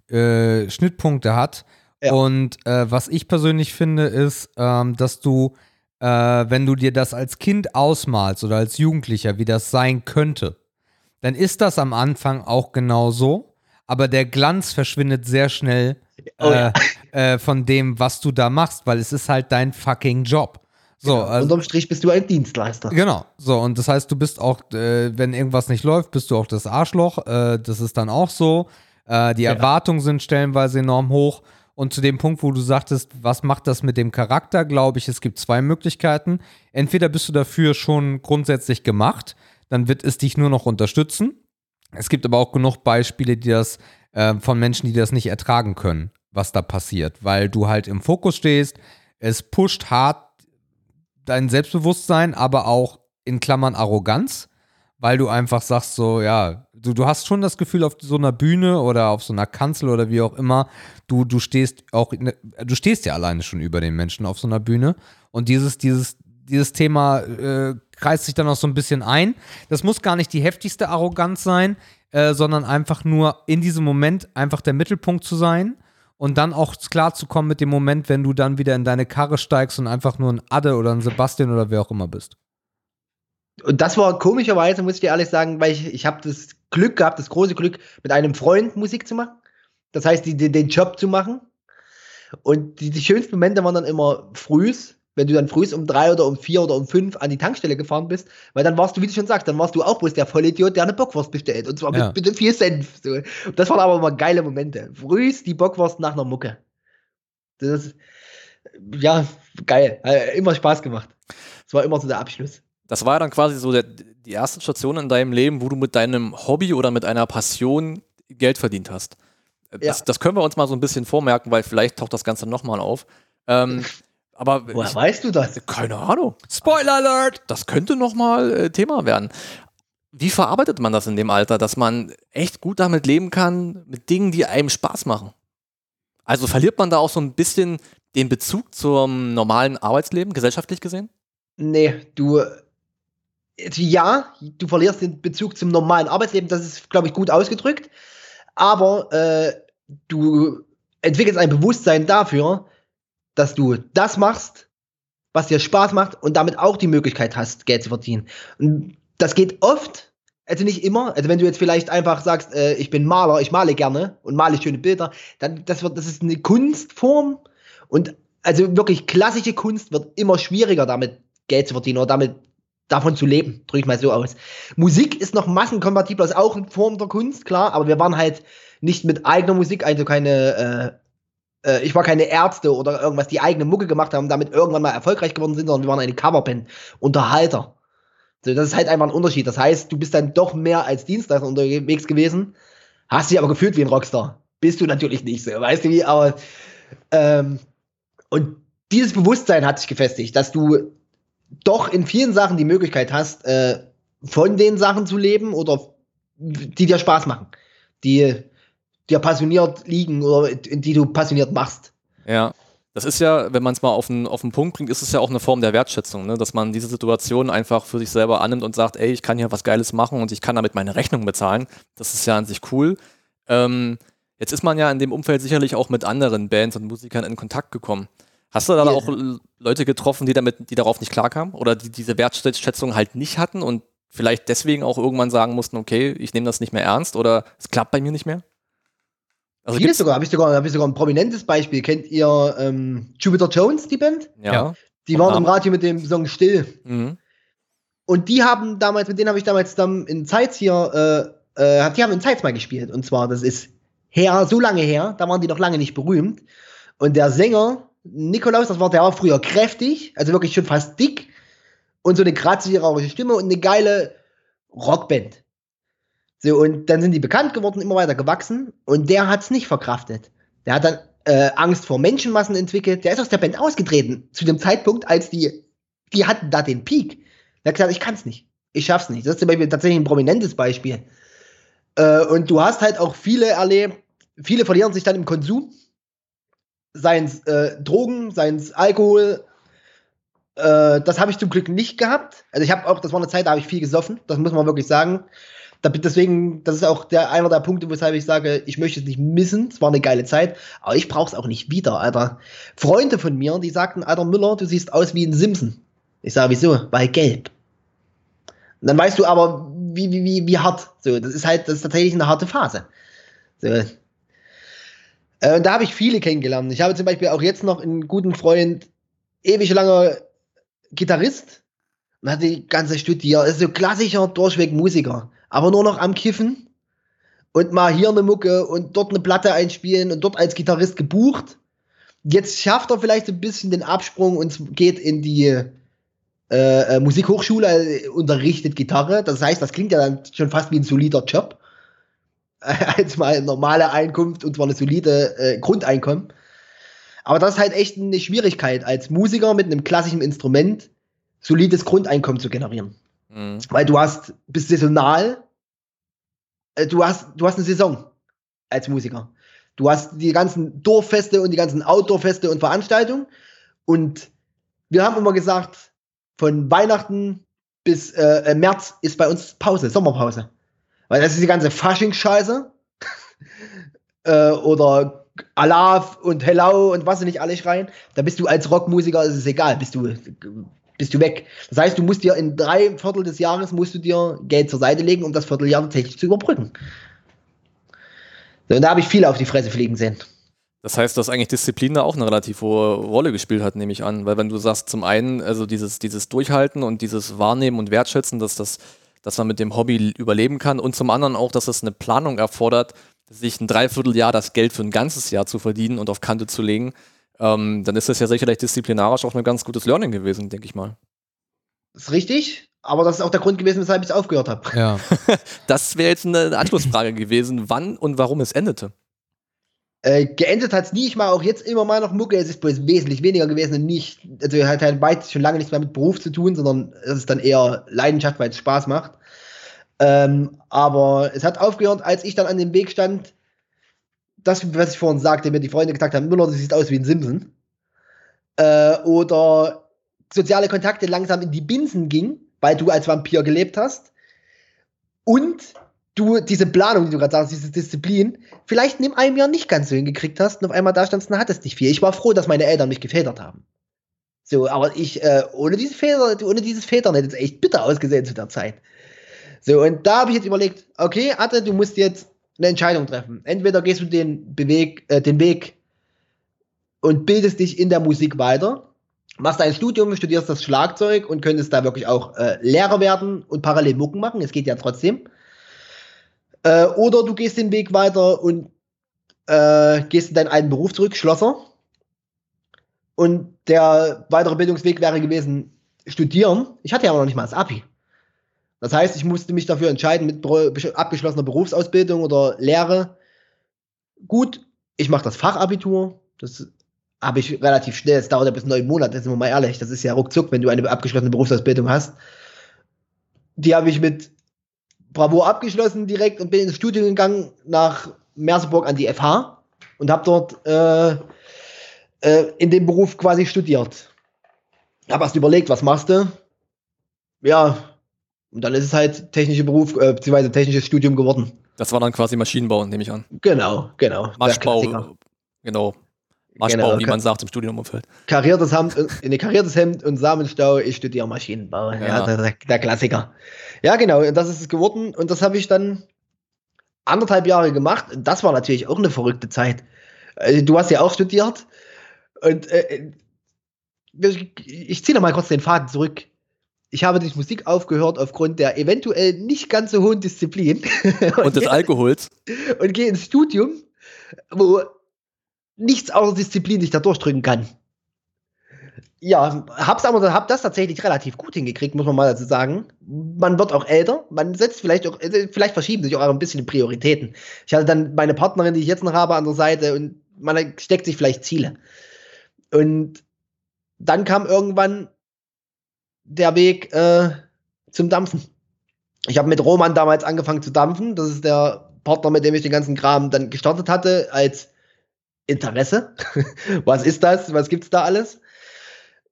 äh, Schnittpunkte hat. Ja. Und äh, was ich persönlich finde, ist, ähm, dass du, äh, wenn du dir das als Kind ausmalst oder als Jugendlicher, wie das sein könnte, dann ist das am Anfang auch genau so. Aber der Glanz verschwindet sehr schnell Oh ja. äh, äh, von dem, was du da machst, weil es ist halt dein fucking Job. So, also, Unterm Strich bist du ein Dienstleister. Genau, so und das heißt, du bist auch, äh, wenn irgendwas nicht läuft, bist du auch das Arschloch. Äh, das ist dann auch so. Äh, die Ja. Erwartungen sind stellenweise enorm hoch Und zu dem Punkt, wo du sagtest, was macht das mit dem Charakter, glaube ich, es gibt zwei Möglichkeiten. Entweder bist du dafür schon grundsätzlich gemacht, dann wird es dich nur noch unterstützen. Es gibt aber auch genug Beispiele, die das äh, von Menschen, die das nicht ertragen können, was da passiert, weil du halt im Fokus stehst. Es pusht hart dein Selbstbewusstsein, aber auch in Klammern Arroganz, weil du einfach sagst so, ja, du, du hast schon das Gefühl auf so einer Bühne oder auf so einer Kanzel oder wie auch immer, du, du stehst auch, du stehst ja alleine schon über den Menschen auf so einer Bühne und dieses, dieses, dieses Thema äh, kreist sich dann auch so ein bisschen ein. Das muss gar nicht die heftigste Arroganz sein, äh, sondern einfach nur in diesem Moment einfach der Mittelpunkt zu sein und dann auch klar zu kommen mit dem Moment, wenn du dann wieder in deine Karre steigst und einfach nur ein Adde oder ein Sebastian oder wer auch immer bist. Und das war komischerweise, muss ich dir ehrlich sagen, weil ich, ich habe das Glück gehabt, das große Glück, mit einem Freund Musik zu machen. Das heißt, die, die, den Job zu machen. Und die, die schönsten Momente waren dann immer frühs, wenn du dann früh um drei oder um vier oder um fünf an die Tankstelle gefahren bist, weil dann warst du, wie du schon sagst, dann warst du auch bloß der Vollidiot, der eine Bockwurst bestellt. Und zwar ja. mit, mit viel Senf. So. Das waren aber immer geile Momente. Frühs die Bockwurst nach einer Mucke. Das ist, ja, geil. Hat immer Spaß gemacht. Das war immer so der Abschluss. Das war ja dann quasi so der, die erste Station in deinem Leben, wo du mit deinem Hobby oder mit einer Passion Geld verdient hast. Das, ja. das können wir uns mal so ein bisschen vormerken, weil vielleicht taucht das Ganze nochmal auf. Ähm, aber Woher ich, weißt du das? Keine Ahnung. Spoiler Alert! Das könnte nochmal äh, Thema werden. Wie verarbeitet man das in dem Alter, dass man echt gut damit leben kann, mit Dingen, die einem Spaß machen? Also verliert man da auch so ein bisschen den Bezug zum normalen Arbeitsleben, gesellschaftlich gesehen? Nee, du. Ja, du verlierst den Bezug zum normalen Arbeitsleben, das ist, glaube ich, gut ausgedrückt. Aber äh, du entwickelst ein Bewusstsein dafür, dass du das machst, was dir Spaß macht und damit auch die Möglichkeit hast, Geld zu verdienen. Und das geht oft, also nicht immer. Also wenn du jetzt vielleicht einfach sagst, äh, ich bin Maler, ich male gerne und male schöne Bilder, dann das wird, das ist eine Kunstform und also wirklich klassische Kunst wird immer schwieriger, damit Geld zu verdienen oder damit davon zu leben, drücke ich mal so aus. Musik ist noch massenkompatibler, ist auch eine Form der Kunst, klar, aber wir waren halt nicht mit eigener Musik, also keine äh, ich war keine Ärzte oder irgendwas, die eigene Mucke gemacht haben, damit irgendwann mal erfolgreich geworden sind, sondern wir waren eine Coverband, Unterhalter. So, das ist halt einfach ein Unterschied. Das heißt, du bist dann doch mehr als Dienstleister unterwegs gewesen, hast dich aber gefühlt wie ein Rockstar. Bist du natürlich nicht so, weißt du wie, aber ähm, und dieses Bewusstsein hat sich gefestigt, dass du doch in vielen Sachen die Möglichkeit hast, äh, von den Sachen zu leben oder die dir Spaß machen. Die dir passioniert liegen oder die du passioniert machst. Ja. Das ist ja, wenn man es mal auf den, auf den Punkt bringt, ist es ja auch eine Form der Wertschätzung, ne? dass man diese Situation einfach für sich selber annimmt und sagt, ey, ich kann hier was Geiles machen und ich kann damit meine Rechnung bezahlen. Das ist ja an sich cool. Ähm, jetzt ist man ja in dem Umfeld sicherlich auch mit anderen Bands und Musikern in Kontakt gekommen. Hast du da yeah. auch Leute getroffen, die damit, die darauf nicht klarkamen oder die diese Wertschätzung halt nicht hatten und vielleicht deswegen auch irgendwann sagen mussten, okay, ich nehme das nicht mehr ernst oder es klappt bei mir nicht mehr? Also Viele sogar, habe ich, sogar, hab ich sogar ein prominentes Beispiel. Kennt ihr ähm, Jupiter Jones, die Band? Ja. Die waren im Radio mit dem Song Still. Mhm. Und die haben damals, mit denen habe ich damals dann in Zeitz hier, äh, äh, die haben in Zeitz mal gespielt. Und zwar, das ist her, so lange her, da waren die noch lange nicht berühmt. Und der Sänger, Nikolaus, das war, der war früher kräftig, also wirklich schon fast dick. Und so eine kratzige, rauchige Stimme und eine geile Rockband. So, und dann sind die bekannt geworden, immer weiter gewachsen. Und der hat es nicht verkraftet. Der hat dann äh, Angst vor Menschenmassen entwickelt. Der ist aus der Band ausgetreten. Zu dem Zeitpunkt, als die, die hatten da den Peak. Der hat gesagt, ich kann es nicht. Ich schaff's nicht. Das ist zum Beispiel tatsächlich ein prominentes Beispiel. Äh, und du hast halt auch viele erlebt, viele verlieren sich dann im Konsum. Seien es äh, Drogen, seien es Alkohol. Äh, das habe ich zum Glück nicht gehabt. Also ich habe auch, das war eine Zeit, da habe ich viel gesoffen. Das muss man wirklich sagen deswegen, das ist auch der, einer der Punkte, weshalb ich sage, ich möchte es nicht missen. Es war eine geile Zeit, aber ich brauche es auch nicht wieder, Alter. Freunde von mir, die sagten, Alter Müller, du siehst aus wie ein Simpson. Ich sage, wieso? Weil gelb. Und dann weißt du aber, wie, wie, wie, wie hart. So, das ist halt, das ist tatsächlich eine harte Phase. So. Äh, und da habe ich viele kennengelernt. Ich habe zum Beispiel auch jetzt noch einen guten Freund, ewig langer Gitarrist, und hat die ganze studiert. Ist so klassischer Durchweg Musiker aber nur noch am Kiffen und mal hier eine Mucke und dort eine Platte einspielen und dort als Gitarrist gebucht. Jetzt schafft er vielleicht ein bisschen den Absprung und geht in die äh, äh, Musikhochschule, äh, unterrichtet Gitarre. Das heißt, das klingt ja dann schon fast wie ein solider Job. Als mal normale Einkunft und zwar eine solide äh, Grundeinkommen. Aber das ist halt echt eine Schwierigkeit, als Musiker mit einem klassischen Instrument solides Grundeinkommen zu generieren. Mhm. Weil du hast, bist saisonal, du hast, du hast eine Saison als Musiker. Du hast die ganzen Dorffeste und die ganzen Outdoorfeste und Veranstaltungen. Und wir haben immer gesagt, von Weihnachten bis äh, äh März ist bei uns Pause, Sommerpause. Weil das ist die ganze Fasching-Scheiße. äh, oder Alaf und Hello und was sie nicht alle schreien. Da bist du als Rockmusiker, ist es egal, bist du, bist du weg. Das heißt, du musst dir in drei Viertel des Jahres musst du dir Geld zur Seite legen, um das Vierteljahr tatsächlich zu überbrücken. Und da habe ich viel auf die Fresse fliegen sehen. Das heißt, dass eigentlich Disziplin da auch eine relativ hohe Rolle gespielt hat, nehme ich an. Weil wenn du sagst, zum einen, also dieses, dieses Durchhalten und dieses Wahrnehmen und Wertschätzen, dass, das, dass man mit dem Hobby überleben kann und zum anderen auch, dass es eine Planung erfordert, sich ein Dreivierteljahr das Geld für ein ganzes Jahr zu verdienen und auf Kante zu legen, ähm, dann ist das ja sicherlich disziplinarisch auch ein ganz gutes Learning gewesen, denke ich mal. Das ist richtig, aber das ist auch der Grund gewesen, weshalb ich es aufgehört habe. Ja. das wäre jetzt eine Anschlussfrage gewesen, wann und warum es endete. Äh, geendet hat es nie. Ich mache auch jetzt immer mal noch Mucke. Es ist bloß wesentlich weniger gewesen und nicht, also hat halt weit schon lange nichts mehr mit Beruf zu tun, sondern es ist dann eher Leidenschaft, weil es Spaß macht. Ähm, aber es hat aufgehört, als ich dann an dem Weg stand, das, was ich vorhin sagte, mir die Freunde gesagt haben, Müller, du siehst aus wie ein Simpson. Äh, oder soziale Kontakte langsam in die Binsen ging, weil du als Vampir gelebt hast. Und du diese Planung, die du gerade sagst, diese Disziplin, vielleicht in einem Jahr nicht ganz so hingekriegt hast und auf einmal da standst und hattest nicht viel. Ich war froh, dass meine Eltern mich gefedert haben. So, aber ich, äh, ohne diese Feder, ohne dieses Federn hätte es echt bitter ausgesehen zu der Zeit. So, und da habe ich jetzt überlegt, okay, Atte, du musst jetzt eine Entscheidung treffen. Entweder gehst du den, Beweg, äh, den Weg und bildest dich in der Musik weiter, machst ein Studium, studierst das Schlagzeug und könntest da wirklich auch äh, Lehrer werden und parallel Mucken machen. Es geht ja trotzdem. Äh, oder du gehst den Weg weiter und äh, gehst in deinen alten Beruf zurück, Schlosser. Und der weitere Bildungsweg wäre gewesen, studieren. Ich hatte ja aber noch nicht mal das Abi. Das heißt, ich musste mich dafür entscheiden mit abgeschlossener Berufsausbildung oder Lehre. Gut, ich mache das Fachabitur. Das habe ich relativ schnell. Es dauert ja bis neun Monate, sind wir mal ehrlich. Das ist ja ruckzuck, wenn du eine abgeschlossene Berufsausbildung hast. Die habe ich mit Bravo abgeschlossen direkt und bin ins Studium gegangen nach Merseburg an die FH und habe dort äh, äh, in dem Beruf quasi studiert. Habe erst überlegt, was machst du? Ja, und dann ist es halt technische Beruf, äh, beziehungsweise technisches Studium geworden. Das war dann quasi Maschinenbau, nehme ich an. Genau, genau. Maschbau, genau. Maschbau, genau, wie man sagt im Studienumfeld. Kariertes Hemd, äh, kariertes Hemd und Samenstau, ich studiere Maschinenbau. Ja, ja der, der, Klassiker. Ja, genau, und das ist es geworden. Und das habe ich dann anderthalb Jahre gemacht. Und das war natürlich auch eine verrückte Zeit. Äh, du hast ja auch studiert. Und äh, ich ziehe noch mal kurz den Faden zurück ich habe die Musik aufgehört aufgrund der eventuell nicht ganz so hohen Disziplin. und, und des Alkohols. Und gehe ins Studium, wo nichts außer Disziplin sich da durchdrücken kann. Ja, hab's aber hab das tatsächlich relativ gut hingekriegt, muss man mal dazu sagen. Man wird auch älter, man setzt vielleicht auch, also vielleicht verschieben sich auch ein bisschen die Prioritäten. Ich hatte dann meine Partnerin, die ich jetzt noch habe, an der Seite und man steckt sich vielleicht Ziele. Und dann kam irgendwann der Weg äh, zum Dampfen. Ich habe mit Roman damals angefangen zu dampfen. Das ist der Partner, mit dem ich den ganzen Kram dann gestartet hatte, als Interesse. Was ist das? Was gibt's da alles?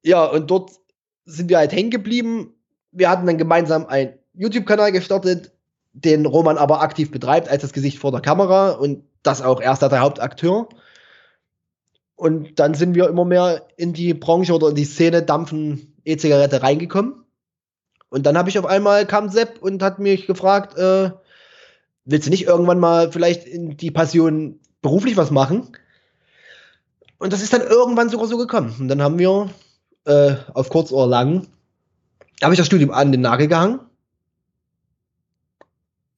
Ja, und dort sind wir halt hängen geblieben. Wir hatten dann gemeinsam einen YouTube-Kanal gestartet, den Roman aber aktiv betreibt als das Gesicht vor der Kamera und das auch erster der Hauptakteur. Und dann sind wir immer mehr in die Branche oder in die Szene Dampfen E-Zigarette reingekommen. Und dann habe ich auf einmal kam Sepp und hat mich gefragt, äh, willst du nicht irgendwann mal vielleicht in die Passion beruflich was machen? Und das ist dann irgendwann sogar so gekommen. Und dann haben wir äh, auf kurz oder lang, habe ich das Studium an den Nagel gehangen.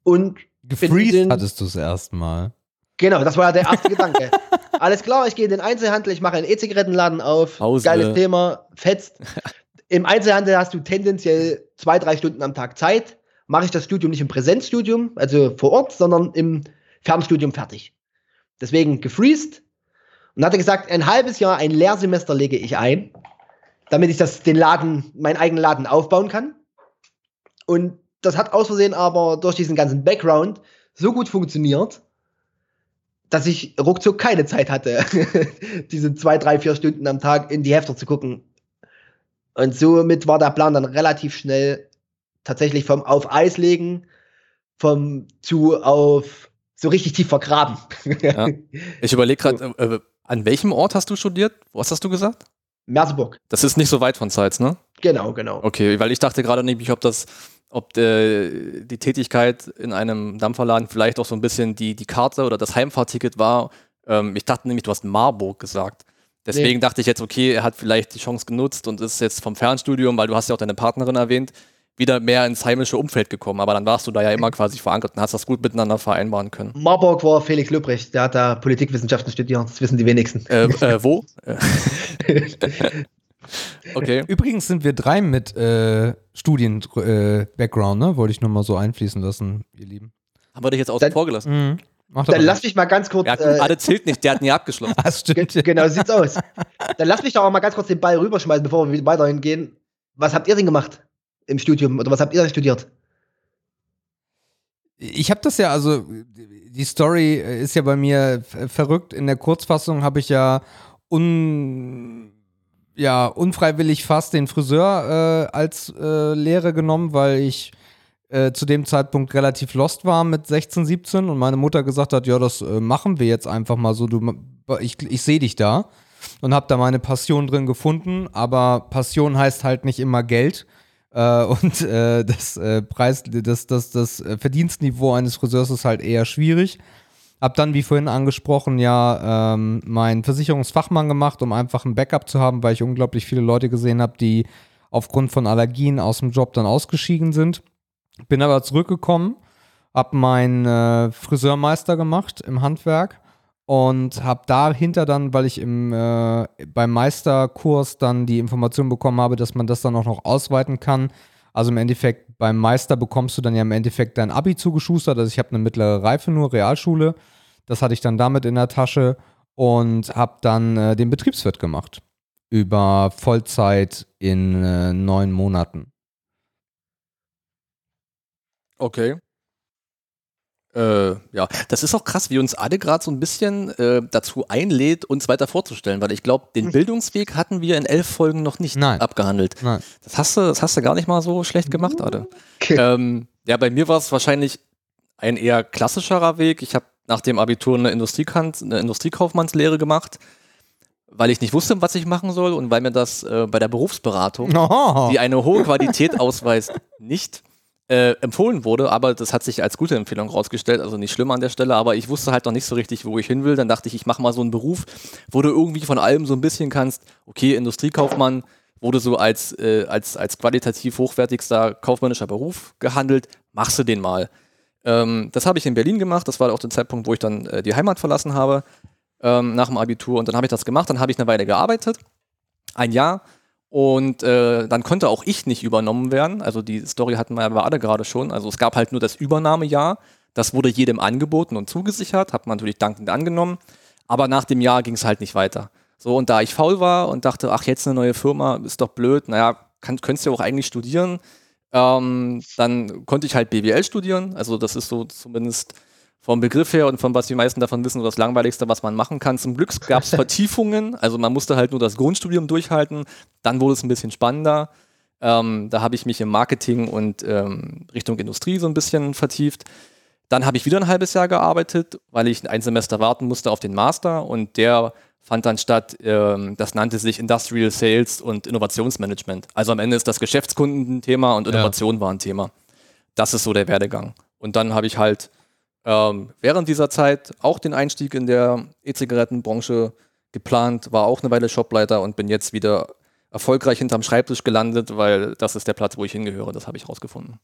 Und gefreezed hattest du es erstmal. Genau, das war ja der erste Gedanke. alles klar, ich gehe in den Einzelhandel, ich mache einen E-Zigarettenladen auf. Pause. Geiles Thema, fetzt. Im Einzelhandel hast du tendenziell zwei, drei Stunden am Tag Zeit. Mache ich das Studium nicht im Präsenzstudium, also vor Ort, sondern im Fernstudium fertig. Deswegen gefreezed und hatte gesagt, ein halbes Jahr, ein Lehrsemester lege ich ein, damit ich das, den Laden, meinen eigenen Laden aufbauen kann. Und das hat aus Versehen aber durch diesen ganzen Background so gut funktioniert, dass ich ruckzuck keine Zeit hatte, diese zwei, drei, vier Stunden am Tag in die Hefte zu gucken. Und somit war der Plan dann relativ schnell tatsächlich vom auf Eis legen, vom zu auf so richtig tief vergraben. Ja. Ich überlege gerade, äh, an welchem Ort hast du studiert? Was hast du gesagt? Merseburg. Das ist nicht so weit von Zeitz, ne? Genau, genau. Okay, weil ich dachte gerade nämlich, ob das, ob äh, die Tätigkeit in einem Dampferladen vielleicht auch so ein bisschen die, die Karte oder das Heimfahrticket war. Ähm, ich dachte nämlich, du hast Marburg gesagt. Deswegen Nee. dachte ich jetzt, okay, er hat vielleicht die Chance genutzt und ist jetzt vom Fernstudium, weil du hast ja auch deine Partnerin erwähnt, wieder mehr ins heimische Umfeld gekommen. Aber dann warst du da ja immer quasi verankert und hast das gut miteinander vereinbaren können. Marburg war Felix Lübrecht, der hat da Politikwissenschaften studiert, das wissen die wenigsten. Äh, äh, wo? Äh, okay. Übrigens sind wir drei mit äh, Studien-Background, ne? Wollte ich nur mal so einfließen lassen, ihr Lieben. Haben wir dich jetzt außen vor gelassen? Mhm. Mach Dann lass mich mal ganz kurz. Ja, äh, Ade zählt nicht, der hat nie abgeschlossen. Das ge stimmt. genau, sieht's aus. Dann lass mich doch auch mal ganz kurz den Ball rüberschmeißen, bevor wir weiterhin gehen. Was habt ihr denn gemacht im Studium oder was habt ihr denn studiert? Ich habe das ja, also die Story ist ja bei mir verrückt. In der Kurzfassung habe ich ja, un, ja unfreiwillig fast den Friseur äh, als äh, Lehre genommen, weil ich äh, zu dem Zeitpunkt relativ lost war mit 16, 17 und meine Mutter gesagt hat, ja, das äh, machen wir jetzt einfach mal so. Du, ich ich sehe dich da und habe da meine Passion drin gefunden. Aber Passion heißt halt nicht immer Geld. Äh, und äh, das äh, Preis, das, das, das äh, Verdienstniveau eines Friseurs ist halt eher schwierig. Hab dann, wie vorhin angesprochen, ja ähm, meinen Versicherungsfachmann gemacht, um einfach ein Backup zu haben, weil ich unglaublich viele Leute gesehen habe, die aufgrund von Allergien aus dem Job dann ausgeschieden sind. Bin aber zurückgekommen, hab meinen äh, Friseurmeister gemacht im Handwerk und habe dahinter dann, weil ich im, äh, beim Meisterkurs dann die Information bekommen habe, dass man das dann auch noch ausweiten kann. Also im Endeffekt, beim Meister bekommst du dann ja im Endeffekt dein Abi zugeschustert. Also ich habe eine mittlere Reife nur, Realschule. Das hatte ich dann damit in der Tasche und habe dann äh, den Betriebswirt gemacht. Über Vollzeit in äh, neun Monaten. Okay. Äh, ja, das ist auch krass, wie uns alle gerade so ein bisschen äh, dazu einlädt, uns weiter vorzustellen, weil ich glaube, den Bildungsweg hatten wir in elf Folgen noch nicht Nein. abgehandelt. Nein. Das hast du, das hast du gar nicht mal so schlecht gemacht, Ade. ähm, ja, bei mir war es wahrscheinlich ein eher klassischerer Weg. Ich habe nach dem Abitur eine, eine Industriekaufmannslehre gemacht, weil ich nicht wusste, was ich machen soll und weil mir das äh, bei der Berufsberatung Oh. die eine hohe Qualität ausweist, nicht äh, empfohlen wurde, aber das hat sich als gute Empfehlung rausgestellt, also nicht schlimm an der Stelle, aber ich wusste halt noch nicht so richtig, wo ich hin will. Dann dachte ich, ich mache mal so einen Beruf, wo du irgendwie von allem so ein bisschen kannst, okay, Industriekaufmann wurde so als, äh, als, als qualitativ hochwertigster kaufmännischer Beruf gehandelt, machst du den mal. Ähm, das habe ich in Berlin gemacht, das war auch der Zeitpunkt, wo ich dann äh, die Heimat verlassen habe, ähm, nach dem Abitur. Und dann habe ich das gemacht, dann habe ich eine Weile gearbeitet, ein Jahr und äh, dann konnte auch ich nicht übernommen werden. Also die Story hatten wir ja alle gerade schon. Also es gab halt nur das Übernahmejahr. Das wurde jedem angeboten und zugesichert, hat man natürlich dankend angenommen. Aber nach dem Jahr ging es halt nicht weiter. So, und da ich faul war und dachte, ach, jetzt eine neue Firma, ist doch blöd, naja, kann, könntest du ja auch eigentlich studieren. Ähm, dann konnte ich halt BWL studieren. Also das ist so zumindest vom Begriff her und von was die meisten davon wissen, das Langweiligste, was man machen kann. Zum Glück gab es Vertiefungen, also man musste halt nur das Grundstudium durchhalten, dann wurde es ein bisschen spannender. Ähm, da habe ich mich im Marketing und ähm, Richtung Industrie so ein bisschen vertieft. Dann habe ich wieder ein halbes Jahr gearbeitet, weil ich ein Semester warten musste auf den Master und der fand dann statt, ähm, das nannte sich Industrial Sales und Innovationsmanagement. Also am Ende ist das Geschäftskunden ein Thema und Ja. Innovation war ein Thema. Das ist so der Werdegang. Und dann habe ich halt ähm, während dieser Zeit auch den Einstieg in der E-Zigarettenbranche geplant, war auch eine Weile Shopleiter und bin jetzt wieder erfolgreich hinterm Schreibtisch gelandet, weil das ist der Platz, wo ich hingehöre. Das habe ich rausgefunden.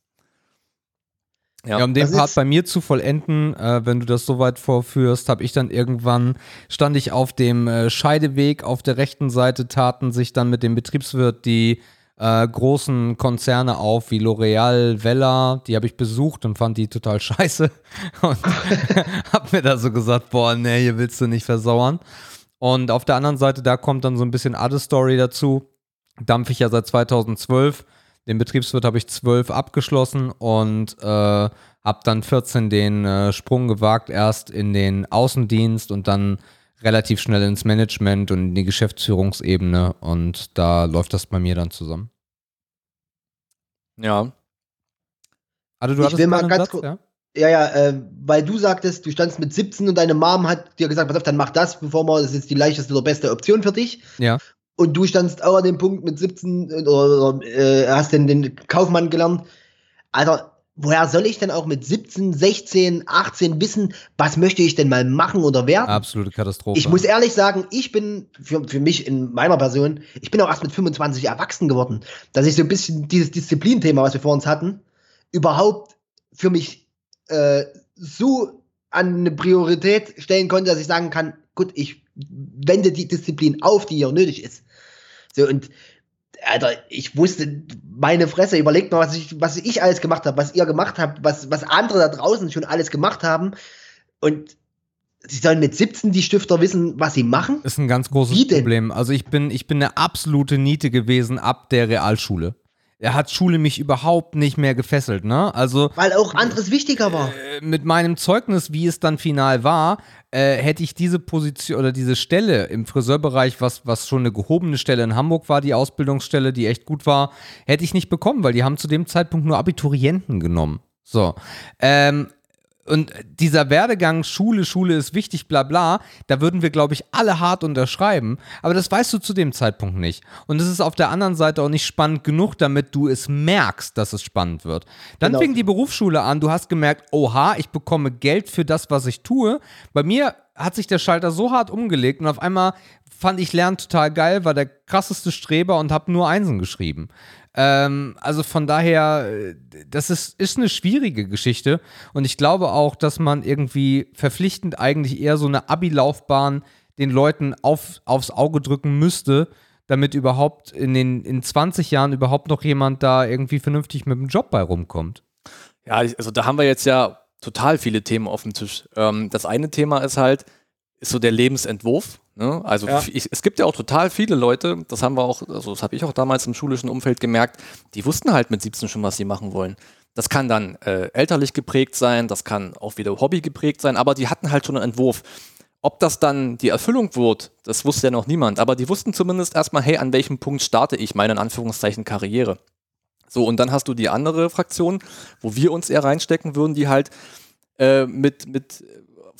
Ja, ja um den Part bei mir zu vollenden, äh, wenn du das so weit vorführst, habe ich dann irgendwann, stand ich auf dem äh, Scheideweg, auf der rechten Seite taten sich dann mit dem Betriebswirt die äh, großen Konzerne auf, wie L'Oreal, Vella, die habe ich besucht und fand die total scheiße. Und habe mir da so gesagt, boah, nee, hier willst du nicht versauern. Und auf der anderen Seite, da kommt dann so ein bisschen Other Story dazu, dampfe ich ja seit 2012 den Betriebswirt habe ich 12 abgeschlossen und äh, habe dann 14 den äh, Sprung gewagt, erst in den Außendienst und dann relativ schnell ins Management und in die Geschäftsführungsebene. Und da läuft das bei mir dann zusammen. Ja. Also du ich will mal ganz kurz. Ja? Ja, ja, äh, weil du sagtest, du standst mit 17 und deine Mom hat dir gesagt, pass auf, dann mach das, bevor wir, das ist die leichteste oder beste Option für dich. Ja. Und du standst auch an dem Punkt mit 17 oder, oder äh, hast denn den Kaufmann gelernt. Alter, woher soll ich denn auch mit 17, 16, 18 wissen, was möchte ich denn mal machen oder werden? Absolute Katastrophe. Ich muss ehrlich sagen, ich bin für, für mich in meiner Person, ich bin auch erst mit 25 erwachsen geworden, dass ich so ein bisschen dieses Disziplinthema, was wir vor uns hatten, überhaupt für mich äh, so an eine Priorität stellen konnte, dass ich sagen kann, gut, ich wende die Disziplin auf, die hier nötig ist. So, und Alter, ich wusste, meine Fresse, überlegt mal, was ich, was ich alles gemacht habe, was ihr gemacht habt, was, was andere da draußen schon alles gemacht haben. Und sie sollen mit 17 die Stifter wissen, was sie machen. Das ist ein ganz großes Problem. Also ich bin, ich bin eine absolute Niete gewesen ab der Realschule er hat Schule mich überhaupt nicht mehr gefesselt, ne? Also weil auch anderes wichtiger war. Äh, mit meinem Zeugnis, wie es dann final war, äh, hätte ich diese Position oder diese Stelle im Friseurbereich, was was schon eine gehobene Stelle in Hamburg war, die Ausbildungsstelle, die echt gut war, hätte ich nicht bekommen, weil die haben zu dem Zeitpunkt nur Abiturienten genommen. So. Ähm, und dieser Werdegang, Schule, Schule ist wichtig, bla bla, da würden wir, glaube ich, alle hart unterschreiben. Aber das weißt du zu dem Zeitpunkt nicht. Und es ist auf der anderen Seite auch nicht spannend genug, damit du es merkst, dass es spannend wird. Dann genau. fing die Berufsschule an, du hast gemerkt, oha, ich bekomme Geld für das, was ich tue. Bei mir hat sich der Schalter so hart umgelegt und auf einmal fand ich Lernen total geil, war der krasseste Streber und habe nur Einsen geschrieben. Ähm, also von daher, äh, das ist, ist eine schwierige Geschichte. Und ich glaube auch, dass man irgendwie verpflichtend eigentlich eher so eine Abi-Laufbahn den Leuten auf, aufs Auge drücken müsste, damit überhaupt in den in 20 Jahren überhaupt noch jemand da irgendwie vernünftig mit dem Job bei rumkommt. Ja, also da haben wir jetzt ja total viele Themen auf dem Tisch. Ähm, das eine Thema ist halt, ist so der Lebensentwurf. Ne? Also ja. ich, es gibt ja auch total viele Leute, das haben wir auch, also das habe ich auch damals im schulischen Umfeld gemerkt, die wussten halt mit 17 schon, was sie machen wollen. Das kann dann äh, elterlich geprägt sein, das kann auch wieder Hobby geprägt sein, aber die hatten halt schon einen Entwurf. Ob das dann die Erfüllung wird, das wusste ja noch niemand, aber die wussten zumindest erstmal, hey, an welchem Punkt starte ich meine in Anführungszeichen Karriere. So, und dann hast du die andere Fraktion, wo wir uns eher reinstecken würden, die halt äh, mit, mit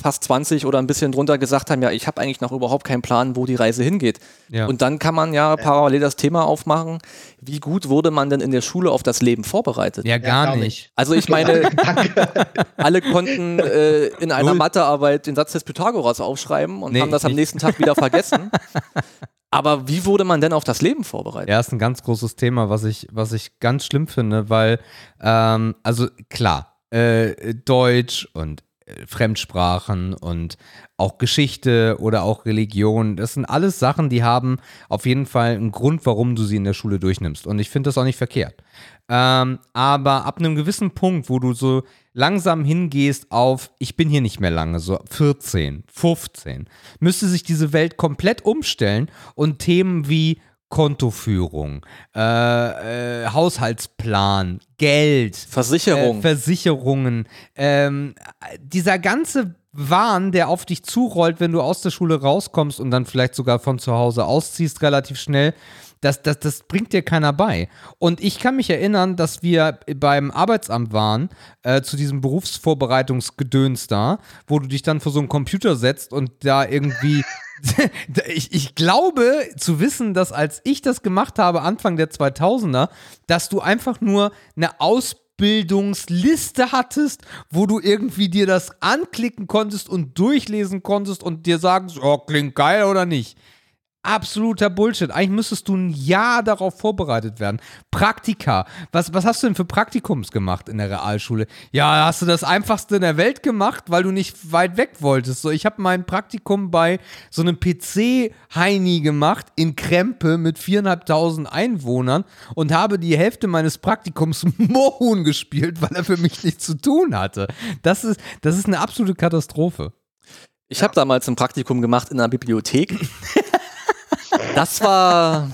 fast 20 oder ein bisschen drunter gesagt haben, ja, ich habe eigentlich noch überhaupt keinen Plan, wo die Reise hingeht. Ja. Und dann kann man ja parallel das Thema aufmachen, wie gut wurde man denn in der Schule auf das Leben vorbereitet? Ja, gar, ja, gar nicht. Also ich meine, alle konnten äh, in einer Null. Mathearbeit den Satz des Pythagoras aufschreiben und nee, haben das am nächsten Tag wieder vergessen. Aber wie wurde man denn auf das Leben vorbereitet? Ja, ist ein ganz großes Thema, was ich, was ich ganz schlimm finde, weil, ähm, also klar, äh, Deutsch und Fremdsprachen und auch Geschichte oder auch Religion. Das sind alles Sachen, die haben auf jeden Fall einen Grund, warum du sie in der Schule durchnimmst. Und ich finde das auch nicht verkehrt. Ähm, aber ab einem gewissen Punkt, wo du so langsam hingehst auf, ich bin hier nicht mehr lange, so 14, 15, müsste sich diese Welt komplett umstellen und Themen wie Kontoführung, äh, äh, Haushaltsplan, Geld, Versicherung. Äh, Versicherungen, ähm, dieser ganze Wahn, der auf dich zurollt, wenn du aus der Schule rauskommst und dann vielleicht sogar von zu Hause ausziehst, relativ schnell, das, das, das bringt dir keiner bei. Und ich kann mich erinnern, dass wir beim Arbeitsamt waren, äh, zu diesem Berufsvorbereitungsgedöns da, wo du dich dann vor so einen Computer setzt und da irgendwie ich, ich glaube zu wissen, dass als ich das gemacht habe, Anfang der 2000er, dass du einfach nur eine Ausbildungsliste hattest, wo du irgendwie dir das anklicken konntest und durchlesen konntest und dir sagen, oh, klingt geil oder nicht. Absoluter Bullshit. Eigentlich müsstest du ein Jahr darauf vorbereitet werden. Praktika. Was, was hast du denn für Praktikums gemacht in der Realschule? Ja, hast du das einfachste in der Welt gemacht, weil du nicht weit weg wolltest. So, ich habe mein Praktikum bei so einem PC-Heini gemacht in Krempe mit viereinhalbtausend Einwohnern und habe die Hälfte meines Praktikums Mohun gespielt, weil er für mich nichts zu tun hatte. Das ist, das ist eine absolute Katastrophe. Ich habe damals ein Praktikum gemacht in einer Bibliothek. Das war,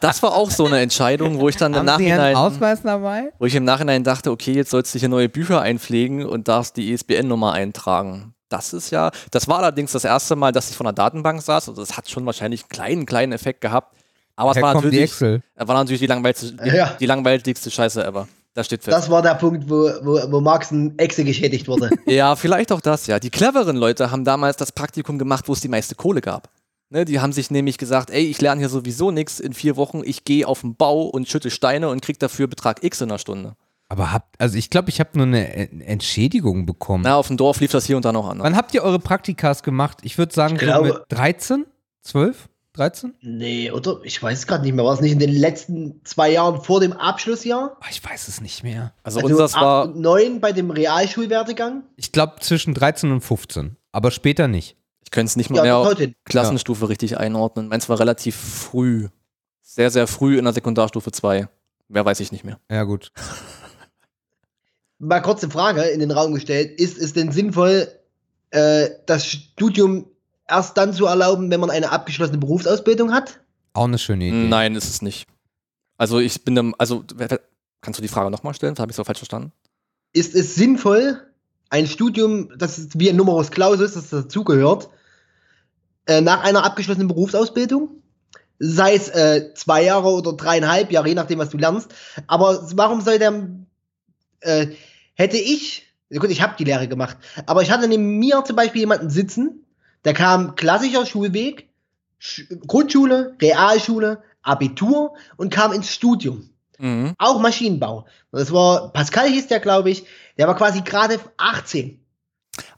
das war auch so eine Entscheidung, wo ich dann im Haben Sie einen Nachhinein, Ausweis dabei? wo ich im Nachhinein dachte, okay, jetzt sollst du hier neue Bücher einpflegen und darfst die ISBN-Nummer eintragen. Das ist ja, das war allerdings das erste Mal, dass ich von der Datenbank saß. Also das hat schon wahrscheinlich einen kleinen, kleinen Effekt gehabt. Aber es war natürlich, Excel? war natürlich die langweiligste, die, Ja. die langweiligste Scheiße ever. Das steht fest. Das war der Punkt, wo, wo, wo Marx ein Exe geschädigt wurde. Ja, vielleicht auch das, ja. Die cleveren Leute haben damals das Praktikum gemacht, wo es die meiste Kohle gab. Ne, die haben sich nämlich gesagt, ey, ich lerne hier sowieso nichts in vier Wochen, ich gehe auf den Bau und schütte Steine und krieg dafür Betrag X in einer Stunde. Aber habt, also ich glaube, ich habe nur eine En- Entschädigung bekommen. Na, auf dem Dorf lief das hier und da noch anders. Wann habt ihr eure Praktikas gemacht? Ich würde sagen, Ich so glaube- mit 13, 12, 13? nee, oder? Ich weiß es gerade nicht mehr. War es nicht in den letzten zwei Jahren vor dem Abschlussjahr? Oh, ich weiß es nicht mehr. Also, Also unseres war, und neun bei dem Realschulwerdegang? Ich glaube zwischen 13 und 15, aber später nicht. Ich könnte es nicht Ja, mehr. Klassenstufe richtig einordnen. Meins war relativ früh. Sehr, sehr früh in der Sekundarstufe 2. Mehr weiß ich nicht mehr. Ja, gut. Mal kurze Frage in den Raum gestellt. Ist es denn sinnvoll, äh, das Studium erst dann zu erlauben, wenn man eine abgeschlossene Berufsausbildung hat? Auch eine schöne Idee. Nein, ist es nicht. Also ich bin also kannst du die Frage nochmal stellen? Habe ich so falsch verstanden? Ist es sinnvoll, ein Studium, das ist wie ein Numerus Clausus, das dazugehört, äh, nach einer abgeschlossenen Berufsausbildung, sei es äh, zwei Jahre oder dreieinhalb Jahre, je nachdem, was du lernst, aber warum soll der, äh, hätte ich, gut, ich habe die Lehre gemacht, aber ich hatte neben mir zum Beispiel jemanden sitzen, der kam klassischer Schulweg, Sch Grundschule, Realschule, Abitur und kam ins Studium Mhm. auch Maschinenbau. Das war, Pascal hieß der, glaube ich, der war quasi gerade 18.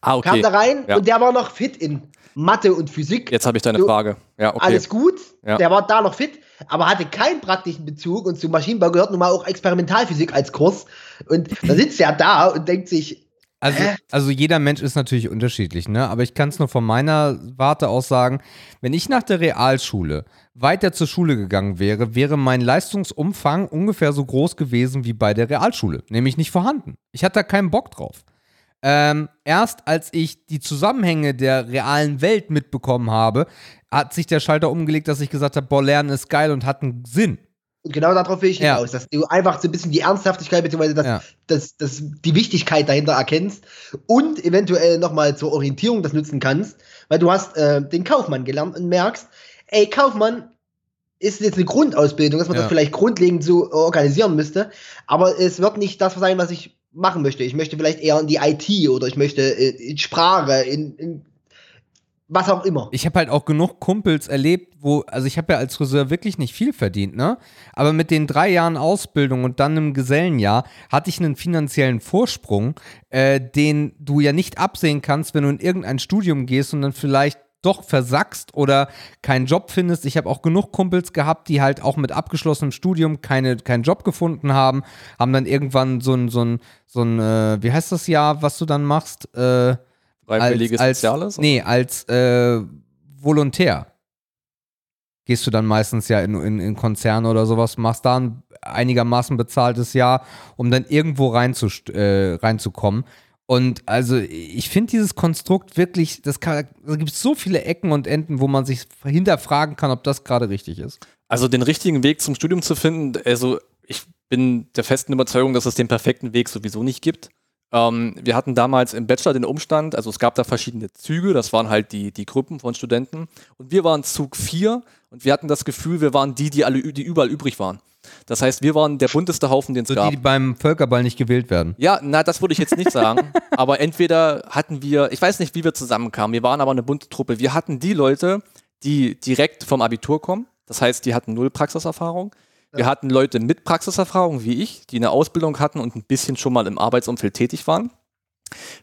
Ah, Kam okay. da rein Ja. und der war noch fit in Mathe und Physik. Jetzt habe ich deine So, Frage. Ja, okay. Alles gut, Ja. der war da noch fit, aber hatte keinen praktischen Bezug und zum Maschinenbau gehört nun mal auch Experimentalphysik als Kurs. Und da sitzt er da und denkt sich, Also, also jeder Mensch ist natürlich unterschiedlich, ne? Aber ich kann es nur von meiner Warte aus sagen, wenn ich nach der Realschule weiter zur Schule gegangen wäre, wäre mein Leistungsumfang ungefähr so groß gewesen wie bei der Realschule, nämlich nicht vorhanden. Ich hatte da keinen Bock drauf. Ähm, erst als ich die Zusammenhänge der realen Welt mitbekommen habe, hat sich der Schalter umgelegt, dass ich gesagt habe, boah, Lernen ist geil und hat einen Sinn. und genau darauf will ich Ja. hinaus, dass du einfach so ein bisschen die Ernsthaftigkeit bzw. Das, Ja. das, das, die Wichtigkeit dahinter erkennst und eventuell nochmal zur Orientierung das nutzen kannst, weil du hast äh, den Kaufmann gelernt und merkst, ey, Kaufmann ist jetzt eine Grundausbildung, dass man Ja. das vielleicht grundlegend so organisieren müsste, aber es wird nicht das sein, was ich machen möchte. Ich möchte vielleicht eher in die IT oder ich möchte äh, in Sprache, in, in was auch immer. Ich habe halt auch genug Kumpels erlebt, wo, also ich habe ja als Friseur wirklich nicht viel verdient, ne? Aber mit den drei Jahren Ausbildung und dann im Gesellenjahr hatte ich einen finanziellen Vorsprung, äh, den du ja nicht absehen kannst, wenn du in irgendein Studium gehst und dann vielleicht doch versackst oder keinen Job findest. Ich habe auch genug Kumpels gehabt, die halt auch mit abgeschlossenem Studium keine, keinen Job gefunden haben, haben dann irgendwann so ein, so ein, so ein, äh, wie heißt das Jahr, was du dann machst? Äh, Freiwilliges als, Soziales? Nee, als äh, Volontär. Gehst du dann meistens ja in, in, in Konzerne oder sowas, machst da ein einigermaßen bezahltes Jahr, um dann irgendwo reinzust äh, reinzukommen. Und also ich finde dieses Konstrukt wirklich, das kann, da gibt es so viele Ecken und Enden, wo man sich hinterfragen kann, ob das gerade richtig ist. Also den richtigen Weg zum Studium zu finden, also ich bin der festen Überzeugung, dass es den perfekten Weg sowieso nicht gibt. Ähm, wir hatten damals im Bachelor den Umstand, also es gab da verschiedene Züge, das waren halt die, die Gruppen von Studenten und wir waren Zug 4 und wir hatten das Gefühl, wir waren die, die alle die überall übrig waren. Das heißt, wir waren der bunteste Haufen, den es So gab. die, die beim Völkerball nicht gewählt werden. Ja, na, das würde ich jetzt nicht sagen. aber entweder hatten wir, ich weiß nicht, wie wir zusammenkamen, wir waren aber eine bunte Truppe. Wir hatten die Leute, die direkt vom Abitur kommen. Das heißt, die hatten null Praxiserfahrung. Wir hatten Leute mit Praxiserfahrung wie ich, die eine Ausbildung hatten und ein bisschen schon mal im Arbeitsumfeld tätig waren.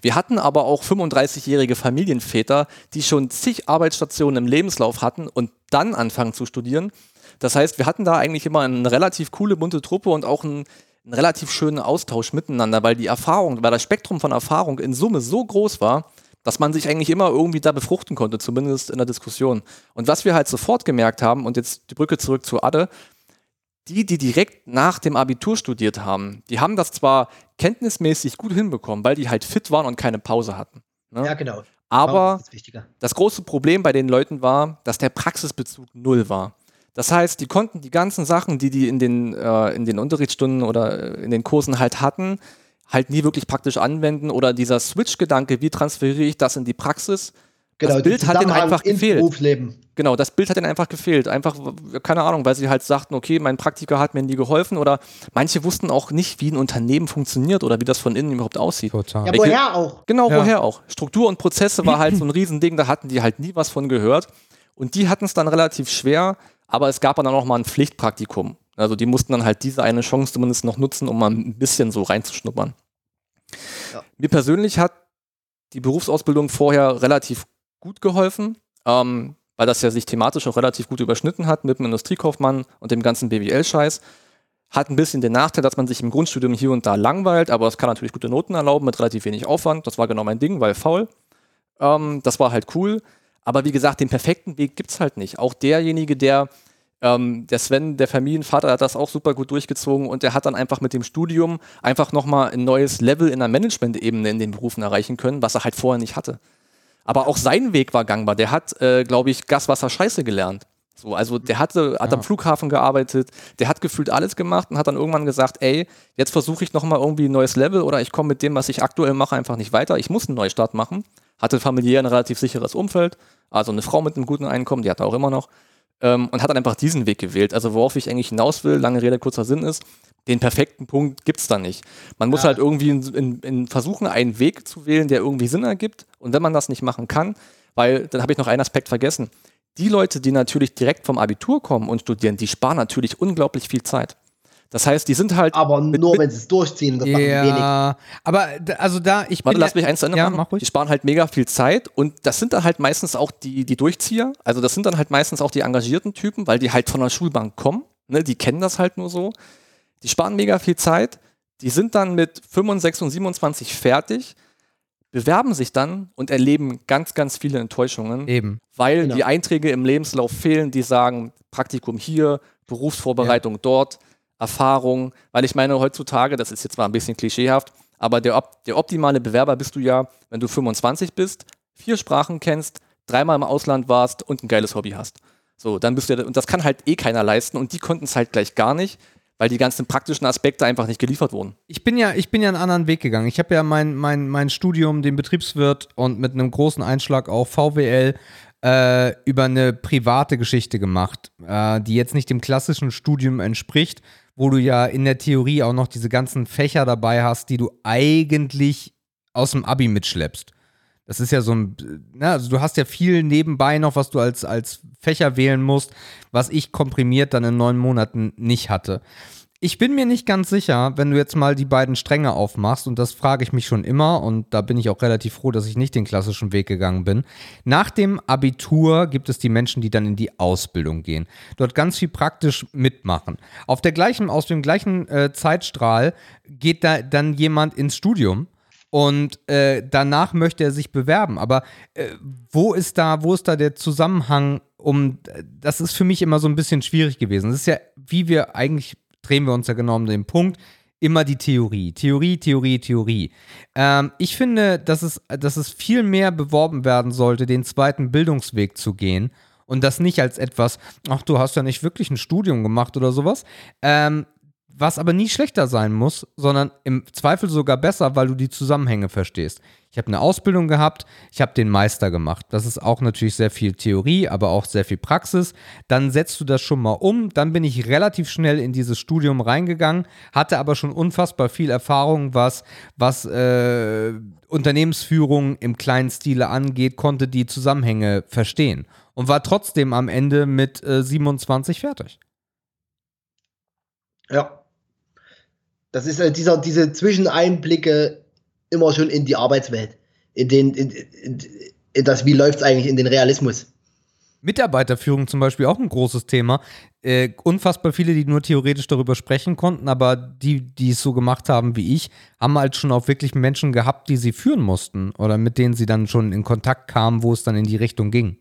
Wir hatten aber auch 35-jährige Familienväter, die schon zig Arbeitsstationen im Lebenslauf hatten und dann anfangen zu studieren. Das heißt, wir hatten da eigentlich immer eine relativ coole, bunte Truppe und auch einen, einen relativ schönen Austausch miteinander, weil die Erfahrung, weil das Spektrum von Erfahrung in Summe so groß war, dass man sich eigentlich immer irgendwie da befruchten konnte, zumindest in der Diskussion. Und was wir halt sofort gemerkt haben, und jetzt die Brücke zurück zu Adde, die, die direkt nach dem Abitur studiert haben, die haben das zwar kenntnismäßig gut hinbekommen, weil die halt fit waren und keine Pause hatten. Ne? Ja, genau. Aber das große Problem bei den Leuten war, dass der Praxisbezug null war. Das heißt, die konnten die ganzen Sachen, die die in den, äh, in den Unterrichtsstunden oder äh, in den Kursen halt hatten, halt nie wirklich praktisch anwenden oder dieser Switch-Gedanke, wie transferiere ich das in die Praxis, Genau, das Bild hat ihnen einfach gefehlt. Berufsleben. Genau, das Bild hat ihnen einfach gefehlt. Einfach, keine Ahnung, weil sie halt sagten, okay, mein Praktiker hat mir nie geholfen oder manche wussten auch nicht, wie ein Unternehmen funktioniert oder wie das von innen überhaupt aussieht. Total. Ja, woher auch? Genau, ja. woher auch. Struktur und Prozesse war halt so ein Riesending, da hatten die halt nie was von gehört. Und die hatten es dann relativ schwer, aber es gab dann auch mal ein Pflichtpraktikum. Also die mussten dann halt diese eine Chance zumindest noch nutzen, um mal ein bisschen so reinzuschnuppern. Ja. Mir persönlich hat die Berufsausbildung vorher relativ gut geholfen, ähm, weil das ja sich thematisch auch relativ gut überschnitten hat mit dem Industriekaufmann und dem ganzen BWL-Scheiß. Hat ein bisschen den Nachteil, dass man sich im Grundstudium hier und da langweilt, aber es kann natürlich gute Noten erlauben mit relativ wenig Aufwand. Das war genau mein Ding, weil faul. Ähm, das war halt cool. Aber wie gesagt, den perfekten Weg gibt es halt nicht. Auch derjenige, der, ähm, der Sven, der Familienvater, hat das auch super gut durchgezogen und der hat dann einfach mit dem Studium einfach nochmal ein neues Level in der Management-Ebene in den Berufen erreichen können, was er halt vorher nicht hatte. Aber auch sein Weg war gangbar. Der hat, äh, glaube ich, Gas, Wasser, Scheiße gelernt. So, also der hatte, hat ja. am Flughafen gearbeitet, der hat gefühlt alles gemacht und hat dann irgendwann gesagt, ey, jetzt versuche ich nochmal irgendwie ein neues Level oder ich komme mit dem, was ich aktuell mache, einfach nicht weiter. Ich muss einen Neustart machen. Hatte familiär ein relativ sicheres Umfeld, also eine Frau mit einem guten Einkommen, die hat er auch immer noch. Ähm, und hat dann einfach diesen Weg gewählt. Also worauf ich eigentlich hinaus will, lange Rede, kurzer Sinn ist, den perfekten Punkt gibt es da nicht. Man muss ja. halt irgendwie in, in, in, versuchen, einen Weg zu wählen, der irgendwie Sinn ergibt. Und wenn man das nicht machen kann, weil dann habe ich noch einen Aspekt vergessen. Die Leute, die natürlich direkt vom Abitur kommen und studieren, die sparen natürlich unglaublich viel Zeit. Das heißt, die sind halt. Aber nur, wenn sie es durchziehen. Das ja, wenig. aber also da, ich Warte, lass mich eins zu Ende ja, machen. Mach ruhig. Die sparen halt mega viel Zeit und das sind dann halt meistens auch die, die Durchzieher. Also das sind dann halt meistens auch die engagierten Typen, weil die halt von der Schulbank kommen. Ne, die kennen das halt nur so. Die sparen mega viel Zeit, die sind dann mit 65 und 27 fertig, bewerben sich dann und erleben ganz, ganz viele Enttäuschungen. Eben. Weil genau. die Einträge im Lebenslauf fehlen, die sagen, Praktikum hier, Berufsvorbereitung ja. dort, Erfahrung. Weil ich meine, heutzutage, das ist jetzt mal ein bisschen klischeehaft, aber der, der optimale Bewerber bist du ja, wenn du 25 bist, vier Sprachen kennst, dreimal im Ausland warst und ein geiles Hobby hast. So, dann bist du ja, und das kann halt eh keiner leisten und die konnten es halt gleich gar nicht weil die ganzen praktischen Aspekte einfach nicht geliefert wurden. Ich bin ja, ich bin ja einen anderen Weg gegangen. Ich habe ja mein, mein, mein Studium, den Betriebswirt und mit einem großen Einschlag auf VWL äh, über eine private Geschichte gemacht, äh, die jetzt nicht dem klassischen Studium entspricht, wo du ja in der Theorie auch noch diese ganzen Fächer dabei hast, die du eigentlich aus dem Abi mitschleppst. Das ist ja so ein, na, also du hast ja viel nebenbei noch, was du als, als Fächer wählen musst, was ich komprimiert dann in neun Monaten nicht hatte. Ich bin mir nicht ganz sicher, wenn du jetzt mal die beiden Stränge aufmachst, und das frage ich mich schon immer, und da bin ich auch relativ froh, dass ich nicht den klassischen Weg gegangen bin. Nach dem Abitur gibt es die Menschen, die dann in die Ausbildung gehen, dort ganz viel praktisch mitmachen. Auf der gleichen, aus dem gleichen äh, Zeitstrahl geht da dann jemand ins Studium und äh, danach möchte er sich bewerben. Aber äh, wo ist da, wo ist da der Zusammenhang? Um, das ist für mich immer so ein bisschen schwierig gewesen. Das ist ja, wie wir eigentlich drehen wir uns ja genau um den Punkt. Immer die Theorie. Theorie, Theorie, Theorie. Ähm, ich finde, dass es, dass es viel mehr beworben werden sollte, den zweiten Bildungsweg zu gehen und das nicht als etwas, ach, du hast ja nicht wirklich ein Studium gemacht oder sowas. Ähm, was aber nie schlechter sein muss, sondern im Zweifel sogar besser, weil du die Zusammenhänge verstehst. Ich habe eine Ausbildung gehabt, ich habe den Meister gemacht. Das ist auch natürlich sehr viel Theorie, aber auch sehr viel Praxis. Dann setzt du das schon mal um. Dann bin ich relativ schnell in dieses Studium reingegangen, hatte aber schon unfassbar viel Erfahrung, was, was äh, Unternehmensführung im kleinen Stile angeht, konnte die Zusammenhänge verstehen und war trotzdem am Ende mit äh, 27 fertig. Ja, das ist äh, dieser, diese Zwischeneinblicke immer schon in die Arbeitswelt, in den, in, in, in das, wie läuft es eigentlich in den Realismus. Mitarbeiterführung zum Beispiel auch ein großes Thema. Äh, unfassbar viele, die nur theoretisch darüber sprechen konnten, aber die, die es so gemacht haben wie ich, haben halt schon auch wirklich Menschen gehabt, die sie führen mussten oder mit denen sie dann schon in Kontakt kamen, wo es dann in die Richtung ging.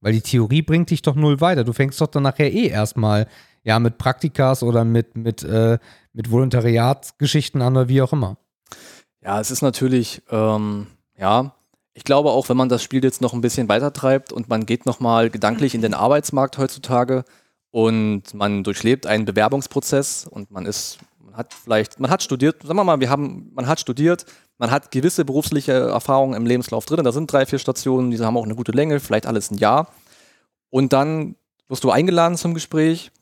Weil die Theorie bringt dich doch null weiter. Du fängst doch dann nachher eh erstmal ja mit Praktikas oder mit, mit, äh, mit Volontariatsgeschichten an oder wie auch immer. Ja, es ist natürlich, ähm, ja, ich glaube auch, wenn man das Spiel jetzt noch ein bisschen weiter treibt und man geht nochmal gedanklich in den Arbeitsmarkt heutzutage und man durchlebt einen Bewerbungsprozess und man ist, man hat vielleicht, man hat studiert, sagen wir mal, wir haben, man hat studiert, man hat gewisse berufliche Erfahrungen im Lebenslauf drin, da sind drei, vier Stationen, die haben auch eine gute Länge, vielleicht alles ein Jahr. Und dann wirst du eingeladen zum Gespräch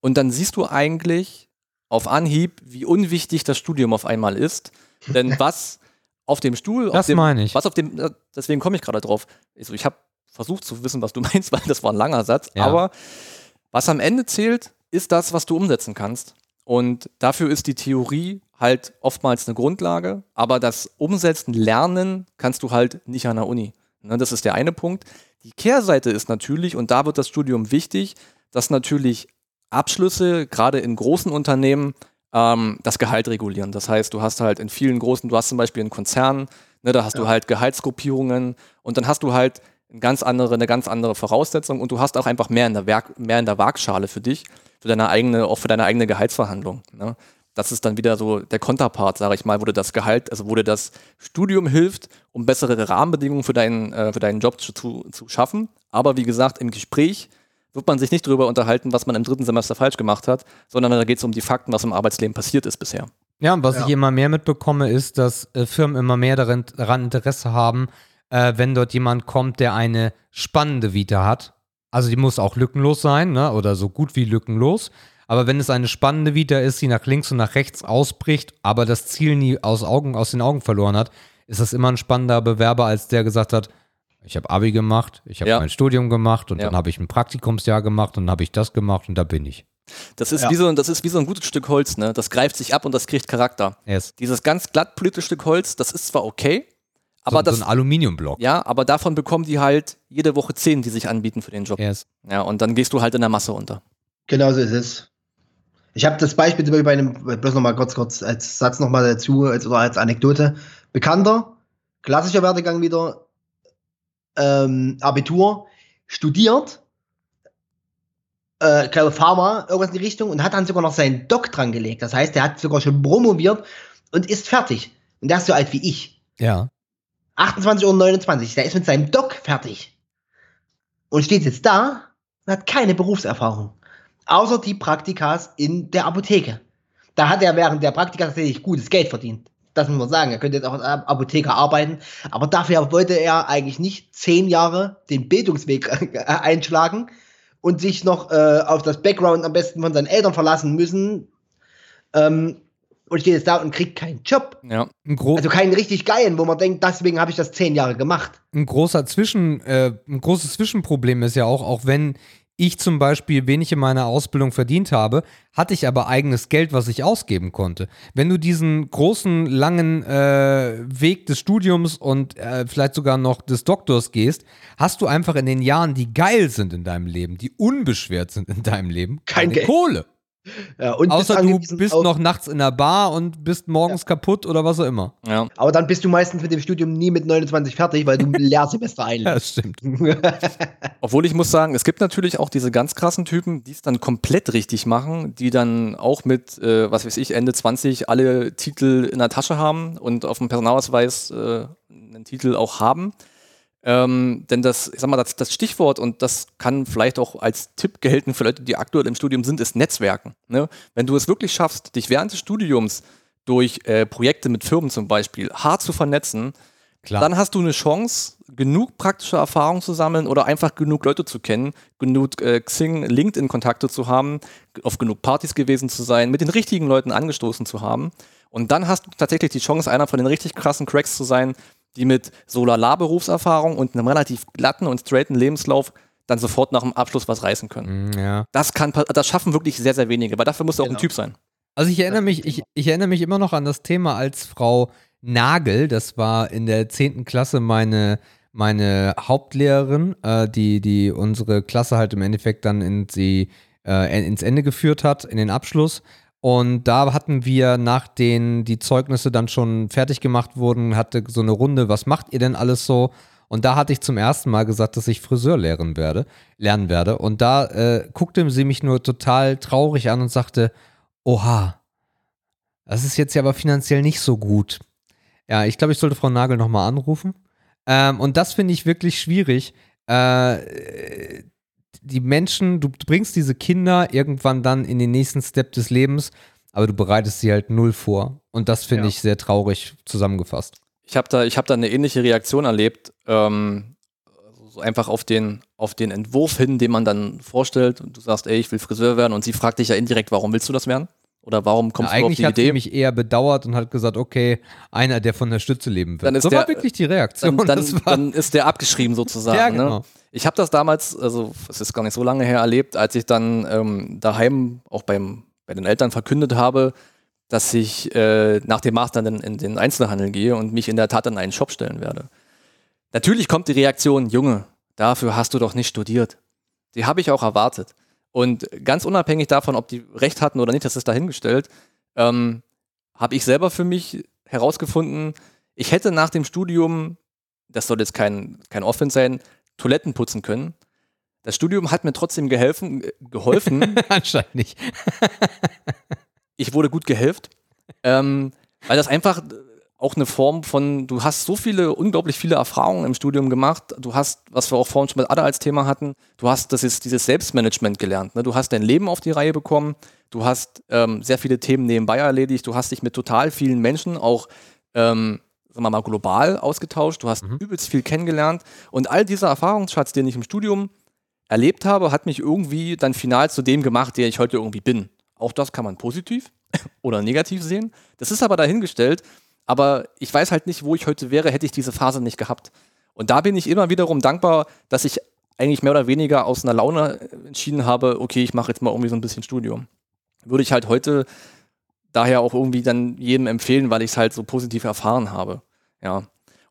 und dann siehst du eigentlich auf Anhieb, wie unwichtig das Studium auf einmal ist. Denn was auf dem Stuhl, Das dem, meine ich. was auf dem, äh, deswegen komme ich gerade drauf. Also ich habe versucht zu wissen, was du meinst, weil das war ein langer Satz. Ja. Aber was am Ende zählt, ist das, was du umsetzen kannst. Und dafür ist die Theorie halt oftmals eine Grundlage, aber das Umsetzen, Lernen kannst du halt nicht an der Uni. Ne, das ist der eine Punkt. Die Kehrseite ist natürlich, und da wird das Studium wichtig, dass natürlich Abschlüsse, gerade in großen Unternehmen, ähm, das Gehalt regulieren. Das heißt, du hast halt in vielen großen, du hast zum Beispiel in Konzernen, ne, da hast du Ja. halt Gehaltsgruppierungen und dann hast du halt eine ganz andere, eine ganz andere Voraussetzung und du hast auch einfach mehr in der, Werk, mehr in der Waagschale für dich, für deine eigene, auch für deine eigene Gehaltsverhandlung. Ne? Das ist dann wieder so der Konterpart, sage ich mal, wo dir das Gehalt, also wo dir das Studium hilft, um bessere Rahmenbedingungen für deinen, äh, für deinen Job zu, zu schaffen. Aber wie gesagt, im Gespräch wird man sich nicht darüber unterhalten, was man im dritten Semester falsch gemacht hat, sondern da geht es um die Fakten, was im Arbeitsleben passiert ist bisher. Ja, und was Ja. ich immer mehr mitbekomme, ist, dass äh, Firmen immer mehr daran, daran Interesse haben, äh, wenn dort jemand kommt, der eine spannende Vita hat. Also die muss auch lückenlos sein, ne? oder so gut wie lückenlos. Aber wenn es eine spannende Vita ist, die nach links und nach rechts ausbricht, aber das Ziel nie aus, Augen, aus den Augen verloren hat, ist das immer ein spannender Bewerber, als der gesagt hat, ich habe Abi gemacht, ich habe Ja. mein Studium gemacht und Ja. dann habe ich ein Praktikumsjahr gemacht und dann habe ich das gemacht und da bin ich. Das ist, Ja. wie so, das ist wie so ein gutes Stück Holz, ne? Das greift sich ab und das kriegt Charakter. Yes. Dieses ganz glatt polierte Stück Holz, das ist zwar okay, aber so, das, so ein Aluminiumblock. ja, aber davon bekommen die halt jede Woche zehn, die sich anbieten für den Job. Yes. Ja, und dann gehst du halt in der Masse unter. Genau so ist es. Ich habe das Beispiel zum Beispiel bei einem, bloß nochmal kurz, kurz als Satz nochmal dazu, als, oder als Anekdote. Bekannter, klassischer Werdegang wieder, ähm, Abitur, studiert, äh, glaube Pharma, irgendwas in die Richtung und hat dann sogar noch seinen Doc dran gelegt. Das heißt, er hat sogar schon promoviert und ist fertig. Und der ist so alt wie ich. Ja. 28 oder 29. Der ist mit seinem Doc fertig. Und steht jetzt da und hat keine Berufserfahrung. Außer die Praktikas in der Apotheke. Da hat er während der Praktika tatsächlich gutes Geld verdient. Das muss man sagen. Er könnte jetzt auch als Apotheker arbeiten. Aber dafür wollte er eigentlich nicht zehn Jahre den Bildungsweg einschlagen und sich noch äh, auf das Background am besten von seinen Eltern verlassen müssen. Ähm, und steht jetzt da und kriegt keinen Job. Ja. Ein, gro Also keinen richtig geilen, wo man denkt, deswegen habe ich das zehn Jahre gemacht. ein großer Zwischen, äh, ein großes Zwischenproblem ist ja auch, auch wenn ich zum Beispiel wenig in meiner Ausbildung verdient habe, hatte ich aber eigenes Geld, was ich ausgeben konnte. Wenn du diesen großen, langen äh, Weg des Studiums und äh, vielleicht sogar noch des Doktors gehst, hast du einfach in den Jahren, die geil sind in deinem Leben, die unbeschwert sind in deinem Leben, Kein keine Geld. Kohle. Ja, und bist Außer du bist noch nachts in der Bar und bist morgens kaputt oder was auch immer. ja. Aber dann bist du meistens mit dem Studium nie mit 29 fertig, weil du ein Lehrsemester Ja, einlässt. das stimmt. Obwohl ich muss sagen, es gibt natürlich auch diese ganz krassen Typen, die es dann komplett richtig machen, die dann auch mit, äh, was weiß ich, Ende 20 alle Titel in der Tasche haben und auf dem Personalausweis äh, einen Titel auch haben. Ähm, denn das, ich sag mal, das, das Stichwort, und das kann vielleicht auch als Tipp gelten für Leute, die aktuell im Studium sind, ist Netzwerken. Ne? Wenn du es wirklich schaffst, dich während des Studiums durch äh, Projekte mit Firmen zum Beispiel hart zu vernetzen, Klar. dann hast du eine Chance, genug praktische Erfahrung zu sammeln oder einfach genug Leute zu kennen, genug äh, Xing, LinkedIn-Kontakte zu haben, auf genug Partys gewesen zu sein, mit den richtigen Leuten angestoßen zu haben. Und dann hast du tatsächlich die Chance, einer von den richtig krassen Cracks zu sein, die mit so lala Berufserfahrung und einem relativ glatten und straighten Lebenslauf dann sofort nach dem Abschluss was reißen können. Mm, ja. Das kann, das schaffen wirklich sehr, sehr wenige, weil dafür musst du auch ein Genau. Typ sein. Also ich erinnere mich, ich, ich erinnere mich immer noch an das Thema, als Frau Nagel, das war in der 10. Klasse meine, meine Hauptlehrerin, äh, die, die unsere Klasse halt im Endeffekt dann in die, äh, ins Ende geführt hat, in den Abschluss. Und da hatten wir, nachdem die Zeugnisse dann schon fertig gemacht wurden, hatte so eine Runde, was macht ihr denn alles so? Und da hatte ich zum ersten Mal gesagt, dass ich Friseur lernen werde, lernen werde. Und da äh, guckte sie mich nur total traurig an und sagte, oha, das ist jetzt ja aber finanziell nicht so gut. Ja, ich glaube, ich sollte Frau Nagel nochmal anrufen. Ähm, und das finde ich wirklich schwierig. Äh, die Menschen, du bringst diese Kinder irgendwann dann in den nächsten Step des Lebens, aber du bereitest sie halt null vor. Und das finde ja. ich sehr traurig zusammengefasst. Ich habe da, hab da eine ähnliche Reaktion erlebt. Ähm, so einfach auf den, auf den Entwurf hin, den man dann vorstellt. Und du sagst, ey, ich will Friseur werden. Und sie fragt dich ja indirekt, warum willst du das werden? Oder warum kommst ja, du auf die Idee? Eigentlich hat mich eher bedauert und hat gesagt, okay, einer, der von der Stütze leben wird. Dann ist so der, war wirklich die Reaktion. Dann, dann, dann ist der abgeschrieben sozusagen. Ja, ne? genau. Ne? Ich habe das damals, also es ist gar nicht so lange her, erlebt, als ich dann ähm, daheim auch beim, bei den Eltern verkündet habe, dass ich äh, nach dem Master in, in den Einzelhandel gehe und mich in der Tat in einen Shop stellen werde. Natürlich kommt die Reaktion, Junge, dafür hast du doch nicht studiert. Die habe ich auch erwartet. Und ganz unabhängig davon, ob die recht hatten oder nicht, das ist dahingestellt, ähm, habe ich selber für mich herausgefunden, ich hätte nach dem Studium, das soll jetzt kein, kein Offense sein, Toiletten putzen können. Das Studium hat mir trotzdem geholfen. Äh, geholfen. Anscheinend nicht. ich wurde gut gehelft, ähm, weil das einfach auch eine Form von, du hast so viele, unglaublich viele Erfahrungen im Studium gemacht. Du hast, was wir auch vorhin schon mit Ada als Thema hatten, du hast das ist dieses Selbstmanagement gelernt. Ne? Du hast dein Leben auf die Reihe bekommen. Du hast ähm, sehr viele Themen nebenbei erledigt. Du hast dich mit total vielen Menschen auch, ähm, sagen wir mal, global ausgetauscht. Du hast mhm. übelst viel kennengelernt. Und all dieser Erfahrungsschatz, den ich im Studium erlebt habe, hat mich irgendwie dann final zu dem gemacht, der ich heute irgendwie bin. Auch das kann man positiv oder negativ sehen. Das ist aber dahingestellt. Aber ich weiß halt nicht, wo ich heute wäre, hätte ich diese Phase nicht gehabt. Und da bin ich immer wiederum dankbar, dass ich eigentlich mehr oder weniger aus einer Laune entschieden habe, okay, ich mache jetzt mal irgendwie so ein bisschen Studium. Würde ich halt heute daher auch irgendwie dann jedem empfehlen, weil ich es halt so positiv erfahren habe. Ja.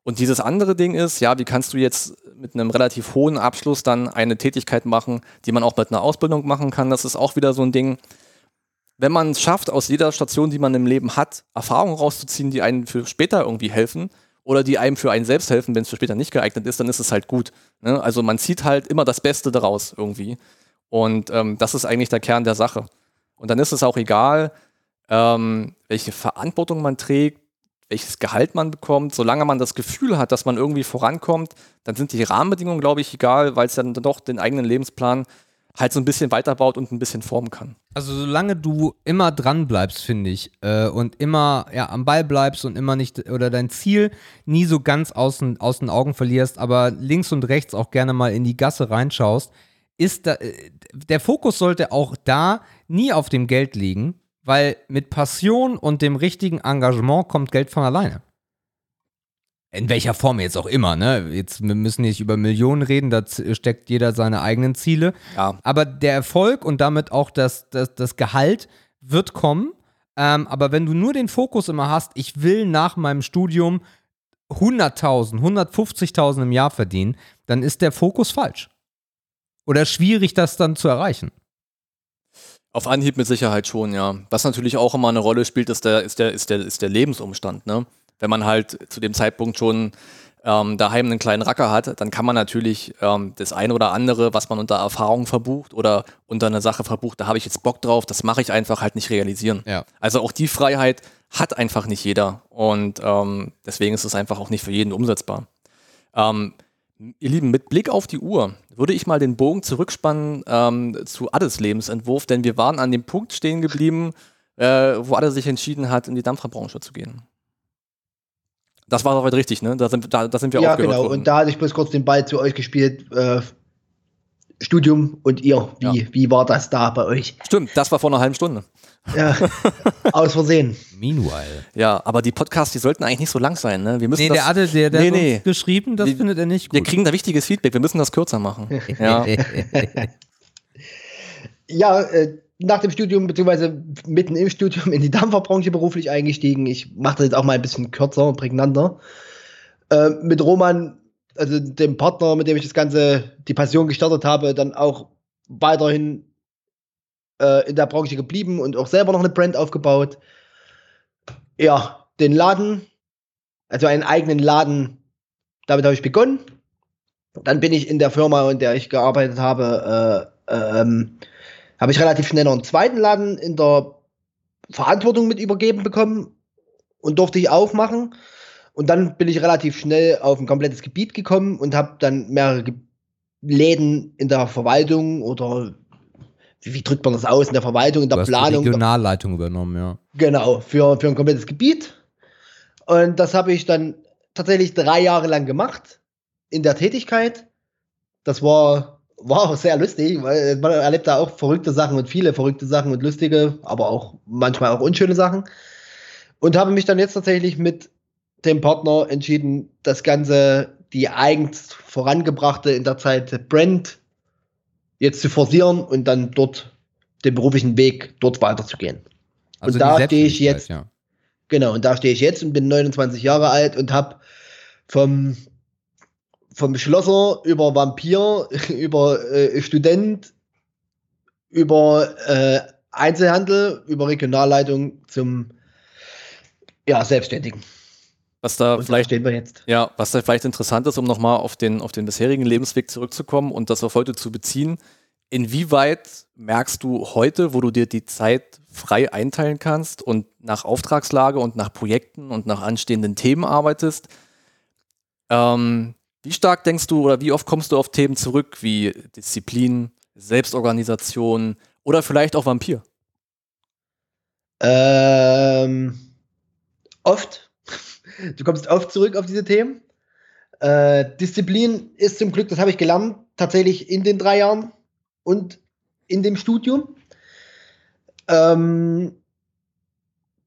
Und dieses andere Ding ist, ja, wie kannst du jetzt mit einem relativ hohen Abschluss dann eine Tätigkeit machen, die man auch mit einer Ausbildung machen kann? Das ist auch wieder so ein Ding wenn man es schafft, aus jeder Station, die man im Leben hat, Erfahrungen rauszuziehen, die einem für später irgendwie helfen oder die einem für einen selbst helfen, wenn es für später nicht geeignet ist, dann ist es halt gut. Ne? Also man zieht halt immer das Beste daraus irgendwie. Und ähm, das ist eigentlich der Kern der Sache. Und dann ist es auch egal, ähm, welche Verantwortung man trägt, welches Gehalt man bekommt. Solange man das Gefühl hat, dass man irgendwie vorankommt, dann sind die Rahmenbedingungen, glaube ich, egal, weil es dann doch den eigenen Lebensplan halt so ein bisschen weiterbaut und ein bisschen formen kann. Also solange du immer dran bleibst, finde ich, äh, und immer ja, am Ball bleibst und immer nicht oder dein Ziel nie so ganz aus den, Augen verlierst, aber links und rechts auch gerne mal in die Gasse reinschaust, ist da, äh, der Fokus sollte auch da nie auf dem Geld liegen, weil mit Passion und dem richtigen Engagement kommt Geld von alleine in welcher Form jetzt auch immer, ne? Jetzt wir müssen nicht über Millionen reden, da steckt jeder seine eigenen Ziele. Ja. Aber der Erfolg und damit auch das, das, das Gehalt wird kommen. Ähm, aber wenn du nur den Fokus immer hast, ich will nach meinem Studium 100.000, 150.000 im Jahr verdienen, dann ist der Fokus falsch. Oder schwierig, das dann zu erreichen. Auf Anhieb mit Sicherheit schon, ja. Was natürlich auch immer eine Rolle spielt, ist der, ist der, ist der, ist der Lebensumstand, ne? wenn man halt zu dem Zeitpunkt schon ähm, daheim einen kleinen Racker hat, dann kann man natürlich ähm, das eine oder andere, was man unter Erfahrung verbucht oder unter einer Sache verbucht, da habe ich jetzt Bock drauf, das mache ich einfach halt nicht realisieren. Ja. Also auch die Freiheit hat einfach nicht jeder und ähm, deswegen ist es einfach auch nicht für jeden umsetzbar. Ähm, ihr Lieben, mit Blick auf die Uhr würde ich mal den Bogen zurückspannen ähm, zu Addes Lebensentwurf, denn wir waren an dem Punkt stehen geblieben, äh, wo Adde sich entschieden hat, in die Dampferbranche zu gehen. Das war soweit richtig, ne? Da sind, da, da sind wir Ja, genau. Worden. Und da hatte ich bloß kurz den Ball zu euch gespielt. Äh, Studium und ihr, wie, ja. wie war das da bei euch? Stimmt, das war vor einer halben Stunde. Ja, aus Versehen. Meanwhile. Ja, aber die Podcasts, die sollten eigentlich nicht so lang sein. Ne? Wir müssen nee, das, der Adel, der, der nee, nee. geschrieben, das wir, findet er nicht gut. Wir kriegen da wichtiges Feedback, wir müssen das kürzer machen. ja, ja äh, nach dem Studium, beziehungsweise mitten im Studium in die Dampferbranche beruflich eingestiegen. Ich mache das jetzt auch mal ein bisschen kürzer, prägnanter. Äh, mit Roman also dem Partner, mit dem ich das Ganze, die Passion gestartet habe, dann auch weiterhin äh, in der Branche geblieben und auch selber noch eine Brand aufgebaut. Ja, den Laden, also einen eigenen Laden, damit habe ich begonnen. Dann bin ich in der Firma, in der ich gearbeitet habe, äh, ähm, habe ich relativ schnell noch einen zweiten Laden in der Verantwortung mit übergeben bekommen und durfte ich aufmachen. Und dann bin ich relativ schnell auf ein komplettes Gebiet gekommen und habe dann mehrere Ge Läden in der Verwaltung oder wie, drückt man das aus in der Verwaltung, in der du Planung. Die Regionalleitung übernommen, ja. Genau, für, für ein komplettes Gebiet. Und das habe ich dann tatsächlich drei Jahre lang gemacht in der Tätigkeit. Das war, war auch sehr lustig, weil man erlebt da auch verrückte Sachen und viele verrückte Sachen und lustige, aber auch manchmal auch unschöne Sachen. Und habe mich dann jetzt tatsächlich mit dem Partner entschieden, das Ganze, die eigens vorangebrachte in der Zeit Brand jetzt zu forcieren und dann dort den beruflichen Weg dort weiterzugehen. Also und da stehe ich jetzt. Ja. Genau, und da stehe ich jetzt und bin 29 Jahre alt und habe vom, vom Schlosser über Vampir, über äh, Student, über äh, Einzelhandel, über Regionalleitung zum ja, Selbstständigen. Was da Und vielleicht stehen wir jetzt. Ja, was da vielleicht interessant ist, um nochmal auf den, auf den bisherigen Lebensweg zurückzukommen und das auf heute zu beziehen. Inwieweit merkst du heute, wo du dir die Zeit frei einteilen kannst und nach Auftragslage und nach Projekten und nach anstehenden Themen arbeitest, ähm, wie stark denkst du oder wie oft kommst du auf Themen zurück wie Disziplin, Selbstorganisation oder vielleicht auch Vampir? Ähm, oft. Du kommst oft zurück auf diese Themen. Äh, Disziplin ist zum Glück, das habe ich gelernt, tatsächlich in den drei Jahren und in dem Studium. Ähm,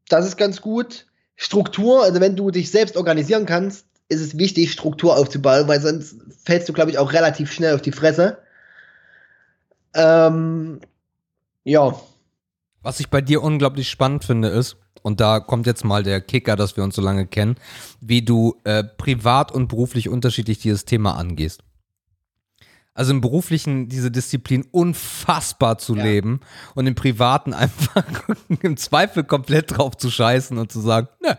das ist ganz gut. Struktur, also wenn du dich selbst organisieren kannst, ist es wichtig, Struktur aufzubauen, weil sonst fällst du, glaube ich, auch relativ schnell auf die Fresse. Ähm, ja. Was ich bei dir unglaublich spannend finde, ist, und da kommt jetzt mal der Kicker, dass wir uns so lange kennen, wie du äh, privat und beruflich unterschiedlich dieses Thema angehst. Also im Beruflichen diese Disziplin unfassbar zu Ja. leben und im Privaten einfach im Zweifel komplett drauf zu scheißen und zu sagen, ne,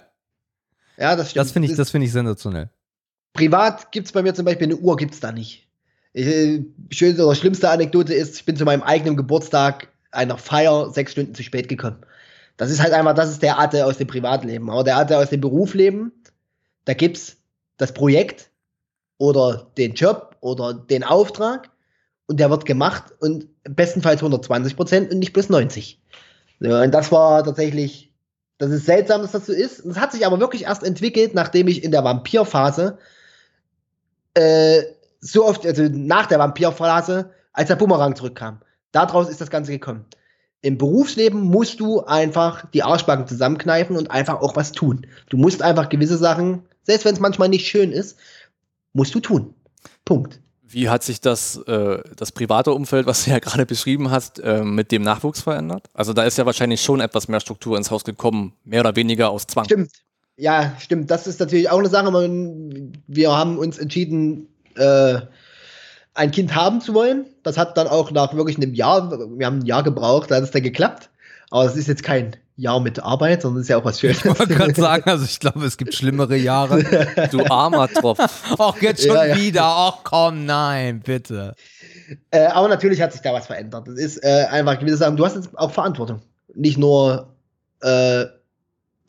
Ja, das stimmt. das finde ich, das finde ich sensationell. Privat gibt es bei mir zum Beispiel eine Uhr, gibt es da nicht. Ich, äh, schönste oder schlimmste Anekdote ist, ich bin zu meinem eigenen Geburtstag einer Feier sechs Stunden zu spät gekommen. Das ist halt einfach, das ist der Arte aus dem Privatleben. Aber der Arte aus dem Berufsleben, da gibt's das Projekt oder den Job oder den Auftrag und der wird gemacht und bestenfalls 120 Prozent und nicht plus 90. So, und das war tatsächlich, das ist seltsam, dass das so ist. Das hat sich aber wirklich erst entwickelt, nachdem ich in der Vampirphase äh, so oft, also nach der Vampirphase, als der Bumerang zurückkam. Daraus ist das Ganze gekommen. Im Berufsleben musst du einfach die Arschbacken zusammenkneifen und einfach auch was tun. Du musst einfach gewisse Sachen, selbst wenn es manchmal nicht schön ist, musst du tun. Punkt. Wie hat sich das, äh, das private Umfeld, was du ja gerade beschrieben hast, äh, mit dem Nachwuchs verändert? Also da ist ja wahrscheinlich schon etwas mehr Struktur ins Haus gekommen, mehr oder weniger aus Zwang. Stimmt. Ja, stimmt. Das ist natürlich auch eine Sache. Man, wir haben uns entschieden, äh, ein Kind haben zu wollen. Das hat dann auch nach wirklich einem Jahr, wir haben ein Jahr gebraucht, da hat es dann geklappt. Aber es ist jetzt kein Jahr mit Arbeit, sondern es ist ja auch was Schönes. Ich wollte gerade sagen, also ich glaube, es gibt schlimmere Jahre. Du armer Tropf. Ach, jetzt schon Ja, ja. wieder. Ach komm, nein, bitte. Äh, aber natürlich hat sich da was verändert. Das ist äh, einfach gewisse Sachen. Du hast jetzt auch Verantwortung. Nicht nur äh,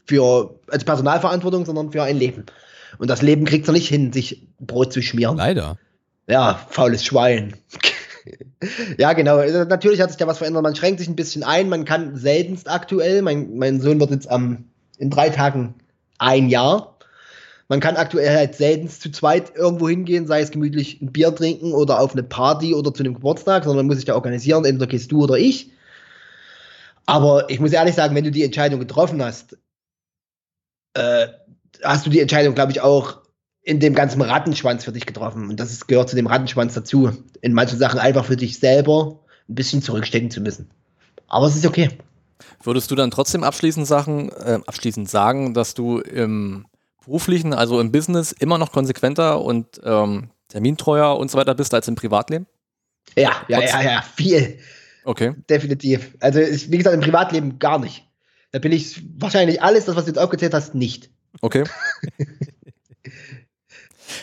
für als Personalverantwortung, sondern für ein Leben. Und das Leben kriegt es nicht hin, sich Brot zu schmieren. Leider. Ja, faules Schwein. ja, genau. Also, Natürlich hat sich da was verändert. Man schränkt sich ein bisschen ein. Man kann seltenst aktuell. Mein, mein Sohn wird jetzt am, in drei Tagen ein Jahr. Man kann aktuell halt seltenst zu zweit irgendwo hingehen, sei es gemütlich ein Bier trinken oder auf eine Party oder zu einem Geburtstag, sondern man muss sich da organisieren. Entweder gehst du oder ich. Aber ich muss ehrlich sagen, wenn du die Entscheidung getroffen hast, äh, hast du die Entscheidung, glaube ich, auch in dem ganzen Rattenschwanz für dich getroffen. Und das ist, gehört zu dem Rattenschwanz dazu. In manchen Sachen einfach für dich selber ein bisschen zurückstecken zu müssen. Aber es ist okay. Würdest du dann trotzdem abschließend, Sachen, äh, abschließend sagen, dass du im beruflichen, also im Business, immer noch konsequenter und ähm, termintreuer und so weiter bist als im Privatleben? Ja, ja, ja, ja, viel. Okay. Definitiv. Also, ich, wie gesagt, im Privatleben gar nicht. Da bin ich wahrscheinlich alles, das, was du jetzt aufgezählt hast, nicht. Okay.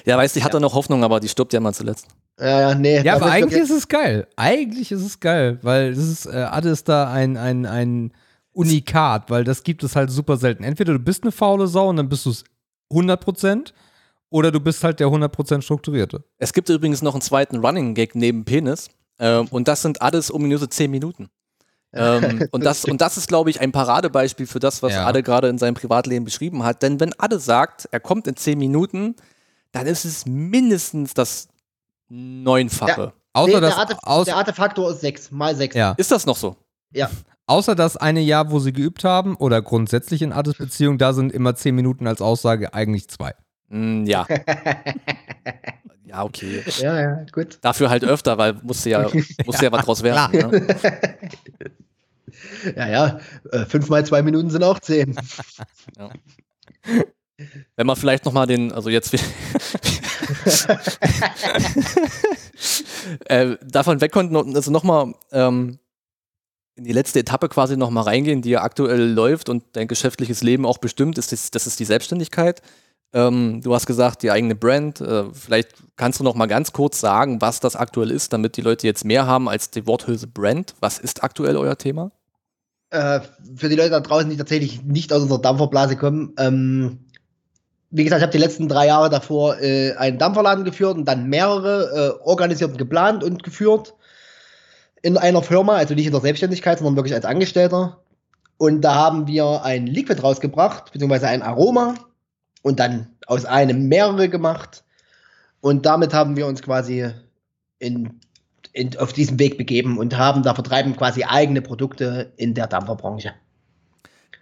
ja, weißt du, ich hatte noch Hoffnung, aber die stirbt ja mal zuletzt. Ja, ja, nee. Ja, aber eigentlich ist es geil. Eigentlich ist es geil, weil das ist, äh, Ade ist da ein, ein, ein Unikat, weil das gibt es halt super selten. Entweder du bist eine faule Sau und dann bist du es 100% oder du bist halt der 100% Strukturierte. Es gibt übrigens noch einen zweiten Running Gag neben Penis. Ähm, und das sind alles ominöse 10 Minuten. ähm, und, das, und das ist, glaube ich, ein Paradebeispiel für das, was Ja. Ade gerade in seinem Privatleben beschrieben hat. Denn wenn Ade sagt, er kommt in 10 Minuten, dann ist es mindestens das Neunfache. Außer nee, das, der, Arte, aus, der Artefaktor ist 6 mal 6. ja. Ist das noch so? Ja. außer das eine Jahr, wo sie geübt haben oder grundsätzlich in Ades Beziehung, da sind immer 10 Minuten als Aussage eigentlich zwei. Mm, ja. ja, okay. ja, ja, gut. Dafür halt öfter, weil musste ja, musste ja, was draus werden. Ne? Ja, ja. Äh, 5 mal 2 Minuten sind auch 10. Wenn man vielleicht noch mal den, also jetzt äh, davon weg konnten, und also noch mal ähm, in die letzte Etappe quasi noch mal reingehen, die ja aktuell läuft und dein geschäftliches Leben auch bestimmt, ist das, das ist die Selbstständigkeit. Ähm, du hast gesagt, die eigene Brand. Äh, vielleicht kannst du noch mal ganz kurz sagen, was das aktuell ist, damit die Leute jetzt mehr haben als die Worthülse Brand. Was ist aktuell euer Thema? äh, für die Leute da draußen, die tatsächlich nicht aus unserer Dampferblase kommen, ähm, wie gesagt, ich habe die letzten drei Jahre davor äh, einen Dampferladen geführt und dann mehrere äh, organisiert und geplant und geführt in einer Firma, also nicht in der Selbstständigkeit, sondern wirklich als Angestellter. Und da haben wir ein Liquid rausgebracht, beziehungsweise ein Aroma und dann aus einem mehrere gemacht. Und damit haben wir uns quasi in, in, auf diesen Weg begeben und haben da vertreiben quasi eigene Produkte in der Dampferbranche.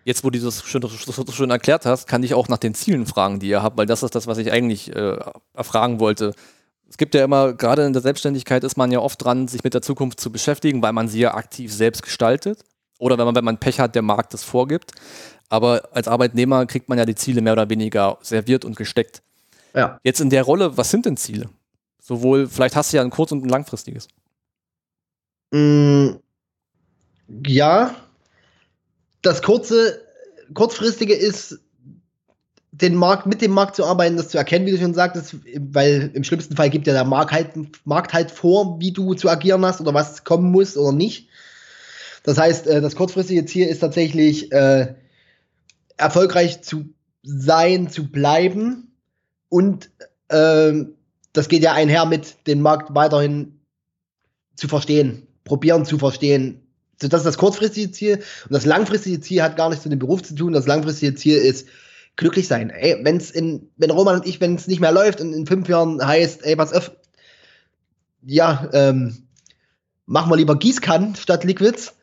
Jetzt, wo du das schön, so schön erklärt hast, kann ich auch nach den Zielen fragen, die ihr habt, weil das ist das, was ich eigentlich äh, erfragen wollte. Es gibt ja immer, gerade in der Selbstständigkeit ist man ja oft dran, sich mit der Zukunft zu beschäftigen, weil man sie ja aktiv selbst gestaltet. Oder wenn man, wenn man Pech hat, der Markt das vorgibt. Aber als Arbeitnehmer kriegt man ja die Ziele mehr oder weniger serviert und gesteckt. Ja. Jetzt in der Rolle, was sind denn Ziele? Sowohl, vielleicht hast du ja ein kurz- und ein langfristiges. Mm, ja. Das kurze, kurzfristige ist, den Markt, mit dem Markt zu arbeiten, das zu erkennen, wie du schon sagtest, weil im schlimmsten Fall gibt ja der Markt halt, Markt halt vor, wie du zu agieren hast oder was kommen muss oder nicht. Das heißt, äh, das kurzfristige Ziel ist tatsächlich, äh, erfolgreich zu sein, zu bleiben und ähm, das geht ja einher mit, den Markt weiterhin zu verstehen, probieren zu verstehen. Das ist das kurzfristige Ziel. Und das langfristige Ziel hat gar nichts mit dem Beruf zu tun. Das langfristige Ziel ist glücklich sein. Ey, wenn's in, wenn Roman und ich, wenn es nicht mehr läuft und in fünf Jahren heißt, ey, pass auf, ja, ähm, machen wir lieber Gießkannen statt Liquids,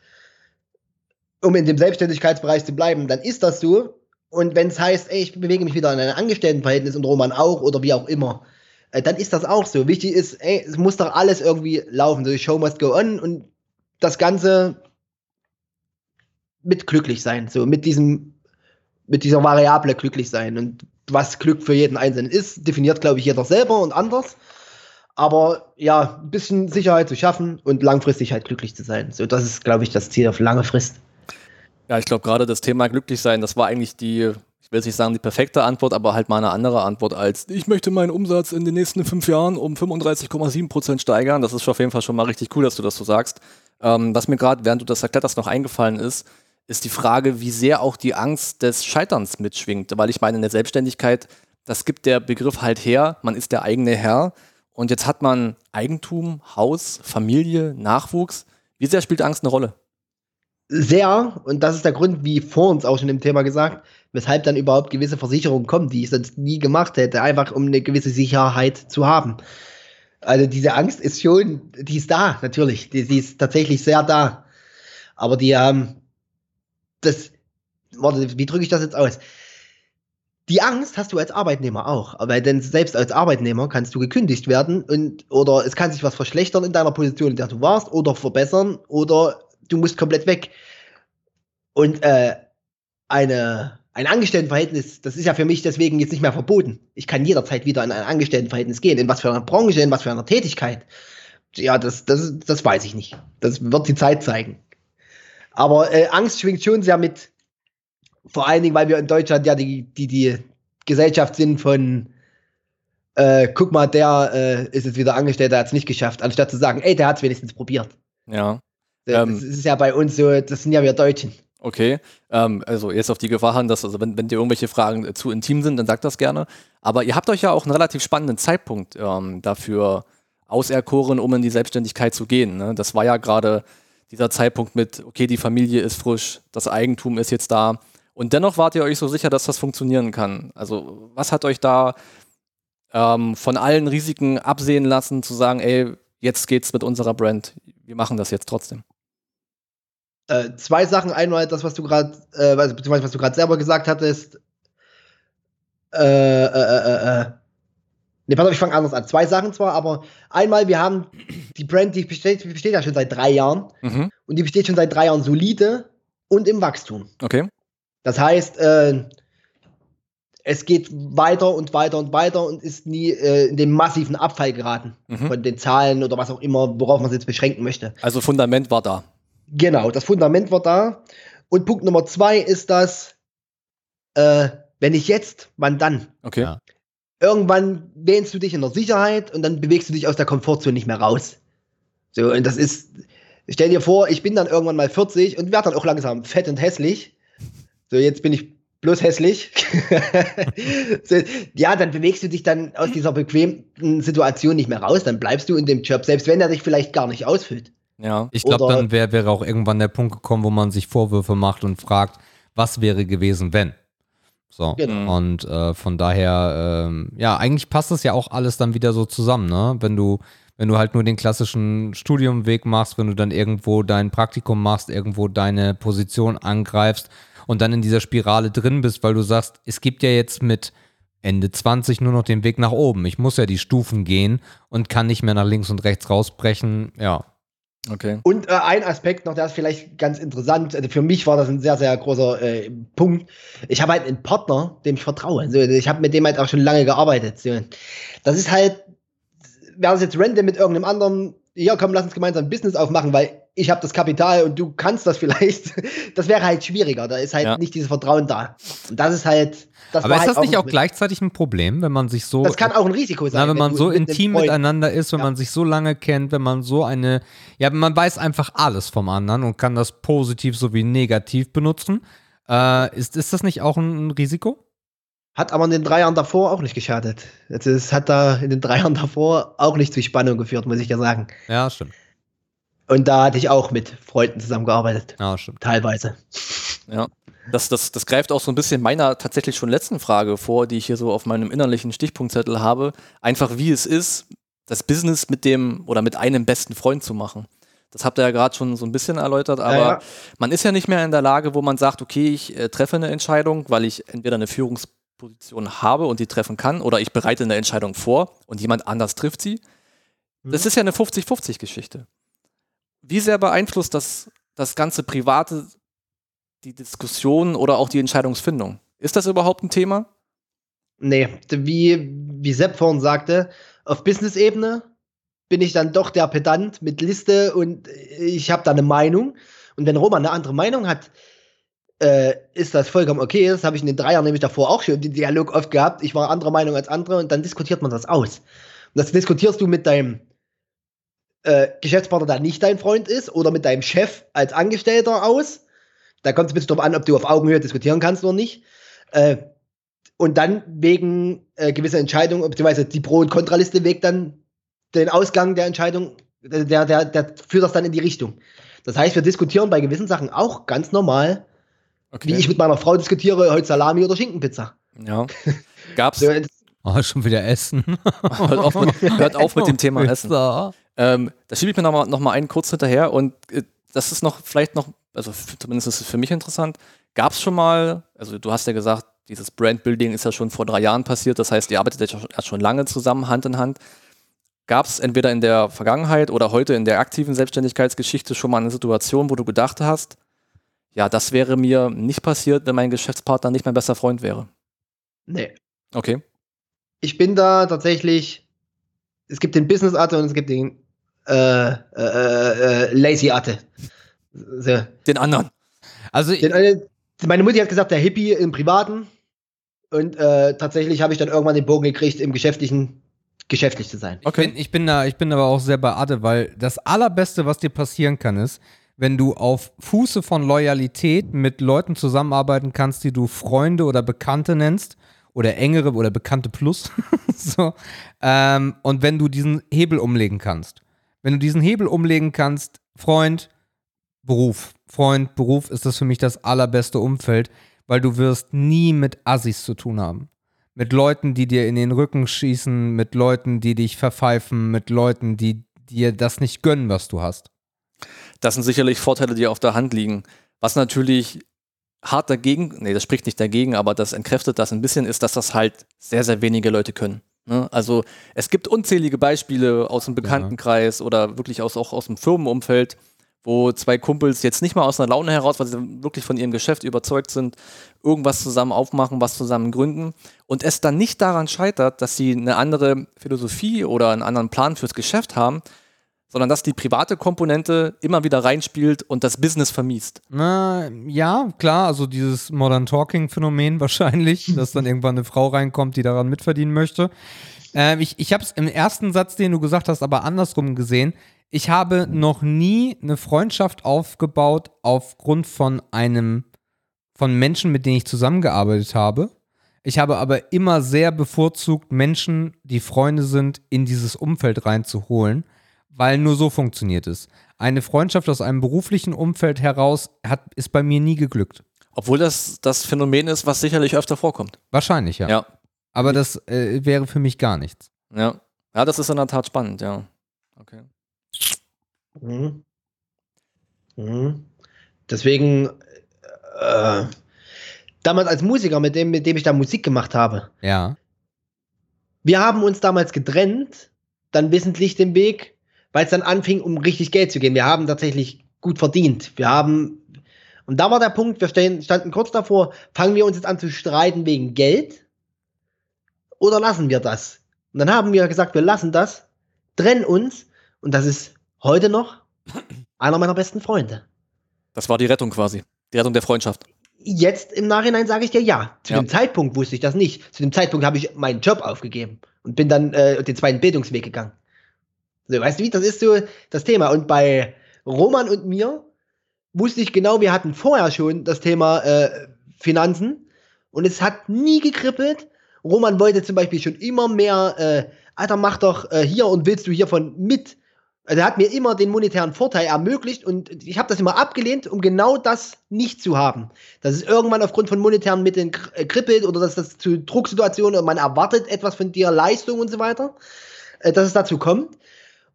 um in dem Selbstständigkeitsbereich zu bleiben, dann ist das so. Und wenn es heißt, ey, ich bewege mich wieder in ein Angestelltenverhältnis und Roman auch oder wie auch immer, äh, dann ist das auch so. Wichtig ist, ey, es muss doch alles irgendwie laufen. So, die Show must go on und das Ganze mit glücklich sein. So, mit diesem, mit dieser Variable glücklich sein. Und was Glück für jeden Einzelnen ist, definiert, glaube ich, jeder selber und anders. Aber ja, ein bisschen Sicherheit zu schaffen und langfristig halt glücklich zu sein. So, das ist, glaube ich, das Ziel auf lange Frist. Ja, ich glaube gerade das Thema glücklich sein, das war eigentlich die, ich will nicht sagen die perfekte Antwort, aber halt mal eine andere Antwort als ich möchte meinen Umsatz in den nächsten fünf Jahren um 35,7 Prozent steigern. Das ist auf jeden Fall schon mal richtig cool, dass du das so sagst. Ähm, was mir gerade, während du das erklärt hast, noch eingefallen ist, ist die Frage, wie sehr auch die Angst des Scheiterns mitschwingt. Weil ich meine, in der Selbstständigkeit, das gibt der Begriff halt her, man ist der eigene Herr. Und jetzt hat man Eigentum, Haus, Familie, Nachwuchs. Wie sehr spielt Angst eine Rolle? Sehr, und das ist der Grund, wie vor uns auch schon im Thema gesagt, weshalb dann überhaupt gewisse Versicherungen kommen, die ich sonst nie gemacht hätte, einfach um eine gewisse Sicherheit zu haben. Also diese Angst ist schon, die ist da, natürlich. Die, die ist tatsächlich sehr da. Aber die, ähm, das, warte, wie drücke ich das jetzt aus? Die Angst hast du als Arbeitnehmer auch, aber denn selbst als Arbeitnehmer kannst du gekündigt werden und oder es kann sich was verschlechtern in deiner Position, in der du warst, oder verbessern, oder du musst komplett weg. Und äh, eine ein Angestelltenverhältnis, das ist ja für mich deswegen jetzt nicht mehr verboten. Ich kann jederzeit wieder in ein Angestelltenverhältnis gehen. In was für einer Branche, in was für einer Tätigkeit. Ja, das, das, das weiß ich nicht. Das wird die Zeit zeigen. Aber äh, Angst schwingt schon sehr mit. Vor allen Dingen, weil wir in Deutschland ja die, die, die Gesellschaft sind von, äh, guck mal, der äh, ist jetzt wieder angestellt, der hat es nicht geschafft, anstatt zu sagen, ey, der hat es wenigstens probiert. Ja. Das, Ähm. das ist ja bei uns so, das sind ja wir Deutschen. Okay, ähm, also jetzt auf die Gefahr hin, dass, also wenn, wenn dir irgendwelche Fragen äh, zu intim sind, dann sagt das gerne. Aber ihr habt euch ja auch einen relativ spannenden Zeitpunkt ähm, dafür auserkoren, um in die Selbstständigkeit zu gehen. Ne? Das war ja gerade dieser Zeitpunkt mit, okay, die Familie ist frisch, das Eigentum ist jetzt da. Und dennoch wart ihr euch so sicher, dass das funktionieren kann. Also was hat euch da ähm, von allen Risiken absehen lassen, zu sagen, ey, jetzt geht's mit unserer Brand, wir machen das jetzt trotzdem. Äh, zwei Sachen. Einmal das, was du gerade, äh, beziehungsweise was du gerade selber gesagt hattest. Äh, äh, äh, äh. Ne, pass auf, ich fange anders an. Zwei Sachen zwar, aber einmal, wir haben die Brand, die besteht, die besteht ja schon seit drei Jahren Mhm. und die besteht schon seit drei Jahren solide und im Wachstum. Okay. Das heißt, äh, es geht weiter und weiter und weiter und ist nie äh, in den massiven Abfall geraten Mhm. von den Zahlen oder was auch immer, worauf man es jetzt beschränken möchte. Also Fundament war da. Genau, das Fundament war da. Und Punkt Nummer zwei ist das, äh, wenn nicht jetzt, wann dann? Okay. Ja. Irgendwann wähnst du dich in der Sicherheit und dann bewegst du dich aus der Komfortzone nicht mehr raus. So, und das ist, stell dir vor, ich bin dann irgendwann mal 40 und werde dann auch langsam fett und hässlich. So, jetzt bin ich bloß hässlich. so, ja, dann bewegst du dich dann aus dieser bequemen Situation nicht mehr raus, dann bleibst du in dem Job, selbst wenn er dich vielleicht gar nicht ausfüllt. Ja. Ich glaube, dann wär, wäre auch irgendwann der Punkt gekommen, wo man sich Vorwürfe macht und fragt, was wäre gewesen, wenn. So. Genau. Und äh, von daher, ähm, ja, eigentlich passt das ja auch alles dann wieder so zusammen, ne? Wenn du, wenn du halt nur den klassischen Studiumweg machst, wenn du dann irgendwo dein Praktikum machst, irgendwo deine Position angreifst und dann in dieser Spirale drin bist, weil du sagst, es gibt ja jetzt mit Ende 20 nur noch den Weg nach oben. Ich muss ja die Stufen gehen und kann nicht mehr nach links und rechts rausbrechen. Ja, Okay. Und äh, ein Aspekt noch, der ist vielleicht ganz interessant. Also für mich war das ein sehr, sehr großer äh, Punkt. Ich habe halt einen Partner, dem ich vertraue. Also ich habe mit dem halt auch schon lange gearbeitet. Das ist halt, wäre es jetzt random mit irgendeinem anderen, ja komm, lass uns gemeinsam ein Business aufmachen, weil ich habe das Kapital und du kannst das vielleicht. Das wäre halt schwieriger. Da ist halt Ja. nicht dieses Vertrauen da. Und das ist halt. Das Aber ist halt das nicht auch mit- gleich ein Problem, wenn man sich so. Das kann auch ein Risiko sein. na, wenn man du so intim miteinander ist, wenn Ja. man sich so lange kennt, wenn man so eine, ja, man weiß einfach alles vom anderen und kann das positiv sowie negativ benutzen. Äh, ist, ist das nicht auch ein, Risiko? Hat aber in den drei Jahren davor auch nicht geschadet. Es hat da in den drei Jahren davor auch nicht zu Spannung geführt, muss ich ja sagen. Ja, stimmt. Und da hatte ich auch mit Freunden zusammengearbeitet. Ja, stimmt. Teilweise. Ja. Das, das, das greift auch so ein bisschen meiner tatsächlich schon letzten Frage vor, die ich hier so auf meinem innerlichen Stichpunktzettel habe. Einfach wie es ist, das Business mit dem oder mit einem besten Freund zu machen. Das habt ihr ja gerade schon so ein bisschen erläutert, aber Ja, ja. man ist ja nicht mehr in der Lage, wo man sagt, okay, ich äh, treffe eine Entscheidung, weil ich entweder eine Führungsposition habe und die treffen kann, oder ich bereite eine Entscheidung vor und jemand anders trifft sie. Das Mhm. ist ja eine 50-50-Geschichte. Wie sehr beeinflusst das, das ganze Private die Diskussion oder auch die Entscheidungsfindung? Ist das überhaupt ein Thema? Nee, wie, wie Sepp vorhin sagte, auf Business-Ebene bin ich dann doch der Pedant mit Liste und ich habe da eine Meinung. Und wenn Roman eine andere Meinung hat, äh, ist das vollkommen okay. Das habe ich in den drei Jahren nämlich davor auch schon den Dialog oft gehabt. Ich war anderer Meinung als andere und dann diskutiert man das aus. Und das diskutierst du mit deinem äh, Geschäftspartner, der nicht dein Freund ist, oder mit deinem Chef als Angestellter aus. Da kommt es ein bisschen drauf an, ob du auf Augenhöhe diskutieren kannst oder nicht. Äh, und dann wegen äh, gewisser Entscheidungen, beziehungsweise die Pro- und Kontraliste wegt dann den Ausgang der Entscheidung, der, der, der führt das dann in die Richtung. Das heißt, wir diskutieren bei gewissen Sachen auch ganz normal, wie ich mit meiner Frau diskutiere, heute Salami oder Schinkenpizza. Ja. Gab's, So, hört, Oh, schon wieder Essen. auf mit, hört auf mit dem Thema Essen. Ähm, da schiebe ich mir nochmal noch mal einen kurz hinterher und äh, das ist noch vielleicht noch, also zumindest ist es für mich interessant. Gab es schon mal, also du hast ja gesagt, dieses Brandbuilding ist ja schon vor drei Jahren passiert, das heißt, ihr arbeitet ja schon, ja schon lange zusammen, Hand in Hand. Gab es entweder in der Vergangenheit oder heute in der aktiven Selbstständigkeitsgeschichte schon mal eine Situation, wo du gedacht hast, Ja, das wäre mir nicht passiert, wenn mein Geschäftspartner nicht mein bester Freund wäre. Nee. Okay. Ich bin da tatsächlich. Es gibt den Business Atte und es gibt den äh, äh, äh, Lazy Atte. So. Den anderen. Also Den, eine- meine Mutti hat gesagt, der Hippie im Privaten. Und äh, tatsächlich habe ich dann irgendwann den Bogen gekriegt, im Geschäftlichen geschäftlich zu sein. Ich bin, ich bin da, ich bin aber auch sehr bei Adde, weil das allerbeste, was dir passieren kann, ist, wenn du auf Fuße von Loyalität mit Leuten zusammenarbeiten kannst, die du Freunde oder Bekannte nennst oder engere oder Bekannte plus. so. ähm, und wenn du diesen Hebel umlegen kannst. Wenn du diesen Hebel umlegen kannst, Freund, Beruf. Freund, Beruf ist das für mich das allerbeste Umfeld, weil du wirst nie mit Assis zu tun haben. Mit Leuten, die dir in den Rücken schießen, mit Leuten, die dich verpfeifen, mit Leuten, die dir das nicht gönnen, was du hast. Das sind sicherlich Vorteile, die auf der Hand liegen. Was natürlich hart dagegen, nee, das spricht nicht dagegen, aber das entkräftet das ein bisschen, ist, dass das halt sehr, sehr wenige Leute können. Ne? Also es gibt unzählige Beispiele aus dem Bekanntenkreis oder wirklich aus, auch aus dem Firmenumfeld, wo zwei Kumpels jetzt nicht mal aus einer Laune heraus, weil sie wirklich von ihrem Geschäft überzeugt sind, irgendwas zusammen aufmachen, was zusammen gründen und es dann nicht daran scheitert, dass sie eine andere Philosophie oder einen anderen Plan fürs Geschäft haben, sondern dass die private Komponente immer wieder reinspielt und das Business vermiest. Na, ja, klar, also dieses Modern Talking-Phänomen wahrscheinlich, dass dann irgendwann eine Frau reinkommt, die daran mitverdienen möchte. Ähm, ich ich habe es im ersten Satz, den du gesagt hast, aber andersrum gesehen. Ich habe noch nie eine Freundschaft aufgebaut aufgrund von einem, von Menschen, mit denen ich zusammengearbeitet habe. Ich habe aber immer sehr bevorzugt, Menschen, die Freunde sind, in dieses Umfeld reinzuholen, weil nur so funktioniert es. Eine Freundschaft aus einem beruflichen Umfeld heraus hat, ist bei mir nie geglückt. Obwohl das das Phänomen ist, was sicherlich öfter vorkommt. Wahrscheinlich, ja. Ja. Aber das äh, wäre für mich gar nichts. Ja. Ja, das ist in der Tat spannend, ja. Okay. Mhm. Mhm. Deswegen, äh, damals als Musiker, mit dem, mit dem ich da Musik gemacht habe, Ja. wir haben uns damals getrennt, dann wissentlich den Weg, weil es dann anfing, um richtig Geld zu gehen. Wir haben tatsächlich gut verdient. Wir haben, und da war der Punkt, wir stehen, standen kurz davor, fangen wir uns jetzt an zu streiten wegen Geld oder lassen wir das? Und dann haben wir gesagt, wir lassen das, trennen uns und das ist heute noch einer meiner besten Freunde. Das war die Rettung quasi. Die Rettung der Freundschaft. Jetzt im Nachhinein sage ich dir ja. Zu Ja. dem Zeitpunkt wusste ich das nicht. Zu dem Zeitpunkt habe ich meinen Job aufgegeben und bin dann äh, den zweiten Bildungsweg gegangen. So, weißt du wie? Das ist so das Thema. Und bei Roman und mir wusste ich genau, wir hatten vorher schon das Thema äh, Finanzen und es hat nie gekribbelt. Roman wollte zum Beispiel schon immer mehr, äh, Alter, mach doch äh, hier und willst du hiervon mit. Also er hat mir immer den monetären Vorteil ermöglicht und ich habe das immer abgelehnt, um genau das nicht zu haben. Dass es irgendwann aufgrund von monetären Mitteln äh, kribbelt oder dass das zu Drucksituationen und man erwartet etwas von dir, Leistung und so weiter, äh, dass es dazu kommt.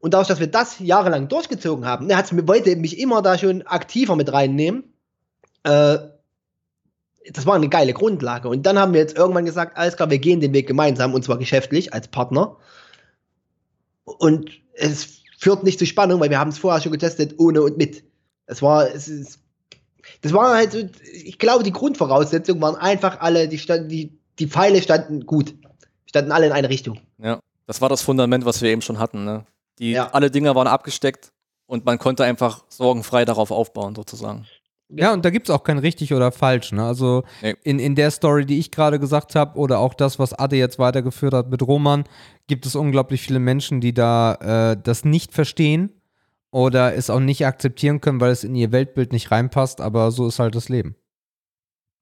Und dadurch, dass wir das jahrelang durchgezogen haben, er mir, wollte mich immer da schon aktiver mit reinnehmen. Äh, das war eine geile Grundlage. Und dann haben wir jetzt irgendwann gesagt, alles klar, wir gehen den Weg gemeinsam und zwar geschäftlich als Partner. Und es führt nicht zu Spannung, weil wir haben es vorher schon getestet, ohne und mit. Es war, es ist, das war halt so, ich glaube, die Grundvoraussetzungen waren einfach alle, die, stand, die, die Pfeile standen gut. Standen alle in eine Richtung. Ja. Das war das Fundament, was wir eben schon hatten. Ne? Die, Ja. Alle Dinger waren abgesteckt und man konnte einfach sorgenfrei darauf aufbauen, sozusagen. Ja, und da gibt es auch kein richtig oder falsch. Ne? Also Nee. in, in der Story, die ich gerade gesagt habe, oder auch das, was Ade jetzt weitergeführt hat mit Roman, gibt es unglaublich viele Menschen, die da äh, das nicht verstehen oder es auch nicht akzeptieren können, weil es in ihr Weltbild nicht reinpasst. Aber so ist halt das Leben.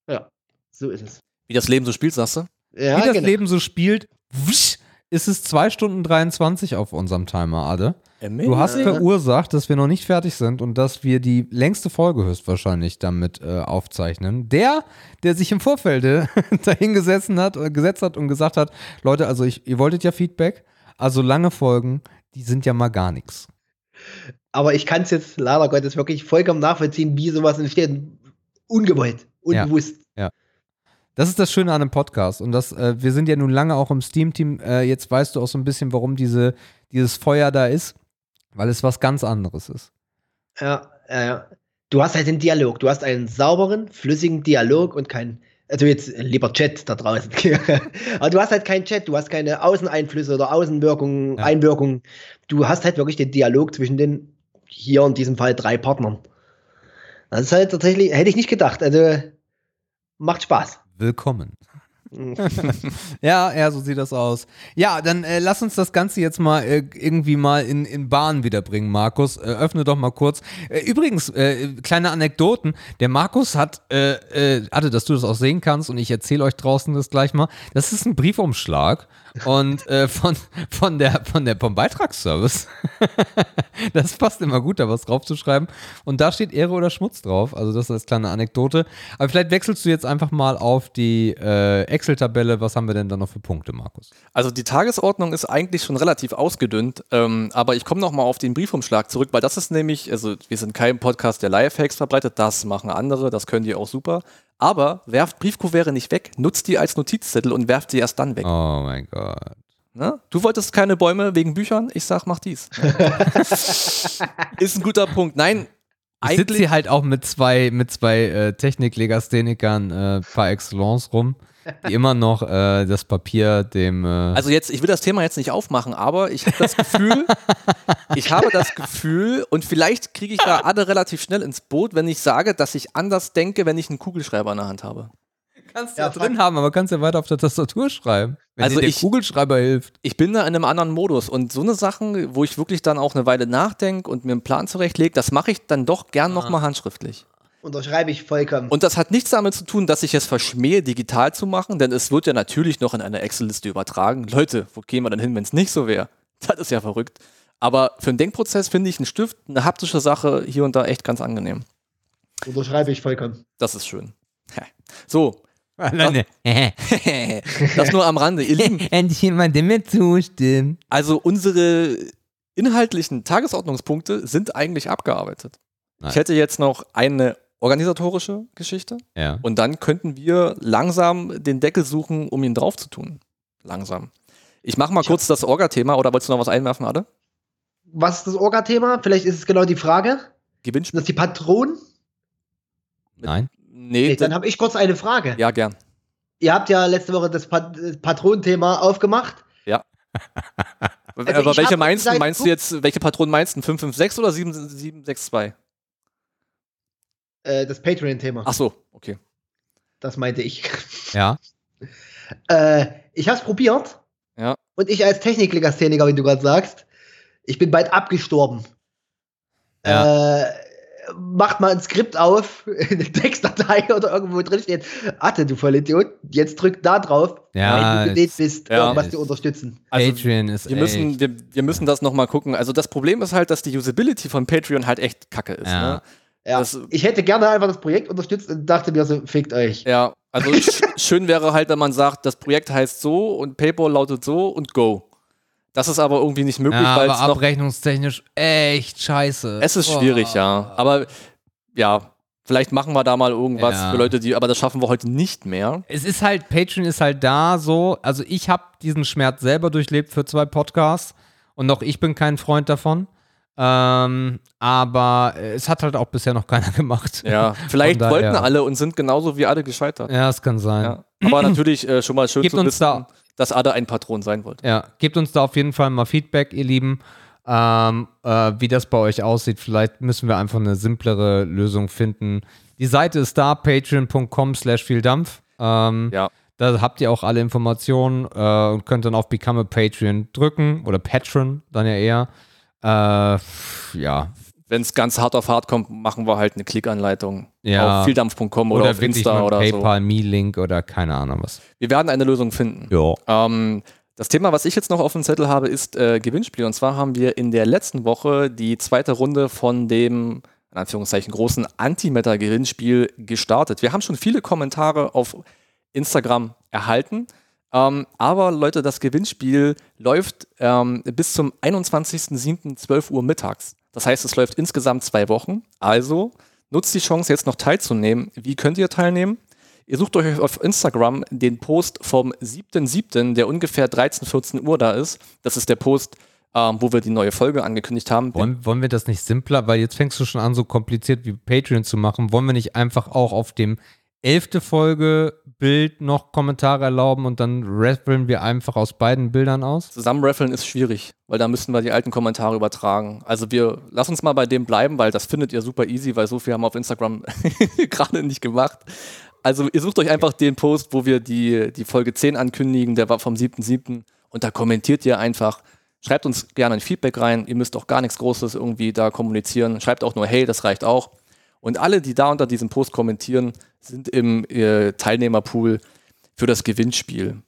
Ja, so ist es. Wie das Leben so spielt, sagst du? Ja, Wie das genau. Leben so spielt, wusch, ist es 2 Stunden 23 auf unserem Timer, Ade. Du hast Ja. verursacht, dass wir noch nicht fertig sind und dass wir die längste Folge höchstwahrscheinlich damit äh, aufzeichnen. Der, der sich im Vorfeld dahingesessen hat, äh, gesetzt hat und gesagt hat, Leute, also ich, ihr wolltet ja Feedback, also lange Folgen, die sind ja mal gar nichts. Aber ich kann es jetzt leider Gottes wirklich vollkommen nachvollziehen, wie sowas entsteht. Ungewollt, Ja. unbewusst. Das ist das Schöne an einem Podcast. Und das, äh, wir sind ja nun lange auch im Steam-Team. Äh, jetzt weißt du auch so ein bisschen, warum diese, dieses Feuer da ist, weil es was ganz anderes ist. Ja, ja, ja. du hast halt den Dialog. Du hast einen sauberen, flüssigen Dialog und kein, also jetzt lieber Chat da draußen. Aber du hast halt keinen Chat, du hast keine Außeneinflüsse oder Außenwirkungen, Ja. Einwirkungen. Du hast halt wirklich den Dialog zwischen den, hier in diesem Fall, drei Partnern. Das ist halt tatsächlich, hätte ich nicht gedacht. Also, macht Spaß. Willkommen. Ja, ja, so sieht das aus. Ja, dann äh, lass uns das Ganze jetzt mal äh, irgendwie mal in, in Bahn wiederbringen, Markus. Äh, öffne doch mal kurz. Äh, übrigens, äh, kleine Anekdoten. Der Markus hat, äh, äh, Ade, dass du das auch sehen kannst und ich erzähle euch draußen das gleich mal. Das ist ein Briefumschlag und äh, von, von der, von der, vom Beitragsservice. das passt immer gut, da was draufzuschreiben. Und da steht Ehre oder Schmutz drauf. Also das ist als kleine Anekdote. Aber vielleicht wechselst du jetzt einfach mal auf die äh, Excel-Tabelle. Was haben wir denn da noch für Punkte, Markus? Also die Tagesordnung ist eigentlich schon relativ ausgedünnt, ähm, aber ich komme nochmal auf den Briefumschlag zurück, weil das ist nämlich, also wir sind kein Podcast, der Lifehacks verbreitet, das machen andere, das können die auch super. Aber werft Briefkuverte nicht weg, nutzt die als Notizzettel und werft sie erst dann weg. Oh mein Gott. Ne? Du wolltest keine Bäume wegen Büchern? Ich sag, mach dies. ist ein guter Punkt. Nein, Ich sitze hier halt auch mit zwei, mit zwei äh, Techniklegasthenikern äh, par excellence rum, die immer noch äh, das Papier dem. Äh, Also jetzt, ich will das Thema jetzt nicht aufmachen, aber ich habe das Gefühl, ich habe das Gefühl und vielleicht kriege ich da alle relativ schnell ins Boot, wenn ich sage, dass ich anders denke, wenn ich einen Kugelschreiber in der Hand habe. kannst ja ja drin haben, aber kannst ja weiter auf der Tastatur schreiben. Wenn Also dir der ich- Kugelschreiber hilft. Ich bin da in einem anderen Modus und so eine Sachen, wo ich wirklich dann auch eine Weile nachdenke und mir einen Plan zurechtlege, das mache ich dann doch gern nochmal handschriftlich. Unterschreibe ich vollkommen. Und das hat nichts damit zu tun, dass ich es verschmähe, digital zu machen, denn es wird ja natürlich noch in eine Excel-Liste übertragen. Leute, wo gehen wir denn hin, wenn es nicht so wäre? Das ist ja verrückt. Aber für einen Denkprozess finde ich einen Stift, eine haptische Sache hier und da echt ganz angenehm. Unterschreibe ich vollkommen. Das ist schön. So, Alleine. das nur am Rande. Ihr Lieben, Endlich jemand, der mir zustimmt. also unsere inhaltlichen Tagesordnungspunkte sind eigentlich abgearbeitet. Nein. Ich hätte jetzt noch eine organisatorische Geschichte Ja. und dann könnten wir langsam den Deckel suchen, um ihn drauf zu tun. Langsam. Ich mache mal Ich kurz das Orga-Thema oder wolltest du noch was einwerfen, Ade? Was ist das Orga-Thema? Vielleicht ist es genau die Frage. Sind Gewinnspiel? das die Patronen? Nein. Nee, Nee, dann habe ich kurz eine Frage. ja, gern. Ihr habt ja letzte Woche das Pat Patronenthema aufgemacht. Aber ich welche hab meinst Meinst du jetzt, welche Patronen meinst du? 556 oder 7762? Äh, das Patreon-Thema. Ach so, okay. Das meinte ich. Ja. Äh, ich habe es probiert. Ja. Und ich als Techniklegastheniker, wie du gerade sagst, ich bin bald abgestorben. Äh, macht mal ein Skript auf, eine Textdatei oder irgendwo drin steht, Atte, du Vollidiot, jetzt drück da drauf, Ja, wenn du genäht bist, ja. irgendwas zu unterstützen. Also, Patreon ist Wir müssen, wir, wir müssen das nochmal gucken. Also das Problem ist halt, dass die Usability von Patreon halt echt kacke ist. Ja. Ne? Ja. Das- ich hätte gerne einfach das Projekt unterstützt und dachte mir so, fickt euch. Ja, also sch schön wäre halt, wenn man sagt, das Projekt heißt so und PayPal lautet so und go. Das ist aber irgendwie nicht möglich, ja, weil aber es noch. abrechnungstechnisch echt scheiße. Es ist Boah. schwierig, ja. Aber ja, vielleicht machen wir da mal irgendwas Ja. für Leute, die. Aber das schaffen wir heute nicht mehr. Es ist halt, Patreon ist halt da so, also ich habe diesen Schmerz selber durchlebt für zwei Podcasts und auch ich bin kein Freund davon. Ähm, aber es hat halt auch bisher noch keiner gemacht. Ja, vielleicht daher- wollten alle und sind genauso wie alle gescheitert. Ja, es kann sein. Ja. Aber natürlich äh, schon mal schön Gebt zu uns wissen, da- dass Ade ein Patron sein wollte. Ja, gebt uns da auf jeden Fall mal Feedback, ihr Lieben, ähm, äh, wie das bei euch aussieht. Vielleicht müssen wir einfach eine simplere Lösung finden. Die Seite ist da, patreon.com slash viel Dampf. Ähm, Ja. Da habt ihr auch alle Informationen äh, und könnt dann auf Become a Patreon drücken oder Patron dann ja eher. Äh, ja, Wenn es ganz hart auf hart kommt, machen wir halt eine Klickanleitung Ja. auf vieldampf.com oder, oder, auf Insta oder so. PayPal, Me-Link oder keine Ahnung was. Wir werden eine Lösung finden. Ja. Ähm, das Thema, was ich jetzt noch auf dem Zettel habe, ist äh, Gewinnspiel. Und zwar haben wir in der letzten Woche die zweite Runde von dem, in Anführungszeichen, großen Antimatter-Gewinnspiel gestartet. Wir haben schon viele Kommentare auf Instagram erhalten. Ähm, aber Leute, das Gewinnspiel läuft ähm, bis zum 21.07.12 Uhr mittags. Das heißt, es läuft insgesamt zwei Wochen. Also nutzt die Chance, jetzt noch teilzunehmen. Wie könnt ihr teilnehmen? Ihr sucht euch auf Instagram den Post vom 7.7., der ungefähr 13, 14 Uhr da ist. Das ist der Post ähm, wo wir die neue Folge angekündigt haben. Wollen, wollen wir das nicht simpler, weil jetzt fängst du schon an, so kompliziert wie Patreon zu machen. Wollen wir nicht einfach auch auf dem elfte Folge Bild noch Kommentare erlauben und dann raffeln wir einfach aus beiden Bildern aus? Zusammenraffeln ist schwierig, weil da müssen wir die alten Kommentare übertragen. Also wir lass uns mal bei dem bleiben, weil das findet ihr super easy, weil so viel haben wir auf Instagram gerade nicht gemacht. Also ihr sucht euch einfach den Post, wo wir die, die Folge 10 ankündigen, der war vom 7.7. und da kommentiert ihr einfach. Schreibt uns gerne ein Feedback rein. Ihr müsst auch gar nichts Großes irgendwie da kommunizieren. Schreibt auch nur, hey, das reicht auch. Und alle, die da unter diesem Post kommentieren, sind im äh, Teilnehmerpool für das Gewinnspiel.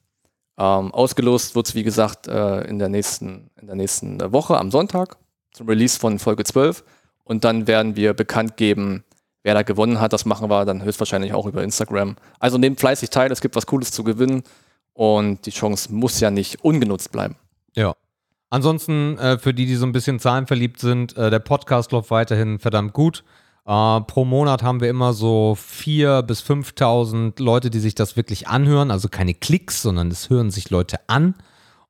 Ähm, ausgelost wird es, wie gesagt, äh, in, der nächsten, in der nächsten Woche am Sonntag zum Release von Folge 12. Und dann werden wir bekannt geben, wer da gewonnen hat. Das machen wir dann höchstwahrscheinlich auch über Instagram. Also nehmt fleißig teil, es gibt was Cooles zu gewinnen. Und die Chance muss ja nicht ungenutzt bleiben. Ja. Ansonsten, äh, für die, die so ein bisschen zahlenverliebt sind, äh, der Podcast läuft weiterhin verdammt gut. Uh, pro Monat haben wir immer so 4.000 bis 5.000 Leute, die sich das wirklich anhören. Also keine Klicks, sondern es hören sich Leute an.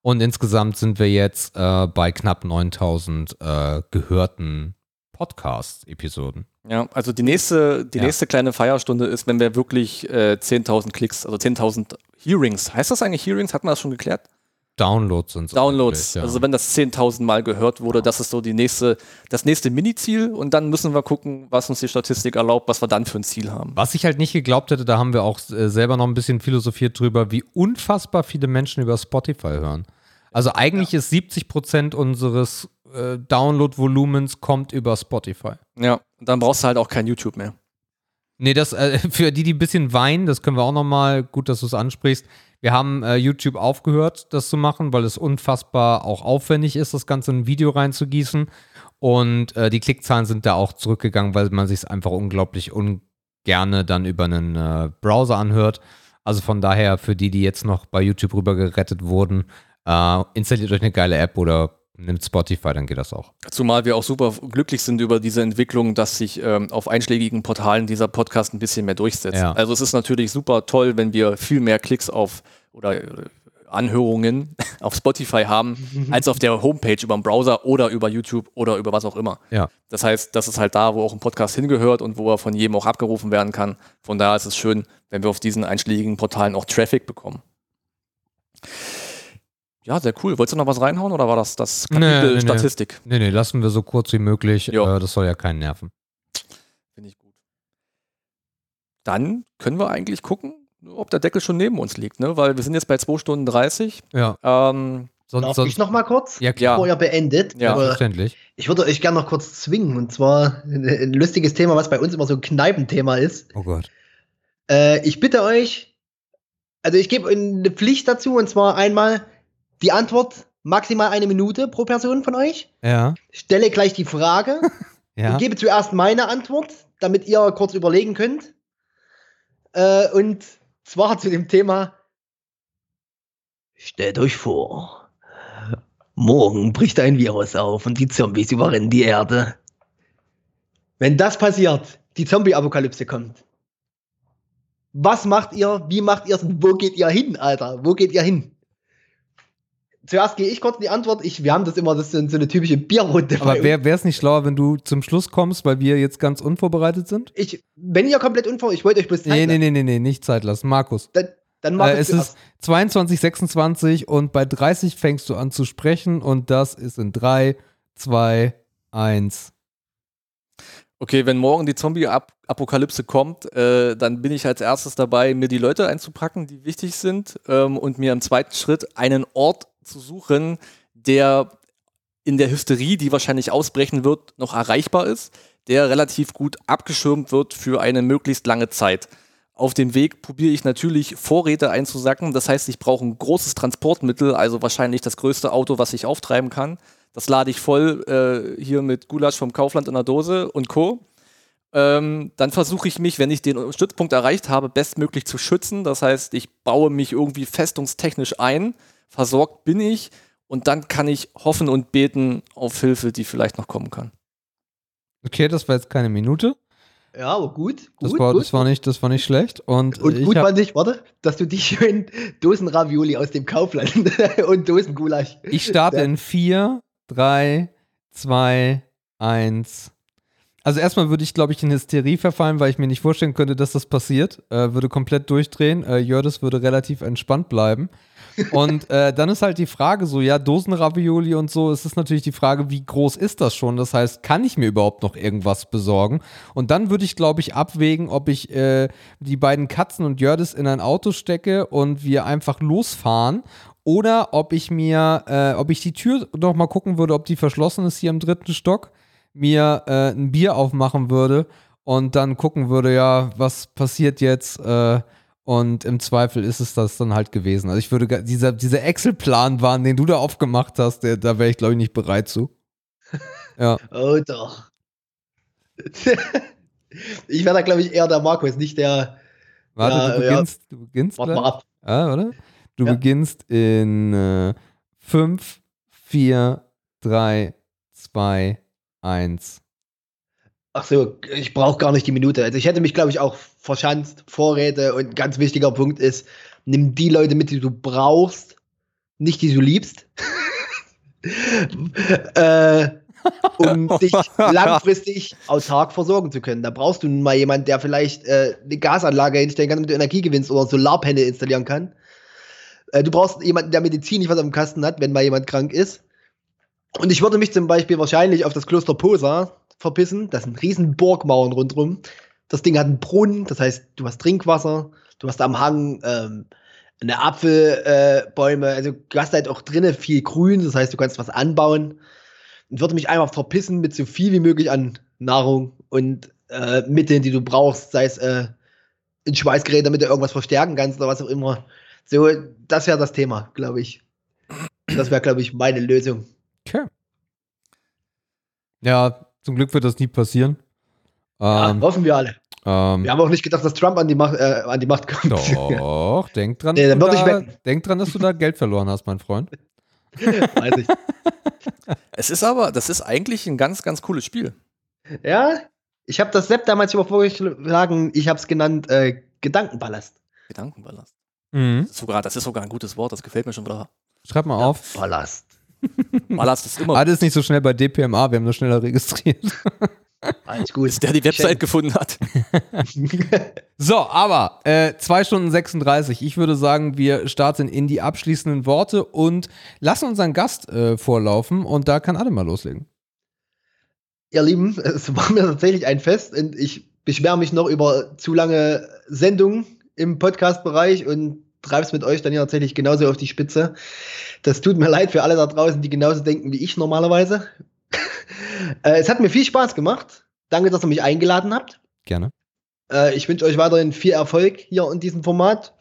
Und insgesamt sind wir jetzt uh, bei knapp 9.000 uh, gehörten Podcast-Episoden. Ja, also die nächste, die ja. nächste kleine Feierstunde ist, wenn wir wirklich 10.000 Klicks, also 10.000 Hearings. Heißt das eigentlich Hearings? Hat man das schon geklärt? Downloads sind so. Downloads. Ja. Also wenn das 10.000 Mal gehört wurde, das ist so die nächste, das nächste Mini-Ziel und dann müssen wir gucken, was uns die Statistik erlaubt, was wir dann für ein Ziel haben. Was ich halt nicht geglaubt hätte, da haben wir auch äh, selber noch ein bisschen philosophiert drüber, wie unfassbar viele Menschen über Spotify hören. Also eigentlich ja. ist 70 Prozent unseres äh, Download-Volumens kommt über Spotify. Ja, und dann brauchst du halt auch kein YouTube mehr. Nee, das äh, für die, die ein bisschen weinen, das können wir auch nochmal, gut, dass du es ansprichst. Wir haben äh, YouTube aufgehört, das zu machen, weil es unfassbar auch aufwendig ist, das Ganze in ein Video reinzugießen. Und äh, die Klickzahlen sind da auch zurückgegangen, weil man sich es einfach unglaublich ungerne dann über einen äh, Browser anhört. Also von daher, für die, die jetzt noch bei YouTube rüber gerettet wurden, äh, installiert euch eine geile App oder nimmt Spotify, dann geht das auch. Zumal wir auch super glücklich sind über diese Entwicklung, dass sich ähm, auf einschlägigen Portalen dieser Podcast ein bisschen mehr durchsetzt. Ja. Also es ist natürlich super toll, wenn wir viel mehr Klicks auf oder äh, Anhörungen auf Spotify haben, als auf der Homepage über den Browser oder über YouTube oder über was auch immer. Ja. Das heißt, das ist halt da, wo auch ein Podcast hingehört und wo er von jedem auch abgerufen werden kann. Von daher ist es schön, wenn wir auf diesen einschlägigen Portalen auch Traffic bekommen. Ja, sehr cool. Wolltest du noch was reinhauen oder war das das Kapitel nee, nee, Statistik? Nee, nee, lassen wir so kurz wie möglich. Äh, das soll ja keinen nerven. Finde ich gut. Dann können wir eigentlich gucken, ob der Deckel schon neben uns liegt, ne? Weil wir sind jetzt bei 2 Stunden 30. Ja. Ähm, sonst, Darf sonst, ich noch mal kurz, ja, klar. bevor ihr beendet? Ja, verständlich. Ich würde euch gerne noch kurz zwingen. Und zwar ein lustiges Thema, was bei uns immer so ein Kneipenthema ist. Oh Gott. Äh, ich bitte euch, also ich gebe eine Pflicht dazu, und zwar einmal die Antwort maximal eine Minute pro Person von euch. Ja. Stelle gleich die Frage. ja. Und gebe zuerst meine Antwort, damit ihr kurz überlegen könnt. Äh, und zwar zu dem Thema. Stellt euch vor, morgen bricht ein Virus auf und die Zombies überrennen die Erde. Wenn das passiert, die Zombie-Apokalypse kommt. Was macht ihr? Wie macht ihr es? Wo geht ihr hin, Alter? Wo geht ihr hin? Zuerst gehe ich kurz die Antwort. Ich, wir haben das immer, das ist so eine typische Bierrunde. Aber wäre es nicht schlauer, wenn du zum Schluss kommst, weil wir jetzt ganz unvorbereitet sind? Ich, wenn ihr komplett unvorbereitet, ich wollte euch bloß Zeit nee, nee, nee, nee, nee, nicht Zeit lassen. Markus. Dann, dann mach äh, es ist 22, 26 und bei 30 fängst du an zu sprechen und das ist in 3, 2, 1. Okay, wenn morgen die Zombie-Apokalypse kommt, äh, dann bin ich als erstes dabei, mir die Leute einzupacken, die wichtig sind ähm, und mir im zweiten Schritt einen Ort zu suchen, der in der Hysterie, die wahrscheinlich ausbrechen wird, noch erreichbar ist, der relativ gut abgeschirmt wird für eine möglichst lange Zeit. Auf dem Weg probiere ich natürlich Vorräte einzusacken. Das heißt, ich brauche ein großes Transportmittel, also wahrscheinlich das größte Auto, was ich auftreiben kann. Das lade ich voll äh, hier mit Gulasch vom Kaufland in der Dose und Co. Ähm, dann versuche ich mich, wenn ich den Stützpunkt erreicht habe, bestmöglich zu schützen. Das heißt, ich baue mich irgendwie festungstechnisch ein versorgt bin ich und dann kann ich hoffen und beten auf Hilfe, die vielleicht noch kommen kann. Okay, das war jetzt keine Minute. Ja, aber gut. gut, das, war, gut. das war nicht, das war nicht schlecht. Und, und gut fand ich, warte, dass du dich schön Dosen Ravioli aus dem Kaufland und Dosen Gulasch. Ich starte in 4, drei, zwei, eins. Also erstmal würde ich, glaube ich, in Hysterie verfallen, weil ich mir nicht vorstellen könnte, dass das passiert. Äh, würde komplett durchdrehen. Äh, Jördis würde relativ entspannt bleiben. Und äh, dann ist halt die Frage so, ja, Dosenravioli und so, es ist natürlich die Frage, wie groß ist das schon? Das heißt, kann ich mir überhaupt noch irgendwas besorgen? Und dann würde ich, glaube ich, abwägen, ob ich äh, die beiden Katzen und Jördis in ein Auto stecke und wir einfach losfahren oder ob ich mir, äh, ob ich die Tür noch mal gucken würde, ob die verschlossen ist hier im dritten Stock mir äh, ein Bier aufmachen würde und dann gucken würde, ja, was passiert jetzt? Äh, und im Zweifel ist es das dann halt gewesen. Also ich würde, dieser, dieser Excel-Plan waren, den du da aufgemacht hast, der, da wäre ich, glaube ich, nicht bereit zu. Ja. Oh doch. ich wäre da, glaube ich, eher der Markus, nicht der. Warte, ja, du beginnst, ja. du beginnst. Warte mal ab. Ah, oder? Du ja. beginnst in 5, 4, 3, 2, eins. Ach so, ich brauche gar nicht die Minute. Also ich hätte mich, glaube ich, auch verschanzt, Vorräte und ein ganz wichtiger Punkt ist, nimm die Leute mit, die du brauchst, nicht die du liebst. äh, um dich langfristig autark versorgen zu können. Da brauchst du mal jemanden, der vielleicht äh, eine Gasanlage hinstellen kann, damit du Energie gewinnst oder Solarpanel installieren kann. Äh, du brauchst jemanden, der medizinisch was am Kasten hat, wenn mal jemand krank ist. Und ich würde mich zum Beispiel wahrscheinlich auf das Kloster Posa verpissen. Das sind riesen Burgmauern rundherum. Das Ding hat einen Brunnen, das heißt, du hast Trinkwasser, du hast am Hang ähm, eine Apfelbäume, äh, also du hast halt auch drinnen viel Grün, das heißt, du kannst was anbauen. Und würde mich einfach verpissen mit so viel wie möglich an Nahrung und äh, Mitteln, die du brauchst, sei es äh, ein Schweißgerät, damit du irgendwas verstärken kannst oder was auch immer. So, das wäre das Thema, glaube ich. Das wäre, glaube ich, meine Lösung. Okay. Ja, zum Glück wird das nie passieren. Ähm, ja, hoffen wir alle. Ähm, wir haben auch nicht gedacht, dass Trump an die Macht, äh, an die Macht kommt. Doch, denk dran, nee, dann da, denk dran, dass du da Geld verloren hast, mein Freund. Weiß ich. Es ist aber, das ist eigentlich ein ganz, ganz cooles Spiel. Ja, ich habe das Sepp damals über vorgeschlagen, ich habe es genannt äh, Gedankenpalast. Gedankenpalast. Mhm. Sogar, das ist sogar ein gutes Wort, das gefällt mir schon wieder. Schreib mal ja, auf. Palast. Ballast ist immer. Alles nicht so schnell bei DPMA, wir haben nur schneller registriert. Alles gut. Bis der die Website Schön. gefunden hat. so, aber äh, 2 Stunden 36. Ich würde sagen, wir starten in die abschließenden Worte und lassen unseren Gast äh, vorlaufen und da kann Adam mal loslegen. Ihr Lieben, es war mir tatsächlich ein Fest und ich beschwere mich noch über zu lange Sendungen im Podcast-Bereich und treibe es mit euch dann ja tatsächlich genauso auf die Spitze. Das tut mir leid für alle da draußen, die genauso denken wie ich normalerweise. Äh, es hat mir viel Spaß gemacht. Danke, dass ihr mich eingeladen habt. Gerne. Äh, ich wünsche euch weiterhin viel Erfolg hier in diesem Format.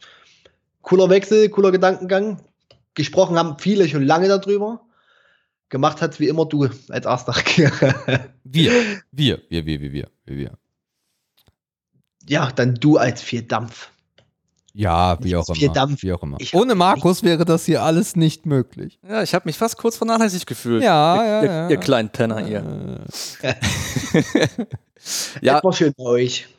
Cooler Wechsel, cooler Gedankengang. Gesprochen haben viele schon lange darüber. Gemacht hat wie immer du als erster. wir, wir, wir, wir, wir, wir, wir. Ja, dann du als viel Dampf. Ja, wie auch, immer, wie auch immer. Ohne Markus wäre das hier alles nicht möglich. Ja, ich habe mich fast kurz vernachlässigt gefühlt. Ja, ihr, ja, ihr, ja. ihr kleinen Penner hier. ja. Das war schön bei euch.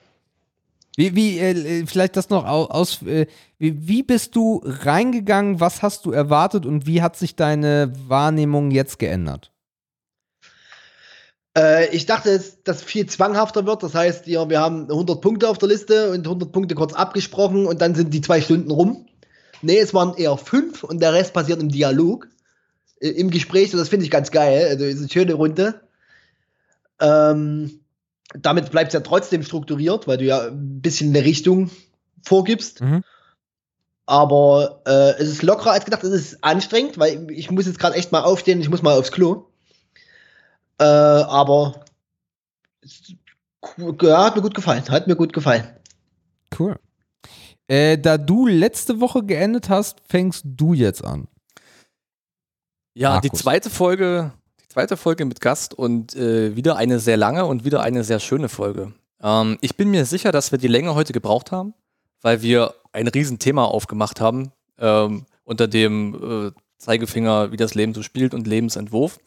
Wie, wie äh, vielleicht das noch aus, äh, wie, wie bist du reingegangen, was hast du erwartet und wie hat sich deine Wahrnehmung jetzt geändert? Äh, ich dachte, dass das viel zwanghafter wird. Das heißt, ja, wir haben 100 Punkte auf der Liste und 100 Punkte kurz abgesprochen und dann sind die zwei Stunden rum. Nee, es waren eher fünf und der Rest passiert im Dialog, äh, im Gespräch. Und das finde ich ganz geil. Also ist eine schöne Runde. Ähm, damit bleibt es ja trotzdem strukturiert, weil du ja ein bisschen eine Richtung vorgibst. Mhm. Aber äh, es ist lockerer als gedacht. Es ist anstrengend, weil ich muss jetzt gerade echt mal aufstehen. Ich muss mal aufs Klo. Äh, aber ja, hat mir gut gefallen. Hat mir gut gefallen. Cool. Äh, da du letzte Woche geendet hast, fängst du jetzt an. Ja, Markus. die zweite Folge, die zweite Folge mit Gast und äh, wieder eine sehr lange und wieder eine sehr schöne Folge. Ähm, ich bin mir sicher, dass wir die Länge heute gebraucht haben, weil wir ein Riesenthema aufgemacht haben ähm, unter dem äh, Zeigefinger, wie das Leben so spielt und Lebensentwurf.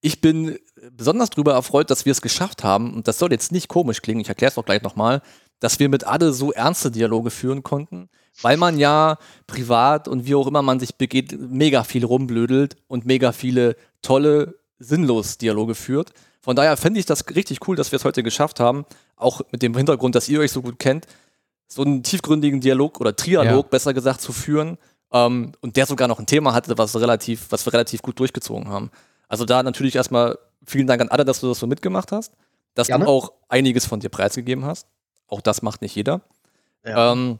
Ich bin besonders darüber erfreut, dass wir es geschafft haben, und das soll jetzt nicht komisch klingen, ich erkläre es auch gleich nochmal, dass wir mit Ade so ernste Dialoge führen konnten, weil man ja privat und wie auch immer man sich begeht, mega viel rumblödelt und mega viele tolle sinnlos Dialoge führt. Von daher fände ich das richtig cool, dass wir es heute geschafft haben, auch mit dem Hintergrund, dass ihr euch so gut kennt, so einen tiefgründigen Dialog oder Trialog, Ja. besser gesagt, zu führen. Ähm, und der sogar noch ein Thema hatte, was relativ, was wir relativ gut durchgezogen haben. Also da natürlich erstmal vielen Dank an alle, dass du das so mitgemacht hast, dass Gerne. du auch einiges von dir preisgegeben hast. Auch das macht nicht jeder. Ja. Ähm,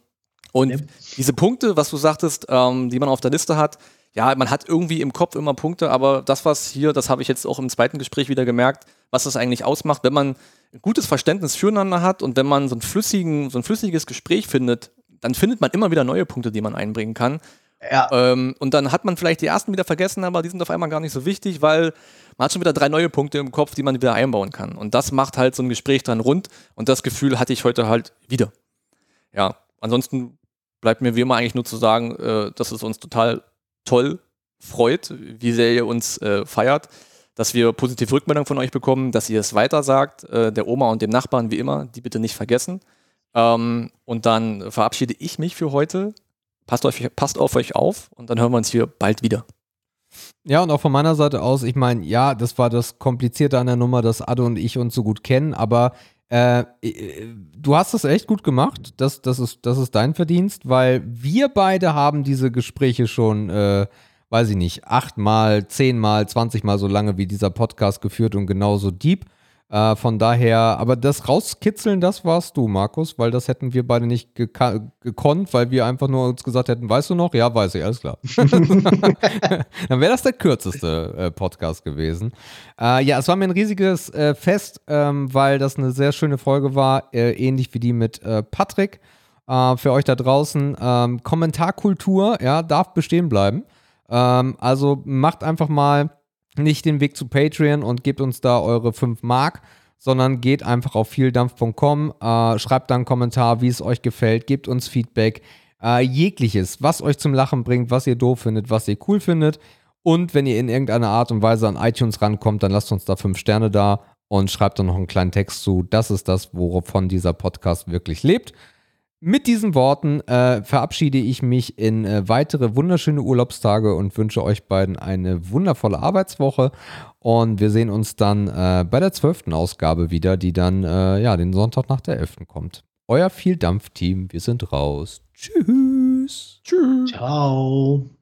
und Ja. diese Punkte, was du sagtest, ähm, die man auf der Liste hat, ja, man hat irgendwie im Kopf immer Punkte, aber das, was hier, das habe ich jetzt auch im zweiten Gespräch wieder gemerkt, was das eigentlich ausmacht, wenn man ein gutes Verständnis füreinander hat und wenn man so, so ein flüssiges Gespräch findet, dann findet man immer wieder neue Punkte, die man einbringen kann. Ja. Ähm, und dann hat man vielleicht die ersten wieder vergessen, aber die sind auf einmal gar nicht so wichtig, weil man hat schon wieder drei neue Punkte im Kopf, die man wieder einbauen kann. Und das macht halt so ein Gespräch dann rund. Und das Gefühl hatte ich heute halt wieder. Ja, ansonsten bleibt mir wie immer eigentlich nur zu sagen, äh, dass es uns total toll freut, wie sehr ihr uns äh, feiert, dass wir positive Rückmeldungen von euch bekommen, dass ihr es weiter sagt, äh, der Oma und dem Nachbarn wie immer, die bitte nicht vergessen. Ähm, und dann verabschiede ich mich für heute. Passt, euch, passt auf euch auf und dann hören wir uns hier bald wieder. Ja, und auch von meiner Seite aus, ich meine, ja, das war das Komplizierte an der Nummer, dass Adde und ich uns so gut kennen, aber äh, äh, du hast es echt gut gemacht. Das, das, ist, das ist dein Verdienst, weil wir beide haben diese Gespräche schon, äh, weiß ich nicht, achtmal, zehnmal, zwanzigmal so lange wie dieser Podcast geführt und genauso deep. Äh, von daher, aber das rauskitzeln, das warst du, Markus, weil das hätten wir beide nicht gekonnt, weil wir einfach nur uns gesagt hätten, weißt du noch? Ja, weiß ich, alles klar. Dann wäre das der kürzeste äh, Podcast gewesen. Äh, ja, es war mir ein riesiges äh, Fest, ähm, weil das eine sehr schöne Folge war, äh, ähnlich wie die mit äh, Patrick. Für euch da draußen, ähm, Kommentarkultur, ja, darf bestehen bleiben. Ähm, also macht einfach mal nicht den Weg zu Patreon und gebt uns da eure 5 Mark, sondern geht einfach auf vieldampf.com, äh, schreibt da einen Kommentar, wie es euch gefällt, gebt uns Feedback, äh, jegliches, was euch zum Lachen bringt, was ihr doof findet, was ihr cool findet. Und wenn ihr in irgendeiner Art und Weise an iTunes rankommt, dann lasst uns da 5 Sterne da und schreibt dann noch einen kleinen Text zu. Das ist das, wovon dieser Podcast wirklich lebt. Mit diesen Worten äh, verabschiede ich mich in äh, weitere wunderschöne Urlaubstage und wünsche euch beiden eine wundervolle Arbeitswoche. Und wir sehen uns dann äh, bei der zwölften Ausgabe wieder, die dann äh, ja den Sonntag nach der 11. kommt. Euer Vieldampf-Team, wir sind raus. Tschüss. Tschüss. Ciao.